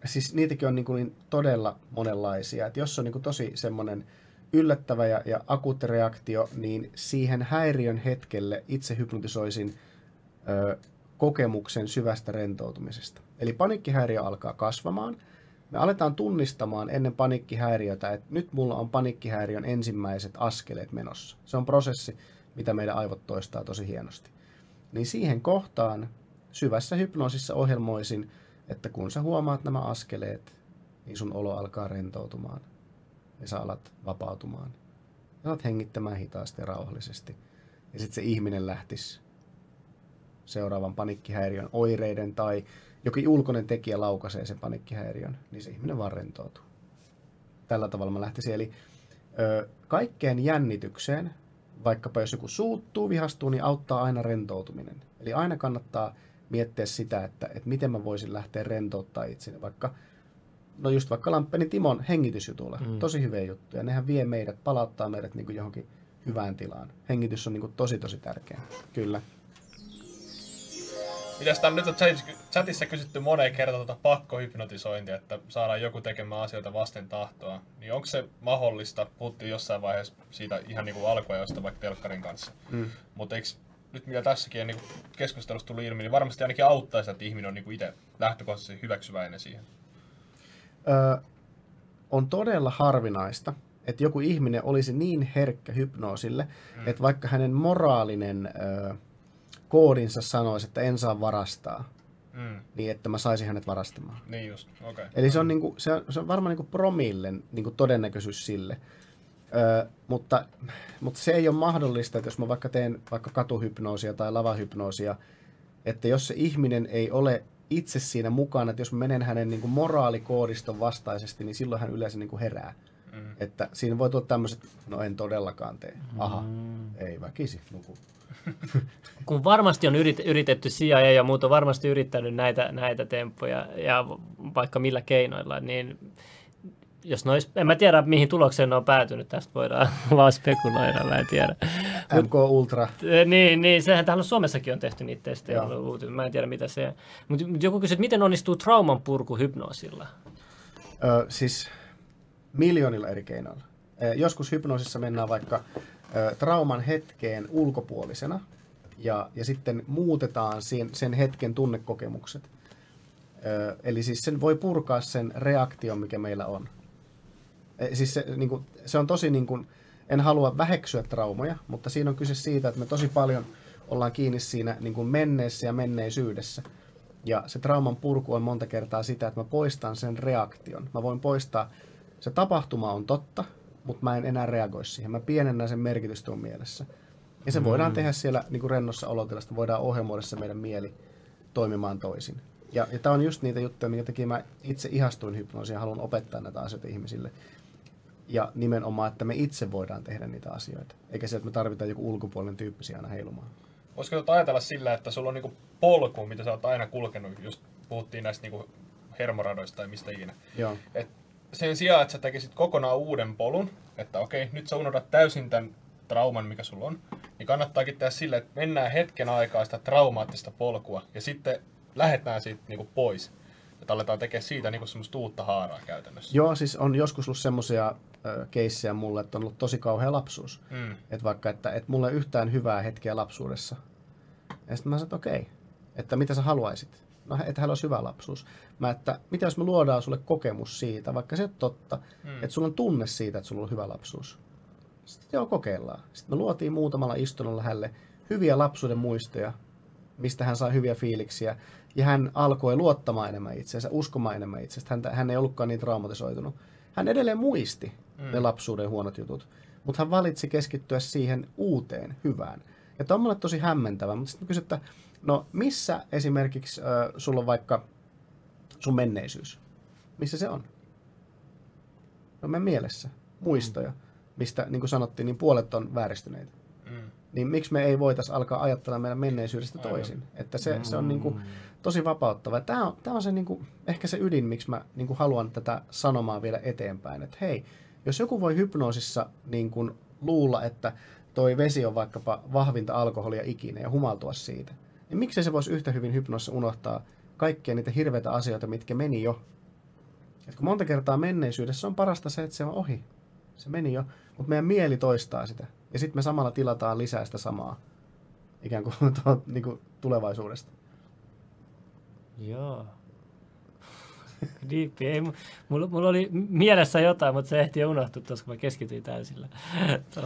siis niitäkin on niin, kuin todella monenlaisia. Että jos on niin kuin tosi semmoinen yllättävä ja, ja akuutti reaktio, niin siihen häiriön hetkelle itse hypnotisoisin ö, kokemuksen syvästä rentoutumisesta. Eli paniikkihäiriö alkaa kasvamaan. Me aletaan tunnistamaan ennen paniikkihäiriötä, että nyt mulla on paniikkihäiriön ensimmäiset askeleet menossa. Se on prosessi, mitä meidän aivot toistaa tosi hienosti. Niin siihen kohtaan syvässä hypnoosissa ohjelmoisin, että kun sä huomaat nämä askeleet, niin sun olo alkaa rentoutumaan. Ja sä alat vapautumaan. Ja alat hengittämään hitaasti ja rauhallisesti. Ja sitten se ihminen lähtisi seuraavan panikkihäiriön oireiden tai jokin ulkoinen tekijä laukaisee sen panikkihäiriön, niin se ihminen vaan rentoutuu. Tällä tavalla mä lähtisin. Eli ö, kaikkeen jännitykseen, vaikkapa jos joku suuttuu, vihastuu, niin auttaa aina rentoutuminen. Eli aina kannattaa miettiä sitä, että, että miten mä voisin lähteä rentouttaa itseni. Vaikka, no just vaikka Lamppenin Timon hengitysjutulla, Mm. tosi hyviä juttuja. Nehän vie meidät, palauttaa meidät niin kuin johonkin hyvään tilaan. Hengitys on niin kuin tosi tosi tärkeä. Kyllä. Mitäs täällä nyt on chatissa, kysytty moneen kertaan tuota pakkohypnotisointia, että saadaan joku tekemään asioita vasten tahtoa. Niin onko se mahdollista? Puhuttiin jossain vaiheessa siitä ihan niin kuin alkuajoista vaikka telkkarin kanssa. Mm. Mutta eikö nyt mitä tässäkin on niin keskustelussa tuli ilmi, niin varmasti ainakin auttaa sitä, että ihminen on niin itse lähtökohtaisesti hyväksyväinen siihen. Ö, on todella harvinaista, että joku ihminen olisi niin herkkä hypnoosille, mm. että vaikka hänen moraalinen ö, koodinsa sanoisi, että en saa varastaa, Mm. niin että mä saisin hänet varastamaan. Niin just, okei. Okay. Eli se on, niinku, se on, se on varmaan niinku promillen niinku todennäköisyys sille. Ö, mutta, mutta se ei ole mahdollista, että jos mä vaikka teen vaikka katuhypnoosia tai lavahypnoosia, että jos se ihminen ei ole itse siinä mukana, että jos mä menen hänen niinku moraalikoodiston vastaisesti, niin silloin hän yleensä niinku herää. Mm. Että siinä voi tulla tämmöiset, no en todellakaan tee. Aha, ei väkisi, nuku. kun varmasti on yrit, yritetty CIA ja muut on varmasti yrittänyt näitä, näitä temppuja ja vaikka millä keinoilla, niin jos nois, en mä tiedä mihin tulokseen ne on päätynyt, tästä voidaan vaan spekuloida, mä en tiedä. MK Ultra. Niin, niin, sehän täällä Suomessakin on tehty niitä testejä, mä en tiedä mitä se Mutta mut joku kysyy, miten onnistuu trauman purku hypnoosilla? Ö, siis miljoonilla eri keinoilla. Joskus hypnoosissa mennään vaikka ö, trauman hetkeen ulkopuolisena ja, ja sitten muutetaan sen, sen hetken tunnekokemukset. Ö, Eli siis sen voi purkaa sen reaktion, mikä meillä on. Eh, Siis se, niin kuin, se on tosi, niin kuin, en halua väheksyä traumoja, mutta siinä on kyse siitä, että me tosi paljon ollaan kiinni siinä niin kuin menneessä ja menneisyydessä. Ja se trauman purku on monta kertaa sitä, että mä poistan sen reaktion. Mä voin poistaa, se tapahtuma on totta, mutta mä en enää reagoi siihen. Mä pienennän sen merkitystä mun mielessä. Ja se mm. voidaan tehdä siellä niin kuin rennossa olotilasta, voidaan ohjelmoida se meidän mieli toimimaan toisin. Ja, ja tämä on just niitä juttuja, minkä takia mä itse ihastuin hypnoosiin ja haluan opettaa näitä asioita ihmisille. Ja nimenomaan, että me itse voidaan tehdä niitä asioita. Eikä se, että me tarvitaan joku ulkopuolinen tyyppisiä aina heilumaan. Voisiko tota ajatella sillä, että sulla on niinku polku, mitä sä oot aina kulkenut, just puhuttiin näistä niinku hermoradoista tai mistä ikinä. Joo. Et sen sijaan, että sä tekisit kokonaan uuden polun, että okei, nyt sä unohdat täysin tämän trauman, mikä sulla on, niin kannattaakin tehdä sille, että mennään hetken aikaa sitä traumaattista polkua ja sitten lähdetään siitä niinku pois. Että aletaan tekemään siitä niinku semmoista uutta haaraa käytännössä. Joo, siis on joskus ollut semmoisia keissejä mulle, että on ollut tosi kauhea lapsuus. Mm. Että vaikka, että, että mulla ei yhtään hyvää hetkeä lapsuudessa. Ja sitten mä sanoin, että okei, että mitä sä haluaisit? No, että hänellä olisi hyvä lapsuus. Mä, että mitä jos me luodaan sulle kokemus siitä, vaikka se on totta, Mm. että sulla on tunne siitä, että sulla on hyvä lapsuus. Sitten joo, kokeillaan. Sitten me luotiin muutamalla istunnolla hänelle hyviä lapsuuden muistoja, mistä hän sai hyviä fiiliksiä. Ja hän alkoi luottamaan enemmän itseensä, uskomaan enemmän itsestä. Hän, hän ei ollutkaan niin traumatisoitunut. Hän edelleen muisti mm. ne lapsuuden huonot jutut, mutta hän valitsi keskittyä siihen uuteen, hyvään. Ja tämä on mulle tosi hämmentävä, mutta sitten mä kysyn, että no missä esimerkiksi äh, sulla on vaikka sun menneisyys? Missä se on? No meidän mielessä, muistoja, mistä niin kuin sanottiin, niin puolet on vääristyneitä Mm. niin miksi me ei voitaisiin alkaa ajattella meidän menneisyydestä Aivan. toisin. Että se, se on niin kuin tosi vapauttava. Tämä on, tämä on se niin kuin, ehkä se ydin, miksi mä niin kuin haluan tätä sanomaa vielä eteenpäin. Että hei, jos joku voi hypnoosissa niin kuin luulla, että toi vesi on vaikkapa vahvinta alkoholia ikinä ja humaltua siitä, niin miksei se voisi yhtä hyvin hypnoosissa unohtaa kaikkia niitä hirveitä asioita, mitkä meni jo. Et kun monta kertaa menneisyydessä on parasta se, että se on ohi. Se meni jo, mutta meidän mieli toistaa sitä. Ja sitten me samalla tilataan lisää sitä samaa ikään kuin, tuo, niin kuin tulevaisuudesta. Joo. Diippi. Ei, mu- mulla, mulla oli mielessä jotain, mutta se ehti jo unohtua tuossa, kun mä keskityin täysillä.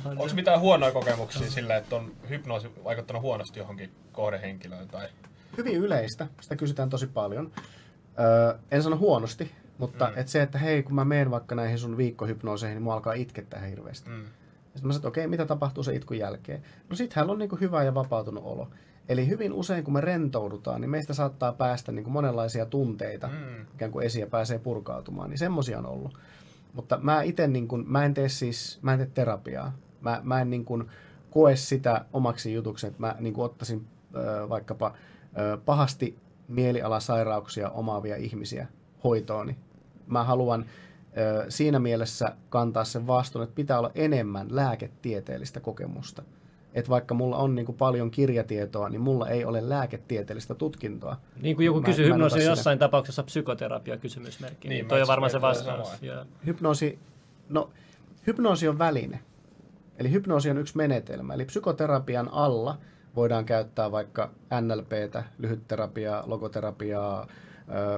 Onko mitään huonoja kokemuksia sillä, että on hypnoosi vaikuttanut huonosti johonkin kohdehenkilöön? Tai... Hyvin yleistä, sitä kysytään tosi paljon. Öö, en sano huonosti, mutta Mm. et se, että hei, kun mä menen vaikka näihin sun viikkohypnooseihin, niin mua alkaa itkettää hirveästi. Mm. Ja sitten mä sanoin, että okei, mitä tapahtuu sen itkun jälkeen? No sit hän on niin kuin hyvä ja vapautunut olo. Eli hyvin usein, kun me rentoudutaan, niin meistä saattaa päästä niin kuin monenlaisia tunteita, Mm. ikään kuin ja pääsee purkautumaan. Niin semmosia on ollut. Mutta mä itse niin kuin, mä en tee siis, mä en tee terapiaa. Mä, mä en niin kuin koe sitä omaksi jutuksi, että mä niin kuin ottaisin ö, vaikkapa ö, pahasti mielialasairauksia omaavia ihmisiä hoitooni. Mä haluan ö, siinä mielessä kantaa sen vastuun, että pitää olla enemmän lääketieteellistä kokemusta. Että vaikka mulla on niin kuin paljon kirjatietoa, niin mulla ei ole lääketieteellistä tutkintoa. Niin kuin joku Mä- kysyy, hypnoosi on jossain tapauksessa psykoterapia kysymysmerkki. Niin, Niin, toi on varmaan se vastaus. Joo. Hypnoosi, no hypnoosi on väline. Eli hypnoosi on yksi menetelmä. Eli psykoterapian alla voidaan käyttää vaikka NLPtä, lyhytterapiaa, logoterapiaa,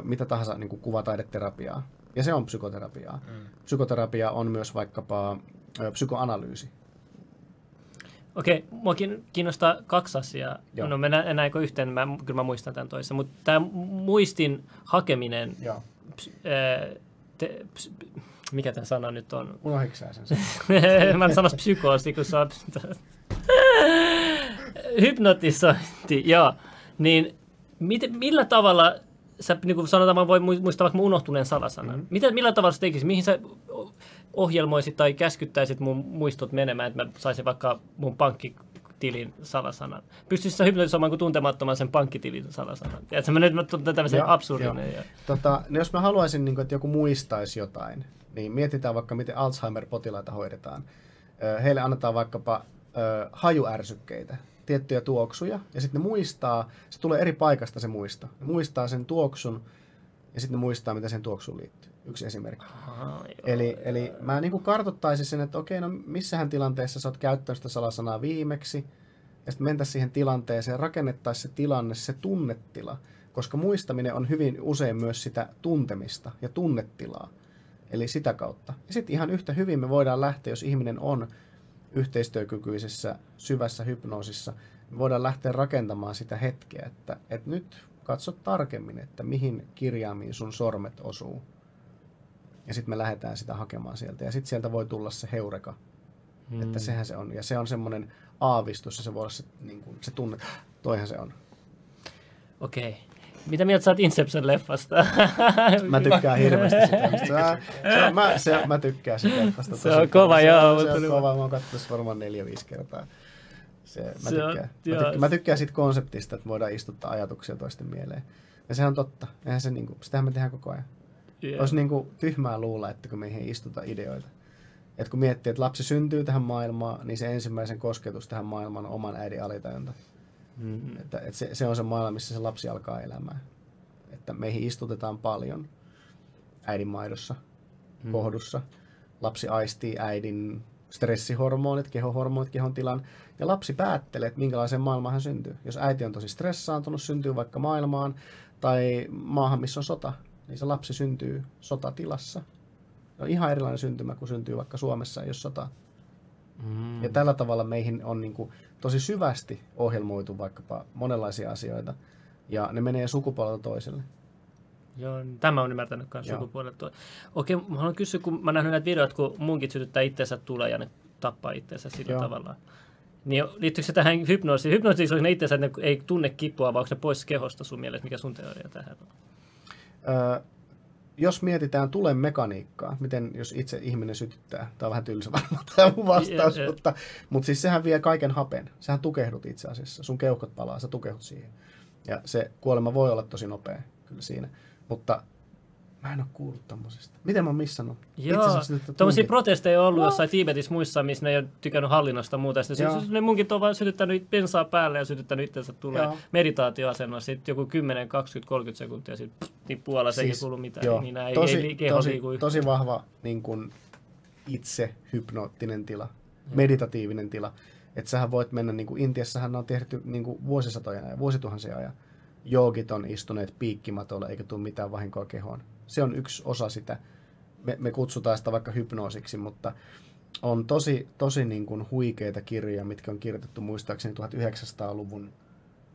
mitä tahansa niin kuin kuvataideterapiaa. Ja se on psykoterapiaa. Mm. Psykoterapia on myös vaikkapa psykoanalyysi. Okei, mua kiin- kiinnostaa kaksi asiaa. Joo. No mennään näinkö yhteen, mä, kyllä mä muistan tämän toisen, mutta tämä muistin hakeminen, Joo. ps, ää, te, ps, mikä tämä sana nyt on? Unohditko sä sen? mä en sanoisi psykoosi, kun on hypnotisointi, joo. Niin mit, millä tavalla sä, niin kuin sanotaan, mä voin muistaa vaikka mun unohtuneen salasanan. Mhm. Mm-hmm. Miten, millä tavalla sä tekisit, mihin sä ohjelmoisit tai käskyttäisit mun muistot menemään, että mä saisin vaikka mun pankkitilin salasanan. Pystyisit sä hypnotisoimaan kuin tuntemattoman sen pankkitilin salasanan? Tiedätkö, mä nyt mä tunnen tämmöisen Joo, absurdinen. Ja... Tota, no jos mä haluaisin, niin kuin, että joku muistaisi jotain, niin mietitään vaikka, miten Alzheimer-potilaita hoidetaan. Heille annetaan vaikkapa ö, hajuärsykkeitä, tiettyjä tuoksuja, ja sitten ne muistaa, se tulee eri paikasta se muisto. Ne muistaa sen tuoksun, ja sitten ne muistaa, mitä sen tuoksuun liittyy. Yksi esimerkki. Aha, joo. Eli, eli mä niin kuin kartoittaisin sen, että okei, no missähän tilanteessa sä oot käyttänyt sitä salasanaa viimeksi, ja sitten mentäisiin siihen tilanteeseen ja rakennettaisiin se tilanne, se tunnetila, koska muistaminen on hyvin usein myös sitä tuntemista ja tunnetilaa. Eli sitä kautta. Ja sitten ihan yhtä hyvin me voidaan lähteä, jos ihminen on yhteistyökykyisessä, syvässä hypnoosissa, me voidaan lähteä rakentamaan sitä hetkeä, että, että nyt katso tarkemmin, että mihin kirjaimiin sun sormet osuu. Ja sitten me lähdetään sitä hakemaan sieltä. Ja sitten sieltä voi tulla se heureka. Mm. Että sehän se on. Ja se on semmoinen aavistus ja se voi olla se, niin kuin, se tunne, toihan se on. Okei. Mitä mieltä sä oot Inception-leffasta? Mä tykkään hirveästi sitä. Se, on- se, on- mä, se, mä tykkään sitä leffasta Se on kova, paljon. joo, Se on, se on kova. Mä oon katsonut varmaan neljä-viisi kertaa. Se, mä, Se on- tykkään. mä, joo. tykkään, mä tykkään siitä konseptista, että voidaan istuttaa ajatuksia toisten mieleen. Ja sehän on totta. Eihän se, niinku, sitähän me tehdään koko ajan. Joo. Olisi niinku tyhmää luulla, että kun meihin ei istuta ideoita. Et kun miettii, että lapsi syntyy tähän maailmaan, niin se ensimmäisen kosketus tähän maailmaan on oman äidin alitajunta. Mm. Että, että se, se on se maailma, missä se lapsi alkaa elämään. Että meihin istutetaan paljon äidin maidossa, Mm. kohdussa. Lapsi aistii äidin stressihormonit, kehohormonit, kehon tilan. Ja lapsi päättelee, että minkälaiseen maailmaan hän syntyy. Jos äiti on tosi stressaantunut, syntyy vaikka maailmaan tai maahan, missä on sota, niin se lapsi syntyy sotatilassa. Se on ihan erilainen syntymä kuin syntyy vaikka Suomessa, jos sota. Mm. Ja tällä tavalla meihin on niin kuin tosi syvästi ohjelmoitu vaikkapa monenlaisia asioita. Ja ne menee sukupolvelta toiselle. Joo, tämä on ymmärtänyt myös sukupuolelta. Okei, mä haluan kysyä, kun mä nähnyt näitä videoita, kun munkit sytyttää itsensä tulee ja ne tappaa itsensä sillä Joo. tavalla. Niin liittyykö se tähän hypnoosiin? Hypnoosiin onko ne itsensä, että ne ei tunne kipua, vai onko ne pois kehosta sun mielestä? Mikä sun teoria tähän on? Öö, jos mietitään tulen mekaniikkaa, miten jos itse ihminen sytyttää, tämä on vähän tylsä varmaan tämä mun vastaus, ja- mutta, mutta siis sehän vie kaiken hapen. Sähän tukehdut itse asiassa. Sun keuhkot palaa, sä tukehdut siihen. Ja se kuolema voi olla tosi nopea kyllä siinä. Mutta mä en ole kuullut tommosesta. Miten mä oon missannut? Joo, tunkit- protesteja on ollut jossain Tiibetissä muissa, missä ne ei ole tykännyt hallinnosta ja muuta. Sitten Joo. ne munkit on vaan sytyttänyt bensaa päälle ja sytyttänyt itsensä tulee Joo. meditaatioasennossa. Sitten joku 10, 20, 30 sekuntia sitten tippuu alas, siis, eikä kuulu mitään. joo, niin ei, tosi, ei, keho tosi, liiku tosi vahva niin kuin itse hypnoottinen tila, meditatiivinen tila. Että sähän voit mennä, niin kuin Intiassahan on tehty niin kuin vuosisatojen ajan, vuosituhansien ajan. Joogit on istuneet piikkimatolla eikä tule mitään vahinkoa kehoon. Se on yksi osa sitä. Me, me kutsutaan sitä vaikka hypnoosiksi, mutta on tosi, tosi niin kuin huikeita kirjoja, mitkä on kirjoitettu muistaakseni 1900-luvun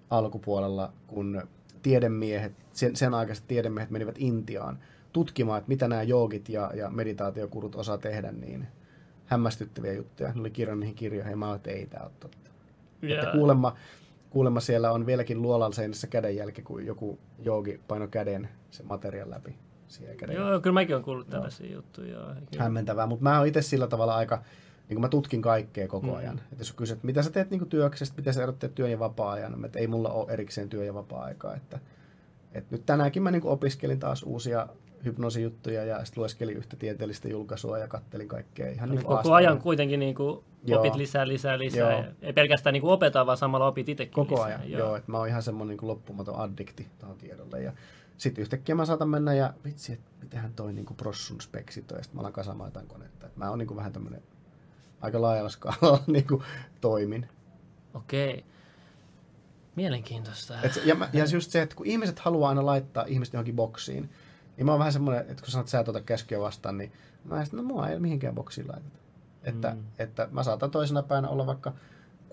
alkupuolella, kun tiedemiehet, sen, sen aikaiset tiedemiehet menivät Intiaan tutkimaan, että mitä nämä joogit ja, ja meditaatiokurut osaa tehdä, niin hämmästyttäviä juttuja. Ne oli kirjannut niihin kirjoihin ja mä olin, että ei tämä ole totta. Että kuulemma, kuulemma siellä on vieläkin luolan seinässä kädenjälki, kun joku joogi paino käden sen materian läpi. Käden Joo, kyllä mäkin olen kuullut tällaisia juttuja. Joo. Hämmentävää, mutta mä oon itse sillä tavalla aika, niin kuin mä tutkin kaikkea koko Mm. ajan. Että jos kysyt, mitä sä teet niin työksestä, mitä sä erotteet työn ja vapaa-ajan, että ei mulla ole erikseen työ- ja vapaa-aikaa. Että, että nyt tänäänkin mä niin opiskelin taas uusia hypnoosijuttuja ja sitten lueskelin yhtä tieteellistä julkaisua ja kattelin kaikkea ihan niin Koko ajan kuitenkin niin kuin Joo. opit lisää, lisää, lisää. Joo. Ei pelkästään niin kuin opeta, vaan samalla opit itsekin Koko lisää. ajan, joo. joo että mä oon ihan semmoinen niin loppumaton addikti tuohon tiedolle. Ja sitten yhtäkkiä mä saatan mennä ja vitsi, että mitähän toi niin prossun speksit on, ja sitten mä alan kasaamaan jotain konetta. Et mä oon niin vähän tämmöinen aika laajalla skaalalla niin toimin. Okei. Mielenkiintoista. Et se, ja, mä, ja just se, että kun ihmiset haluaa aina laittaa ihmiset johonkin boksiin, niin mä oon vähän semmoinen, että kun sanot, että sä et ota käskyä vastaan, niin mä oon, no mua ei mihinkään boksiin laiteta. Että, mm. että mä saatan toisena päivänä olla vaikka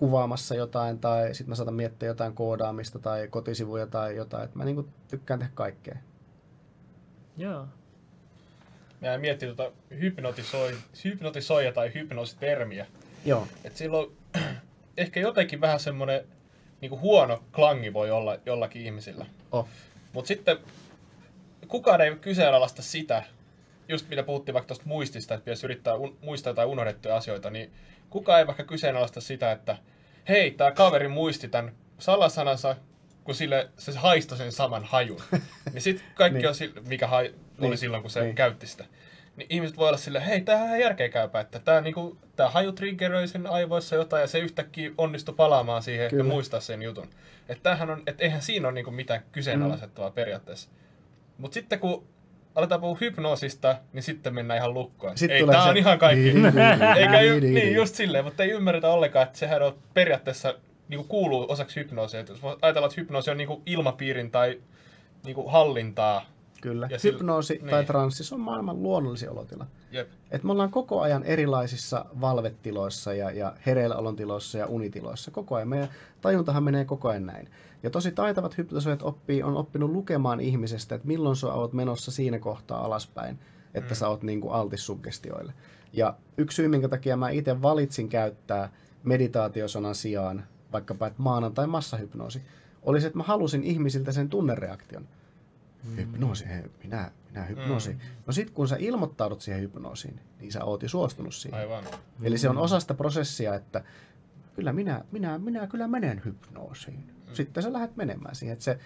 kuvaamassa jotain, tai sitten mä saatan miettiä jotain koodaamista tai kotisivuja tai jotain. Että mä niinku tykkään tehdä kaikkea. Joo. Mä miettii tuota hypnotisoi, hypnotisoija tai hypnoositermiä. Joo. Et silloin ehkä jotenkin vähän semmoinen niinku huono klangi voi olla jollakin ihmisillä. Oh. Mutta sitten kukaan ei kyseenalaista sitä, just mitä puhuttiin vaikka tuosta muistista, että pitäisi yrittää un- muistaa jotain unohdettuja asioita, niin kukaan ei vaikka kyseenalaista sitä, että hei, tämä kaveri muisti tämän salasanansa, kun sille se haistoi sen saman hajun. niin sitten kaikki Niin. on, sille, mikä hai, oli Niin. silloin, kun se Niin. käytti sitä. Niin ihmiset voi olla silleen, hei, tämähän on ihan järkeenkäypä, että tämä niinku, tää haju triggeröi sen aivoissa jotain ja se yhtäkkiä onnistui palaamaan siihen Kyllä. ja muistaa sen jutun. Että tämähän on, et eihän siinä ole niinku mitään kyseenalaisettavaa mm. periaatteessa. Mutta sitten kun aletaan puhua hypnoosista, niin sitten mennään ihan lukkoon. Sitten ei, tää se- on ihan kaikki. Niin, niin, niin, Eikä ju, niin, niin, niin. just silleen, mutta ei ymmärretä ollenkaan, että sehän on periaatteessa niin kuuluu osaksi hypnoosia. Jos ajatellaan, että hypnoosi on niin ilmapiirin tai niin hallintaa. Kyllä. Ja Hypnoosi niin. tai transsi, se on maailman luonnollisin olotila. Jep. Et me ollaan koko ajan erilaisissa valvetiloissa ja, ja hereilläolon tiloissa ja unitiloissa. Koko ajan. Meidän tajuntahan menee koko ajan näin. Ja tosi taitavat hypnotisoijat oppii, on oppinut lukemaan ihmisestä, että milloin sä oot menossa siinä kohtaa alaspäin, että mm. sä oot niin kuin altis suggestioille. Ja yksi syy, minkä takia mä itse valitsin käyttää meditaatiosanan sijaan vaikkapa että maanantai massahypnoosi, oli se, että mä halusin ihmisiltä sen tunnereaktion. Hypnoosi, hei, minä, minä hypnoosi. Mm. No sit kun sä ilmoittaudut siihen hypnoosiin, niin sä oot jo suostunut siihen. Aivan. Eli se on osa sitä prosessia, että kyllä minä, minä, minä kyllä menen hypnoosiin. Sitten sä lähdet menemään siihen. Että, se,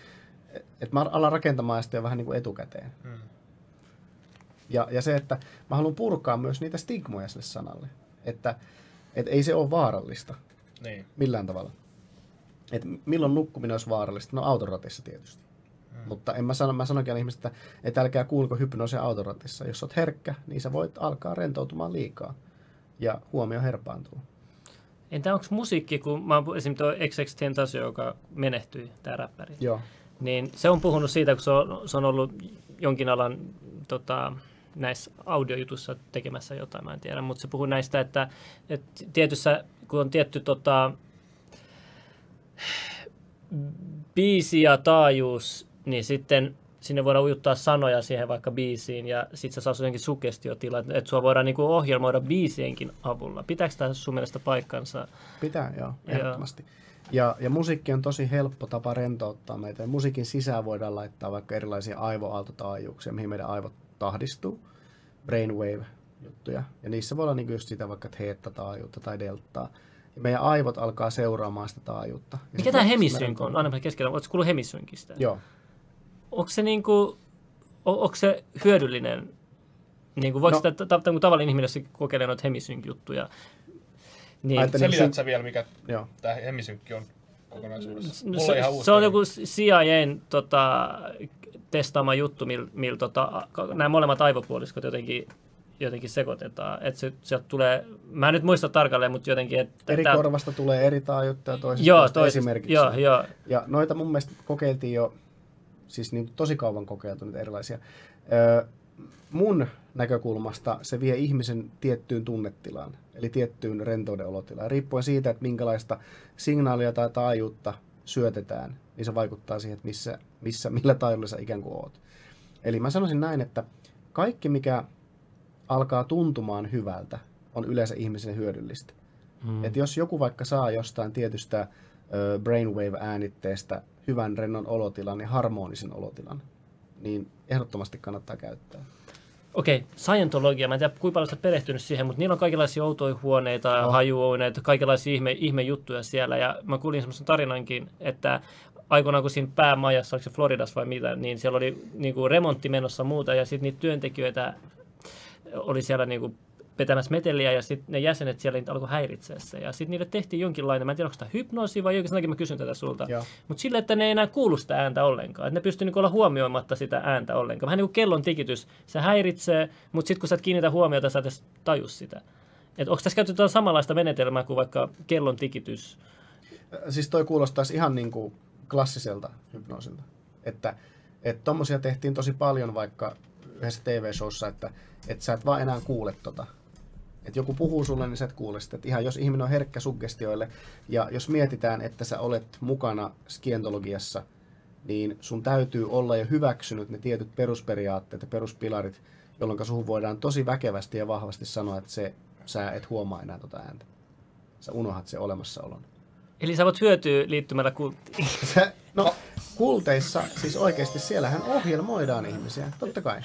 että mä alan rakentamaan sitä jo vähän niin kuin etukäteen. Mm. Ja, ja se, että mä haluan purkaa myös niitä stigmoja sille sanalle. Että, että ei se ole vaarallista Niin. millään tavalla. Et milloin nukkuminen olisi vaarallista? No autoratissa tietysti. Mm. Mutta en mä sano, mä sanoinkin ihmiset, että, että älkää kuulko hypnoosia autoratissa. Jos oot herkkä, niin sä voit alkaa rentoutumaan liikaa. Ja huomio herpaantuu. Entä onko musiikki, kun mä oon esimerkiksi tuo XX Tentasio, joka menehtyi, tämä räppäri, Joo. niin se on puhunut siitä, kun se on, se on ollut jonkin alan tota, näissä audiojutuissa tekemässä jotain, mä en tiedä, mutta se puhuu näistä, että, että tietyssä, kun on tietty tota, biisi ja taajuus, niin sitten sinne voidaan ujuttaa sanoja siihen vaikka biisiin ja sitten se saa jotenkin sugestiotila, että että sua voidaan niinku ohjelmoida biisienkin avulla. Pitääkö tämä sun mielestä paikkansa? Pitää, joo, ehdottomasti. Ja, ja musiikki on tosi helppo tapa rentouttaa meitä. Ja musiikin sisään voidaan laittaa vaikka erilaisia aivoaaltotaajuuksia, mihin meidän aivot tahdistuu. Brainwave-juttuja. Ja niissä voi olla niin just sitä vaikka theta-taajuutta tai deltaa. Ja meidän aivot alkaa seuraamaan sitä taajuutta. Ja Mikä tämä prosessi hemisynk meidän- on? Aina keskellä. Oletko kuullut hemisynkistä? Joo. Onko se, niinku, on, onko se hyödyllinen? Niinku, voiko No. sitä ta- ta- tavallinen ihminen, jos kokeilee noita hemisynk-juttuja, niin Ai, että Selität niin sä vielä, mikä Joo. tämä hemisynkki on kokonaisuudessa? No Mulla se, on ihan uusi se on joku CIAn tota, testaama juttu, millä mil, tota, nämä molemmat aivopuoliskot jotenkin, jotenkin sekoitetaan. Et se, sieltä tulee, mä en nyt muista tarkalleen, mutta jotenkin... Että Eri tää- korvasta tulee eri taajuutta ja toisesta Joo, toisesta, esimerkiksi. joo, joo. Ja noita mun mielestä kokeiltiin jo, siis niin tosi kauan kokeiltu erilaisia. Öö, mun näkökulmasta se vie ihmisen tiettyyn tunnetilaan, eli tiettyyn rentouden olotilaan. Riippuen siitä, että minkälaista signaalia tai taajuutta syötetään, niin se vaikuttaa siihen, että missä, missä, millä taajuudella sä ikään kuin oot. Eli mä sanoisin näin, että kaikki mikä alkaa tuntumaan hyvältä, on yleensä ihmiselle hyödyllistä. Mm. Et jos joku vaikka saa jostain tietystä ö, brainwave-äänitteestä hyvän rennon olotilan ja harmonisen olotilan, niin ehdottomasti kannattaa käyttää. Okei, Scientologia, mä en tiedä kuinka paljon oot perehtynyt siihen, mutta niillä on kaikenlaisia outoja huoneita, oh. hajuoneita, kaikenlaisia ihme, ihme juttuja siellä. Ja mä kuulin semmoisen tarinankin, että aikoinaan kun siinä päämajassa, oliko se Floridassa vai mitä, niin siellä oli niin kuin remontti menossa muuta ja sitten niitä työntekijöitä oli siellä niin kuin vetämässä meteliä ja sitten ne jäsenet siellä niitä alkoi häiritseä se. Ja sitten niille tehtiin jonkinlainen, mä en tiedä onko tämä hypnoosi vai jokin, sen takia mä kysyn tätä sulta. Mutta sille, että ne ei enää kuulu sitä ääntä ollenkaan. Että ne pystyy niinku olla huomioimatta sitä ääntä ollenkaan. Vähän niin kuin kellon tikitys. Se häiritsee, mutta sitten kun sä et kiinnitä huomiota, sä et edes taju sitä. Et onko tässä käytetty jotain samanlaista menetelmää kuin vaikka kellon tikitys? Ö, Siis toi kuulostaisi ihan niin kuin klassiselta hypnoosilta. Että että tommosia tehtiin tosi paljon vaikka yhdessä TV-showssa, että, että sä et vaan enää kuule tota. Että joku puhuu sulle, niin sä et kuule sitä. Että ihan jos ihminen on herkkä suggestioille, ja jos mietitään, että sä olet mukana skientologiassa, niin sun täytyy olla jo hyväksynyt ne tietyt perusperiaatteet ja peruspilarit, jolloin suhun voidaan tosi väkevästi ja vahvasti sanoa, että se, sä et huomaa enää tota ääntä. Sä unohat se olemassaolon. Eli sä voit hyötyä liittymällä kulttiin. No, kulteissa, siis oikeasti siellähän ohjelmoidaan ihmisiä, totta kai.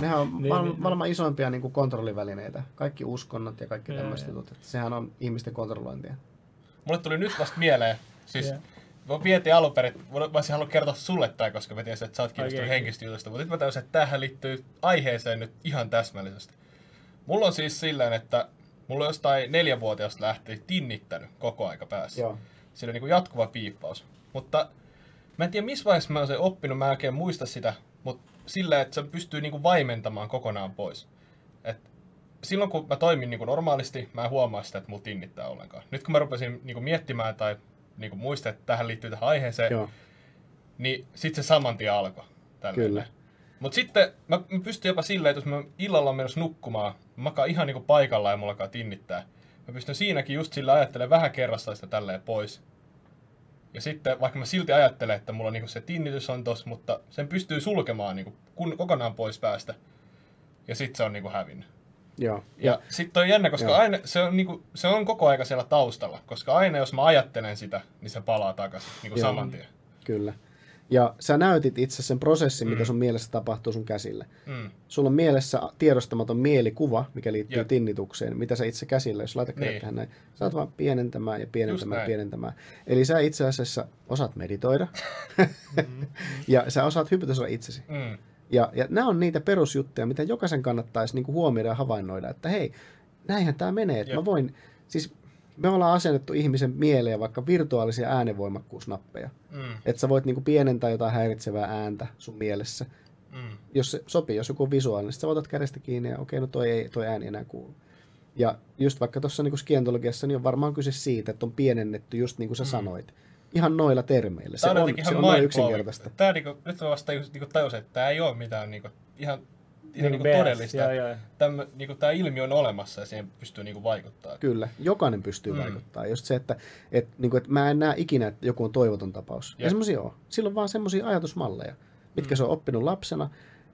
Nehän on Niin, maailman, niin. maailman isoimpia niin kuin kontrollivälineitä. Kaikki uskonnot ja kaikki tämmöiset jutut. Että Sehän on ihmisten kontrollointia. Mulle tuli nyt vasta mieleen, siis Joo. Mä mietin alun perin, että mä olisin halunnut kertoa sulle tää, koska mä tiesin, että sä oot kiinnostunut Okei. henkistä jutusta, mutta nyt mä täysin, että tämähän liittyy aiheeseen nyt ihan täsmällisesti. Mulla on siis silleen, että mulla on jostain neljänvuotiaasta lähtien tinnittänyt koko aika päässä. Joo. Sillä on niin jatkuva piippaus. Mutta mä en tiedä, missä vaiheessa mä oon sen oppinut, mä en oikein muista sitä, mutta sillä, että se pystyy niinku vaimentamaan kokonaan pois. Et silloin kun mä toimin niinku normaalisti, mä en huomaa sitä, että mulla tinnittää ollenkaan. Nyt kun mä rupesin niinku miettimään tai niinku muistaa, että tähän liittyy tähän aiheeseen, Joo, niin sitten se saman tien alkoi. tälleen. Kyllä. Mut sitten mä, mä pystyn jopa silleen, että jos mä illalla on menossa nukkumaan, mä makaan ihan niinku paikallaan ja mulla alkaa tinnittää. Mä pystyn siinäkin just sillä ajattelemaan vähän kerrasta sitä tälleen pois. Ja sitten vaikka mä silti ajattelen, että mulla niinku se tinnitys on tossa, mutta sen pystyy sulkemaan niinku kun, kokonaan pois päästä. Ja sitten se on niinku hävinnyt. joo. Ja sitten on jännä, koska Joo. aina, se, on niinku, se on koko aika siellä taustalla. Koska aina jos mä ajattelen sitä, niin se palaa takaisin niinku Joo. saman tien. Kyllä. Ja sä näytit itse sen prosessin, Mm. mitä sun mielessä tapahtuu sun käsille. Mm. Sulla on mielessä tiedostamaton mielikuva, mikä liittyy Jep. tinnitukseen, mitä sä itse käsillä, jos laitat Niin. tähän näin. Sä oot vaan pienentämään ja pienentämään ja pienentämään. Eli sä itse asiassa osaat meditoida Mm. ja sä osaat hypnotisoida itsesi. Mm. Ja, ja nämä on niitä perusjuttuja, mitä jokaisen kannattaisi niinku huomioida ja havainnoida, että hei, näinhän tämä menee. Että mä voin, siis me ollaan asennettu ihmisen mieleen vaikka virtuaalisia äänenvoimakkuusnappeja. Mm. Että sä voit niinku pienentää jotain häiritsevää ääntä sun mielessä. Mm. Jos se sopii, jos joku on visuaalinen, sitten sä otat kädestä kiinni ja okei, no toi, ei, toi ääni enää kuulu. Ja just vaikka tuossa niinku skientologiassa, niin on varmaan kyse siitä, että on pienennetty just niin kuin sä Mm. sanoit. Ihan noilla termeillä. Se Tää on, se on noin yksinkertaista. Tää niinku, nyt mä vasta niinku, tajusin, että tää ei ole mitään niinku, ihan, ihan niinku BS, todellista. Joo, joo. Tämmö, niinku, tää ilmiö on olemassa ja siihen pystyy niinku vaikuttaa. Kyllä, jokainen pystyy Mm. vaikuttamaan. Just se, että et, niin kuin, että mä en näe ikinä, että joku on toivoton tapaus. Ja semmoisia on. Silloin vaan semmoisia ajatusmalleja, mitkä Mm. se on oppinut lapsena,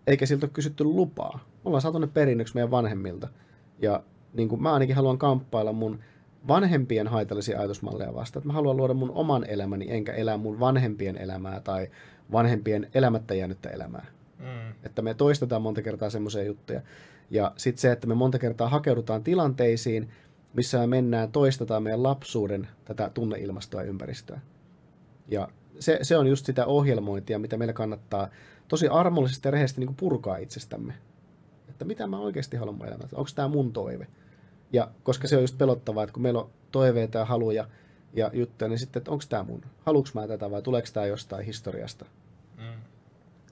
eikä siltä ole kysytty lupaa. Me ollaan saatu ne perinnöksi meidän vanhemmilta. Ja niin kuin mä ainakin haluan kamppailla mun vanhempien haitallisia ajatusmalleja vastaan. Että mä haluan luoda mun oman elämäni, enkä elää mun vanhempien elämää tai vanhempien elämättä jäänyttä elämää. Mm. Että me toistetaan monta kertaa semmoisia juttuja. Ja sitten se, että me monta kertaa hakeudutaan tilanteisiin, missä me mennään, toistetaan meidän lapsuuden tätä tunneilmastoa ja ympäristöä. Ja se, se on just sitä ohjelmointia, mitä meillä kannattaa tosi armollisesti ja rehellisesti niin purkaa itsestämme. Että mitä mä oikeasti haluan mun elämässä? Onko tämä mun toive? Ja koska se on just pelottavaa, että kun meillä on toiveita ja haluja ja juttuja, niin sitten, että onko tämä mun? Haluuks mä tätä vai tuleeko tämä jostain historiasta?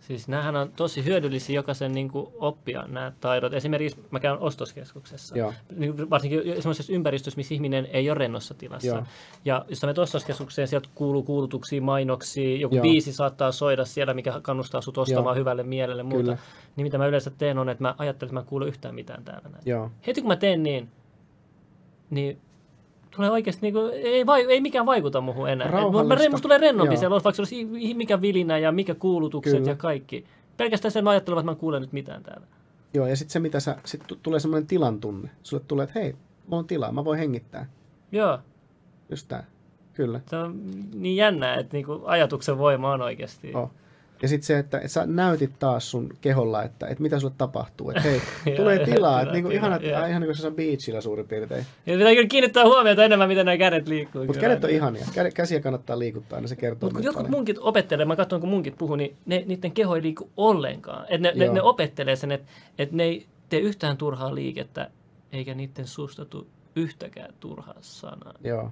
Siis näähän on tosi hyödyllisiä jokaisen niin kuin, oppia nämä taidot. Esimerkiksi mä käyn ostoskeskuksessa. Joo. Niin varsinkin sellaisessa ympäristössä, missä ihminen ei ole rennossa tilassa. Joo. Ja jos menet ostoskeskukseen, sieltä kuuluu kuulutuksia, mainoksia, joku Joo. biisi saattaa soida siellä, mikä kannustaa sut ostamaan Joo. hyvälle mielelle muuta. Kyllä. Niin mitä mä yleensä teen on, että mä ajattelen, että mä en kuule yhtään mitään täällä näin. Joo. Heti kun mä teen niin, niin tulee oikeasti, niin kuin, ei, vai, ei mikään vaikuta muuhun enää. Mä, Rauhallista. musta tulee rennompi Joo. siellä, vaikka se olisi mikä vilinä ja mikä kuulutukset Kyllä. ja kaikki. Pelkästään sen mä ajattelen, että mä en kuule nyt mitään täällä. Joo, ja sitten se, mitä sä, sit tu- tulee semmoinen tilan tunne. Sulle tulee, että hei, mulla on tilaa, mä voin hengittää. Joo, Just tää. Kyllä. se on niin jännää, että niinku ajatuksen voima on oikeasti. Oh. Ja sitten se, että, että sä näytit taas sun keholla, että, että mitä sulle tapahtuu. Että hei, tulee tilaa. Että niinku ihan, joo. ihan niin kuin se on beachillä suurin piirtein. Ja pitää kyllä kiinnittää huomiota enemmän, miten nämä kädet liikkuu. Mutta kädet on ihania. Kä- Käsiä kannattaa liikuttaa, aina se kertoo. Mutta kun jotkut paljon. munkit opettelee, mä katson kun munkit puhuu, niin ne, niiden keho ei liiku ollenkaan. Et ne, ne, ne opettelee sen, että et ne ei tee yhtään turhaa liikettä, eikä niiden suusta tuu yhtäkään turhaa sanaa. Joo.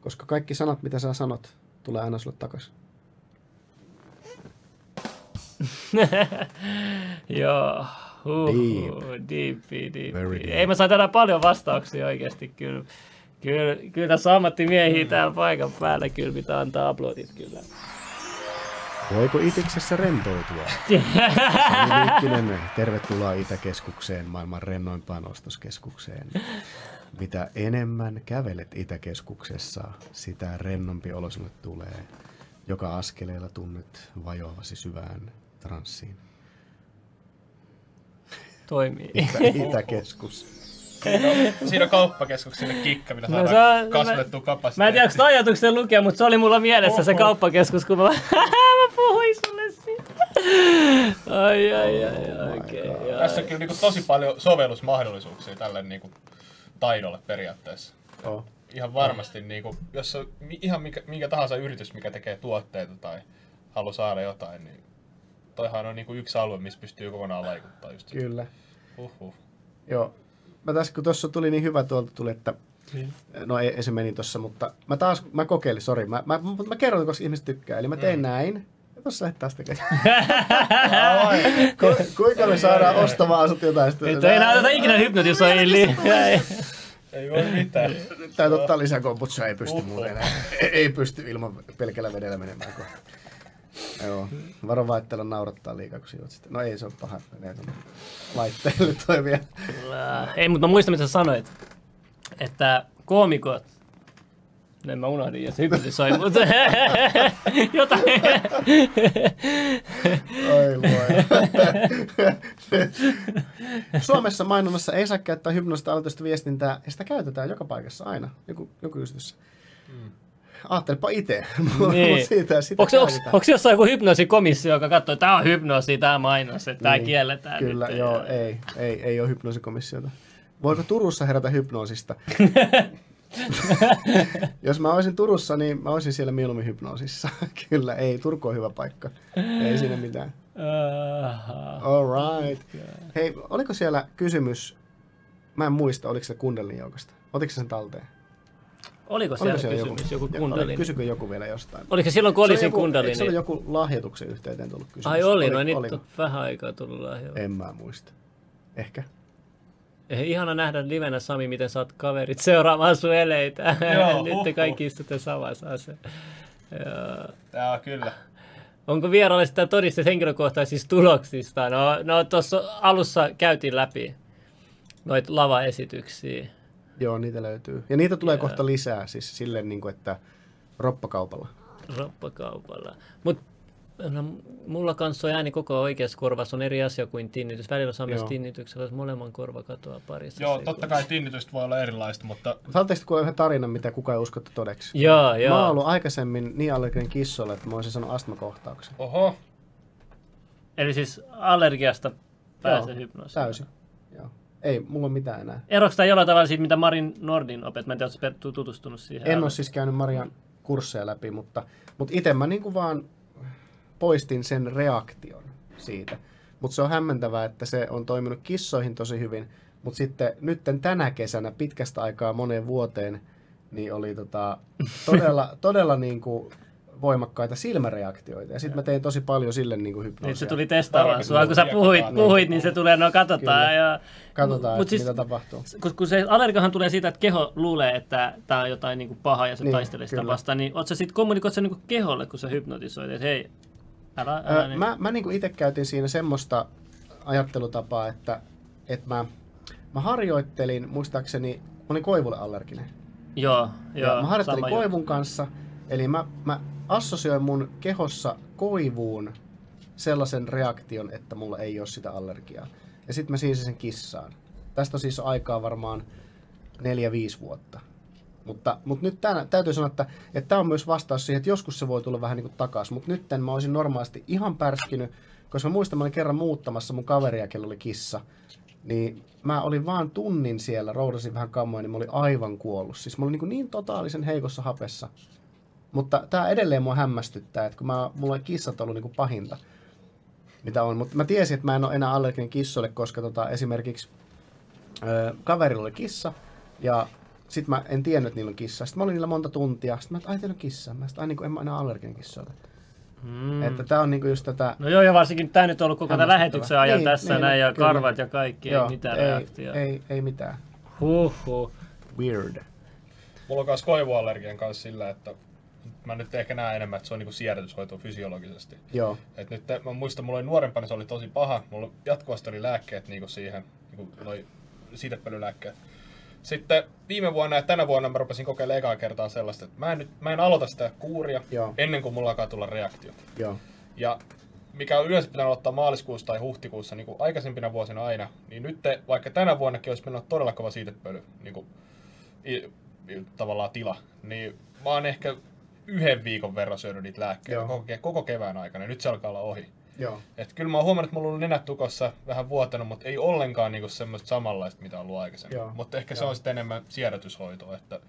Koska kaikki sanat, mitä sä sanot, tulee aina sulle takaisin. Joo. Huh, Deep. Deep, deep, Very deep. Ei mä saa tänään paljon vastauksia oikeasti kyllä. Kyllä, kyllä tässä ammattimiehiä Mm. täällä paikan päällä, kyllä pitää antaa aplodit kyllä. Voiko Itiksessä rentoutua? Liikkinen, tervetuloa Itäkeskukseen, maailman rennoimpaan ostoskeskukseen. Mitä enemmän kävelet Itäkeskuksessa, sitä rennompi olo sinulle tulee. Joka askeleella tunnet vajoavasi syvään transsiin. Toimii. Itä, Itäkeskus. Siinä on kauppakeskuksen kikka, millä No saadaan se on- kasvatettua Mä kapasiteettia. en tiedä, onko ajatuksen lukea, mutta se oli mulla mielessä se Oho. kauppakeskus, kun mä, mä puhuin sulle siitä. Ai, ai, ai, my okei. Okay, Tässä on kyllä niinku tosi paljon sovellusmahdollisuuksia tälle niinku taidolle periaatteessa. Oh. Ihan varmasti, niinku, jos on ihan mikä, minkä tahansa yritys, mikä tekee tuotteita tai haluaa saada jotain, niin toihan on niinku yksi alue, missä pystyy kokonaan vaikuttaa just. Kyllä. Uhuh. Joo. Mä tässä, kun tuossa tuli niin hyvä tuolta tuli, että No ei, ei se meni tossa, mutta mä taas, mä kokeilin, sori. Mä, mä, mä, mä kerron, koska ihmiset tykkää. Eli mä tein Mm. näin, Tuossa lähdet taas tekemään. Ku- Kuinka me saadaan ostamaan asut jotain sitten? Ei näytä ikinä hypnotisoili. Ei voi mitään. Täytyy ottaa lisää ei pysty muuten enää. Ei, ei pysty ilman pelkällä vedellä menemään. Joo, varo vaan, että naurattaa liikaa, kun sijoit sitten. No ei, se on paha, menee tuonne laitteelle toi vielä. Ei, mutta mä muistan, mitä sä sanoit. Että koomikot, ne mä unohdin, jos hypnotisoi, mutta jotain. Oi luoja. Suomessa mainonnassa ei saa käyttää hypnoosista aloitusta viestintää, ja sitä käytetään joka paikassa aina, joku, joku yritys. Mm. Ajattelepa itse, Niin. mutta siitä sitä Onko, onko, onko jossain joku hypnoosikomissio, joka katsoo, että tämä on hypnoosi, tämä mainos, että tämä Niin, kielletään Kyllä, nyt. joo, ei, ei, ei ole hypnoosikomissiota. Voiko Turussa herätä hypnoosista? Jos mä olisin Turussa, niin mä olisin siellä mieluummin hypnoosissa. Kyllä, ei, Turku on hyvä paikka. Ei siinä mitään. Aha. All right. Hei, oliko siellä kysymys, mä en muista, oliko se Kundelin joukosta? Otiko se sen talteen? Oliko siellä, kysymys, joku, Ja- kundalini? Kysykö joku vielä jostain? Oliko silloin, kun Se oli oli siinä joku, eikö se oli kundalini? joku lahjoituksen yhteyteen tullut kysymys? Ai oli, no Oli- nyt oliko? on vähän aikaa tullut lahjoa. En mä muista. Ehkä. Eh, ihana nähdä livenä, Sami, miten saat kaverit seuraamaan sun eleitä. Joo, Nyt te kaikki istutte samassa asemassa. Joo. Tää kyllä. Onko vieraalle sitä todisteet henkilökohtaisista tuloksista? No, no tuossa alussa käytiin läpi noita lavaesityksiä. Joo, niitä löytyy. Ja niitä tulee Joo. kohta lisää, siis silleen, niin kuin, että roppakaupalla. roppakaupalla. Mutta no, mulla kanssa on ääni koko oikeassa korvassa on eri asia kuin tinnitys. Välillä saa myös tinnityksellä, jos molemman korva katoaa parissa Joo, totta kai tinnitystä voi olla erilaista, mutta Saatteko kuulla yhden tarinan, mitä kukaan ei uskottu todeksi? Joo, joo. Mä oon ollut aikaisemmin niin allerginen kissolle, että mä voisin sanoa astmakohtauksen. oho, Eli siis allergiasta pääsee hypnoosiin. Täysin. Joo. Ei, mulla on mitään enää. Eroiko tämä jollain tavalla siitä, mitä Marin Nordin opet? Mä en tiedä, oletko tutustunut siihen. En ole siis käynyt Marian kursseja läpi, mutta, mutta itse mä niin kuin vaan poistin sen reaktion siitä. Mutta se on hämmentävää, että se on toiminut kissoihin tosi hyvin, mutta sitten nytten tänä kesänä pitkästä aikaa moneen vuoteen niin oli tota, todella, todella niin kuin voimakkaita silmäreaktioita. Ja sitten mä tein tosi paljon sille niin kuin hypnoosia. Nyt se tuli testaamaan sua, kun sä puhuit, kiekkoa. puhuit, niin se tulee, no katsotaan. Kyllä. Ja, Katsotaan, Mut siis- mitä tapahtuu. kun, kun se allergiahan tulee siitä, että keho luulee, että tämä on jotain niin kuin pahaa ja se Niin, taistelee sitä kyllä. vastaan, niin oot sä sitten kommunikoit sen niin keholle, kun sä hypnotisoit, että hei, älä, älä Öö, niin. mä mä niin itse käytin siinä semmoista ajattelutapaa, että, että mä, mä harjoittelin, muistaakseni, mä olin koivulle allerginen. Joo, joo. Ja mä harjoittelin koivun juttu. kanssa, eli mä, mä assosioin mun kehossa koivuun sellaisen reaktion, että mulla ei ole sitä allergiaa. Ja sitten mä siisin sen kissaan. Tästä on siis aikaa varmaan 4-5 vuotta. Mutta, mutta nyt tänä, täytyy sanoa, että että tämä on myös vastaus siihen, että joskus se voi tulla vähän niin kuin takaisin. Mutta nyt mä olisin normaalisti ihan pärskinyt, koska mä muistan, mä olin kerran muuttamassa mun kaveria, kello oli kissa. Niin mä olin vaan tunnin siellä, roudasin vähän kammoja, niin mä olin aivan kuollut. Siis mä olin niin, niin totaalisen heikossa hapessa. Mutta tämä edelleen mua hämmästyttää, että kun mä, mulla on kissat ollut niin kuin pahinta, mitä on. Mutta mä tiesin, että mä en ole enää allerginen kissoille, koska tota, esimerkiksi ö, kaverilla oli kissa, ja sitten mä en tiennyt, että niillä on kissa. Sitten mä olin niillä monta tuntia. Sitten mä, että ai teillä on kissa. Mä sitten, ai niin kuin, en mä enää allerginen kissoille. Mm. Mm. Että tää on niinku just tätä... No joo, ja varsinkin tämä nyt on ollut koko tämän lähetyksen ajan Niin, tässä niin, näin, ja kyllä. karvat ja kaikki, ei mitään ei, reaktiota. ei, ei mitään. Huhhuh. Weird. mulla on myös koivuallergian kanssa sillä, että mä nyt ehkä näen enemmän, että se on niinku siedätyshoitoa fysiologisesti. Joo. Et nyt mä muistan, mulla oli nuorempana se oli tosi paha. Mulla jatkuvasti oli lääkkeet niinku siihen, niinku noi siitepölylääkkeet. Sitten viime vuonna ja tänä vuonna mä rupesin kokeilemaan ekaa kertaa sellaista, että mä en, nyt, mä en aloita sitä kuuria Joo. ennen kuin mulla alkaa tulla reaktio. Joo. Ja mikä on yleensä pitänyt aloittaa maaliskuussa tai huhtikuussa, niin kuin aikaisempina vuosina aina, niin nyt te, vaikka tänä vuonnakin olisi mennyt todella kova siitepöly, niin kuin, i, i, tavallaan tila, niin mä oon ehkä yhden viikon verran syönyt niitä lääkkeitä koko, ke- koko kevään aikana, nyt se alkaa olla ohi. Joo. Et kyllä mä oon huomannut, että mulla on ollut nenät tukossa vähän vuotanut, mutta ei ollenkaan niinku semmoista samanlaista, mitä on ollut aikaisemmin. Joo. Mutta ehkä se Joo. on sitten enemmän siedätyshoitoa, että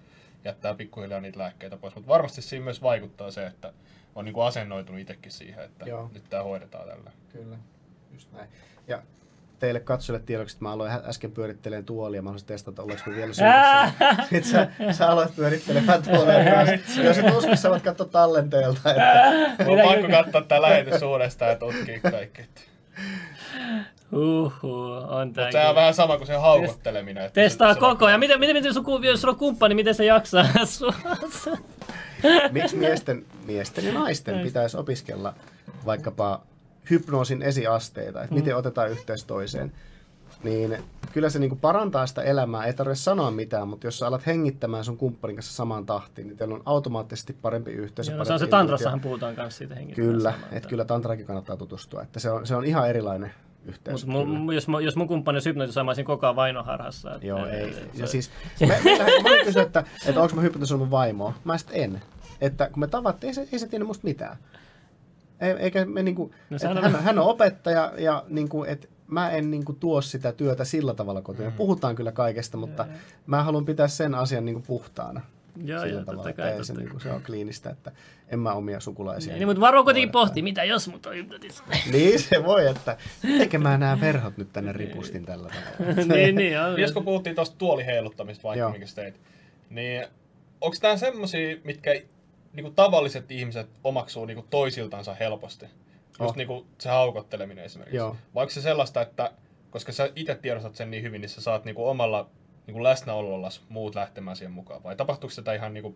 jättää pikkuhiljaa niitä lääkkeitä pois. Mutta varmasti siinä myös vaikuttaa se, että on niinku asennoitunut itsekin siihen, että Joo. nyt tämä hoidetaan tällä. Kyllä. Just näin. Ja teille katsojille tiedoksi, että mä aloin äsken pyörittelemään tuolia, mä haluaisin testata, ollaanko me vielä syössä. Sitten sä, sä aloit pyörittelemään tuolia kanssa. Jos et usko, sä voit katsoa tallenteelta. Että... On pakko katsoa tää lähetys uudestaan ja tutkia kaikki. Uhuh, on Mutta tää on vähän sama kuin se haukotteleminen. että Testaa se- koko ajan. Miten, miten, miten sun, jos sulla on kumppani, miten se jaksaa? Miksi miesten, miesten ja naisten pitäisi opiskella vaikkapa hypnoosin esiasteita, että miten otetaan yhteys toiseen? Niin kyllä se niinku parantaa sitä elämää, ei tarvitse sanoa mitään, mutta jos sä alat hengittämään sun kumppanin kanssa samaan tahtiin, niin teillä on automaattisesti parempi yhteys. Joo, no se on se tantrassahan puhutaan kanssa siitä hengittämästä Kyllä, että kyllä tantrakin kannattaa tutustua, että se on, se on ihan erilainen yhteys. Mut kyllä. mu, jos, jos mun kumppani olisi hypnotisoimaan, mä olisin koko ajan vainoharhassa. että- Joo, ei. se- Ja siis, me, meillähän- mä kysynyt, että, että onko mä hypnotisoinut mun vaimoa. Mä sitten en. Että kun me tavattiin, ei se, ei se tiennyt musta mitään. Ei, eikä me niinku, No no, hän, on- hän on opettaja ja niinku, et mä en niinku tuo sitä työtä sillä tavalla kotiin. Mm. Puhutaan kyllä kaikesta, mutta mä haluan pitää sen asian niinku puhtaana. Joo, sillä joo, tavalla, totta että kai. ei se, totta niinku, se on kliinistä, että en mä omia sukulaisia. Niin, mutta varo kuitenkin pohti, mitä jos mut on hypnotisoinut. Niin se voi, että eikä mä nämä verhot nyt tänne ripustin tällä tavalla. niin, niin, on. Jos kun puhuttiin tuosta tuoliheiluttamista vaikka, sä teit, niin onko tämä semmosia, mitkä niinku tavalliset ihmiset omaksuu niinku toisiltansa helposti? Just Oh. niinku se haukotteleminen esimerkiksi. Joo. Vai onko se sellaista, että koska sä itse tiedostat sen niin hyvin, niin sä saat niinku omalla niinku läsnäolollas muut lähtemään siihen mukaan? Vai tapahtuuko sitä ihan niinku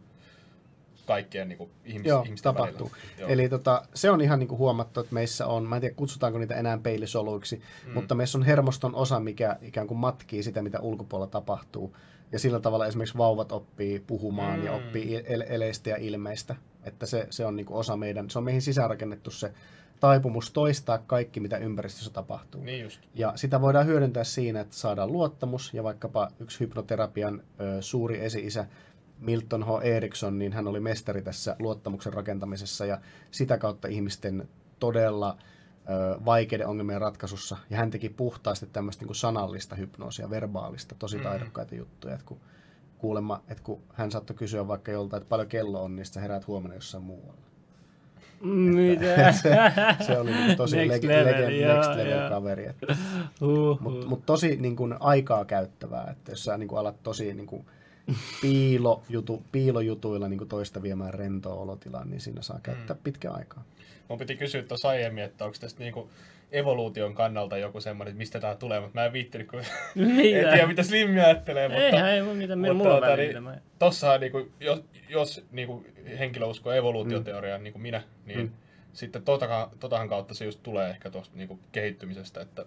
kaikkien niinku ihmis, Joo, ihmisten tapahtuu. välillä? Joo. Eli tota, se on ihan niinku huomattu, että meissä on, mä en tiedä kutsutaanko niitä enää peilisoluiksi, mm. mutta meissä on hermoston osa, mikä ikään kuin matkii sitä, mitä ulkopuolella tapahtuu. Ja sillä tavalla esimerkiksi vauvat oppii puhumaan mm. ja oppii ele- eleistä ja ilmeistä. Että se, se on niinku osa meidän, se on meihin sisäänrakennettu se taipumus toistaa kaikki, mitä ympäristössä tapahtuu. Niin just. Ja sitä voidaan hyödyntää siinä, että saadaan luottamus ja vaikkapa yksi hypnoterapian ö, suuri esi-isä Milton H. Eriksson, niin hän oli mestari tässä luottamuksen rakentamisessa ja sitä kautta ihmisten todella vaikeiden ongelmien ratkaisussa. Ja hän teki puhtaasti tämmöistä niin sanallista hypnoosia, verbaalista, tosi Mm. taidokkaita juttuja. Että kun, kuulemma, että kun hän saattoi kysyä vaikka joltain, että paljon kello on, niin sä heräät huomenna jossain muualla. Mitä? se, se oli niin tosi Next next level, level, joo, next level joo. kaveri. Että Huhhuh. mutta mut tosi niin kun, aikaa käyttävää, että jos sä niin kun, alat tosi niin kun, piilojutu, piilojutuilla niin kun, toista viemään rentoa olotilaan, niin siinä saa käyttää pitkän aikaa. Mun piti kysyä tuossa aiemmin, että onko tästä niinku evoluution kannalta joku semmoinen, että mistä tää tulee, mutta mä en viittinyt, kun en Mitä? tiedä mitä Slimmi ajattelee, mutta, Eihän, ei mun mitään, mutta mulla on tota, niin, tossahan niinku, jos, jos niinku henkilö uskoo evoluutioteoriaan, mm. niin kuin minä, niin Mm. sitten totahan, totahan kautta se just tulee ehkä tuosta niinku kehittymisestä, että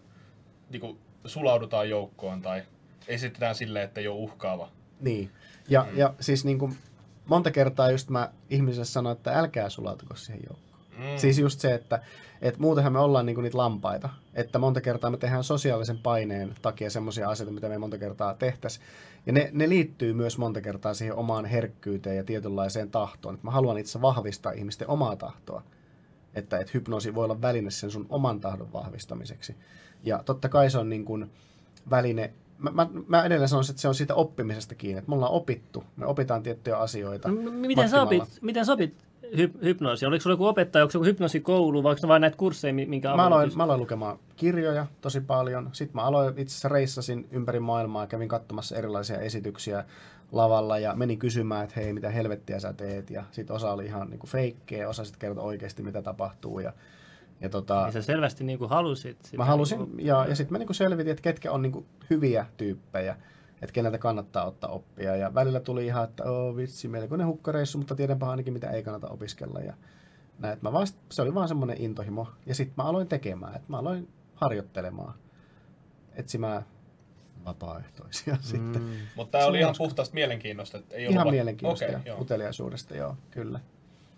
niinku sulaudutaan joukkoon tai esitetään silleen, että ei ole uhkaava. Niin. Ja, Mm. ja siis niin kun, monta kertaa just mä ihmiselle sanoin, että älkää sulautuko siihen joukkoon. Mm. Siis just se, että, että muutenhan me ollaan niinku niitä lampaita. Että monta kertaa me tehdään sosiaalisen paineen takia semmoisia asioita, mitä me monta kertaa tehtäisiin. Ja ne, ne liittyy myös monta kertaa siihen omaan herkkyyteen ja tietynlaiseen tahtoon. Että mä haluan itse vahvistaa ihmisten omaa tahtoa. Että, että hypnoosi voi olla väline sen sun oman tahdon vahvistamiseksi. Ja totta kai se on niin kuin väline, mä, mä, mä edelleen sanoisin, että se on siitä oppimisesta kiinni. Että me ollaan opittu, me opitaan tiettyjä asioita. M- Miten sä opit, miten sä opit hy- hypnoosia? Oliko sulla joku opettaja, onko se joku hypnoosikoulu vai onko vain näitä kursseja, mi- minkä Mä aloin, mä aloin lukemaan kirjoja tosi paljon. Sitten mä aloin itse asiassa reissasin ympäri maailmaa ja kävin katsomassa erilaisia esityksiä lavalla ja menin kysymään, että hei, mitä helvettiä sä teet. Ja sitten osa oli ihan niinku feikkejä, osa sitten kertoi oikeasti, mitä tapahtuu. Ja, ja tota, Niin sä selvästi niin kuin halusit sitä. mä halusin, niinku- ja, ja sitten mä niinku selvitin, että ketkä on niinku hyviä tyyppejä, että keneltä kannattaa ottaa oppia. Ja välillä tuli ihan, että oh, vitsi, melkoinen hukkareissu, mutta tiedänpä ainakin, mitä ei kannata opiskella. Ja näin, että mä vaan, se oli vaan semmoinen intohimo. Ja sitten mä aloin tekemään, että mä aloin harjoittelemaan, etsimään vapaaehtoisia mm. sitten. Mutta tämä oli ihan hauska. puhtaasta mielenkiinnosta. Että ei ollut Ihan va- mielenkiinnosta Okei, ja joo. uteliaisuudesta, joo, kyllä.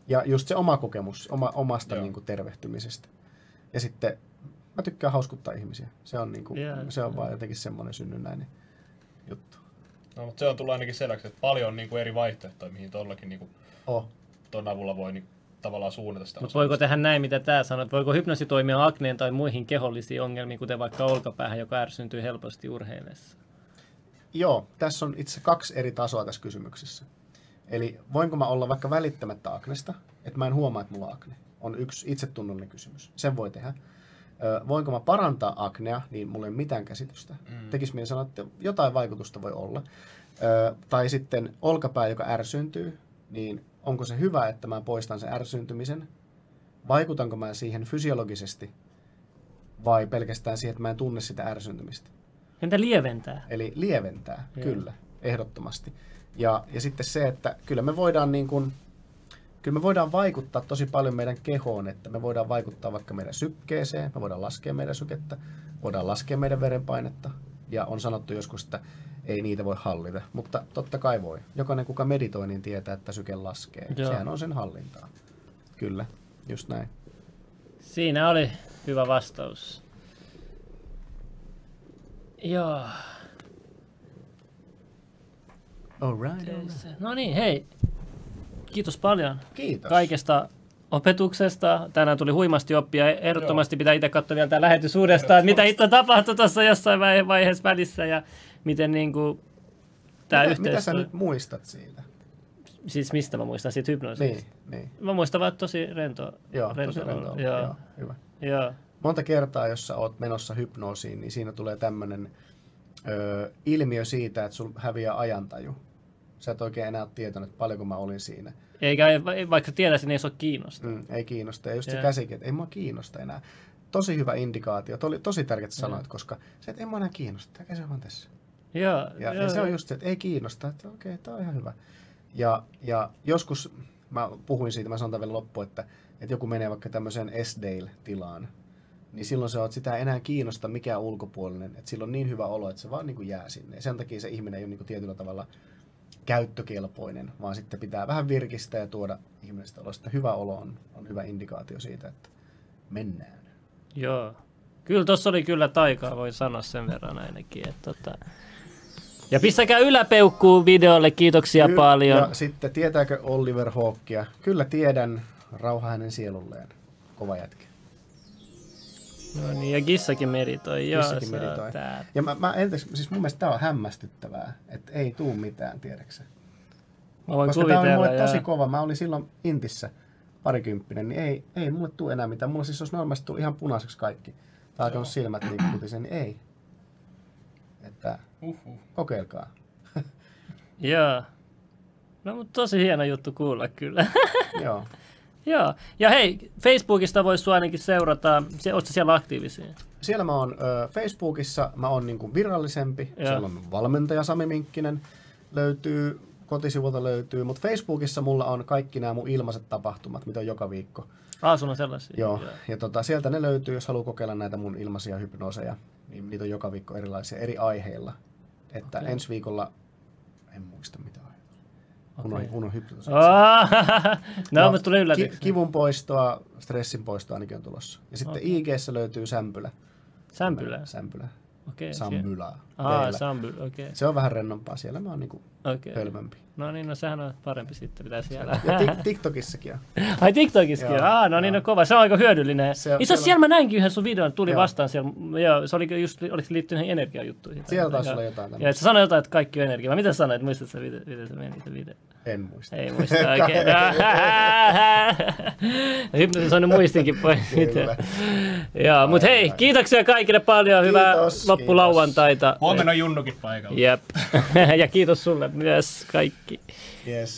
Ja just se oma kokemus, oma, omasta Joo. niin kuin, tervehtymisestä. Ja sitten mä tykkään hauskuttaa ihmisiä. Se on, niin kuin, Joo, se on joo. vaan jotenkin semmoinen synnynnäinen juttu. No, mutta se on tullut ainakin selväksi, että paljon on niinku eri vaihtoehtoja, mihin todellakin niinku, Oh. ton avulla voi niinku, tavallaan suunnata sitä Mutta voiko tehdä näin, mitä tämä sanoo? että Voiko hypnoosi toimia akneen tai muihin kehollisiin ongelmiin, kuten vaikka olkapäähän, joka ärsyntyy helposti urheillessa? Joo, tässä on itse kaksi eri tasoa tässä kysymyksessä. Eli voinko mä olla vaikka välittämättä aknesta, että mä en huomaa, että mulla on akne? On yksi itsetunnollinen kysymys. Sen voi tehdä. Ö, voinko mä parantaa aknea, niin mulla ei ole mitään käsitystä. Mm. Tekis mieli sanoa, että jotain vaikutusta voi olla. Ö, tai sitten olkapää, joka ärsyyntyy, niin onko se hyvä, että mä poistan sen ärsyntymisen? Vaikutanko mä siihen fysiologisesti vai pelkästään siihen, että mä en tunne sitä ärsyntymistä? Entä lieventää? Eli lieventää, Joo. kyllä, ehdottomasti. Ja, ja sitten se, että kyllä me voidaan niin kuin, kyllä me voidaan vaikuttaa tosi paljon meidän kehoon, että me voidaan vaikuttaa vaikka meidän sykkeeseen, me voidaan laskea meidän sykettä, voidaan laskea meidän verenpainetta, ja on sanottu joskus, että ei niitä voi hallita, mutta totta kai voi. Jokainen, kuka meditoi, niin tietää, että syke laskee. Joo. Sehän on sen hallintaa. Kyllä, just näin. Siinä oli hyvä vastaus. Joo. All right, all right. No niin, hei. Kiitos paljon Kiitos. kaikesta opetuksesta. Tänään tuli huimasti oppia. Ehdottomasti pitää itse katsoa vielä tämä lähetys uudestaan, mitä itse tapahtui tuossa jossain vai- vaiheessa välissä ja miten niin kuin, tämä mitä, mitä sä yhteistyö... nyt muistat siitä? Siis mistä mä muistan siitä hypnoosista? Niin, niin. Mä muistan vaan, että tosi rento. Joo, tosi olo. rento. Joo, Joo, hyvä. joo. monta kertaa, jos sä oot menossa hypnoosiin, niin siinä tulee tämmöinen ilmiö siitä, että sul häviää ajantaju. Sä et oikein enää ole tietoinen, että paljonko mä olin siinä. Eikä, vaikka tietäisin, niin ei se ole kiinnosta. Mm, ei kiinnosta. Ja just se Joo. käsikin, että ei mua kiinnosta enää. Tosi hyvä indikaatio. Toi oli tosi tärkeää, sanoit, koska se, että ei mua enää kiinnosta. Tämä käsi on vaan tässä. Joo, Ja, joo, ja se on just se, että ei kiinnosta, että okei, okay, tämä on ihan hyvä. Ja, ja joskus, mä puhuin siitä, mä sanon tämän vielä loppuun, että, että joku menee vaikka tämmöiseen S-Dale-tilaan, niin silloin se on, että sitä ei enää kiinnosta mikään ulkopuolinen, että sillä on niin hyvä olo, että se vaan niin kuin jää sinne. Ja sen takia se ihminen ei ole niin kuin tietyllä tavalla käyttökelpoinen, vaan sitten pitää vähän virkistää ja tuoda ihmisestä olosta. Hyvä olo on, on hyvä indikaatio siitä, että mennään. Joo. Kyllä tuossa oli kyllä taikaa, voi sanoa sen verran ainakin. Että tota... Ja pistäkää yläpeukkuu videolle, kiitoksia Ky- paljon. Ja sitten tietääkö Oliver Hawkia? Kyllä tiedän, rauha hänen sielulleen. Kova jätkä. No niin, ja Kissakin meditoi. Joo, Kissakin on tää. Ja mä, mä entäs, siis mun mielestä tää on hämmästyttävää, että ei tuu mitään, tiedäksä. Mä voin Koska tää oli mulle tosi kova. Mä olin silloin Intissä parikymppinen, niin ei, ei mulle tuu enää mitään. Mulla siis olisi normaalisti tullut ihan punaiseksi kaikki. Tai alkanut silmät niin kutisen, niin ei. Että Uhuh. kokeilkaa. Joo. No, mutta tosi hieno juttu kuulla kyllä. Joo. Joo. Ja hei, Facebookista voisi sua ainakin seurata. Se, ootko siellä aktiivisia? Siellä mä oon ö, Facebookissa, mä oon niinku virallisempi. Joo. Siellä on valmentaja Sami Minkkinen löytyy, kotisivulta löytyy, mutta Facebookissa mulla on kaikki nämä mun ilmaiset tapahtumat, mitä on joka viikko. Ah, sulla on sellaisia. Joo, ja tota, sieltä ne löytyy, jos haluaa kokeilla näitä mun ilmaisia hypnooseja, niin niitä on joka viikko erilaisia, eri aiheilla. Että Okei. ensi viikolla, en muista mitä mun on hypnoosi. Ah, no, mutta tuli ki- kivun poistoa, stressin poistoa ainakin on tulossa. Ja sitten Okei. IGssä löytyy sämpylä. Sämpylä. Sämpylä. Okei. Sambylä. Ah, Teillä. Sambylä, okei. Se on vähän rennompaa. Siellä mä oon niinku Okei. hölmömpi. No niin, no sehän on parempi sitten, mitä siellä. Ja tik- TikTokissakin on. Ai TikTokissakin? Joo, Ah, no niin, no kova. Se on aika hyödyllinen. Se- Se, Itse siellä- asiassa siellä mä näinkin yhden sun videon, tuli Joo. vastaan siellä. Joo, se oli just, oliko se liittynyt energiajuttuihin? Siellä taisi olla jotain tämmöistä. että sä sanoit jotain, että kaikki on energiaa. Mitä sä sanoit? Muistatko sä, miten, miten se meni se video? En muista. Ei muista oikein. Hypnotisoinut muistinkin pois. Joo, mutta hei, kiitoksia kaikille paljon. Hyvää loppulauantaita. Huomenna on Junnukin paikalla. Jep. ja kiitos sulle myös kaikki. Yes.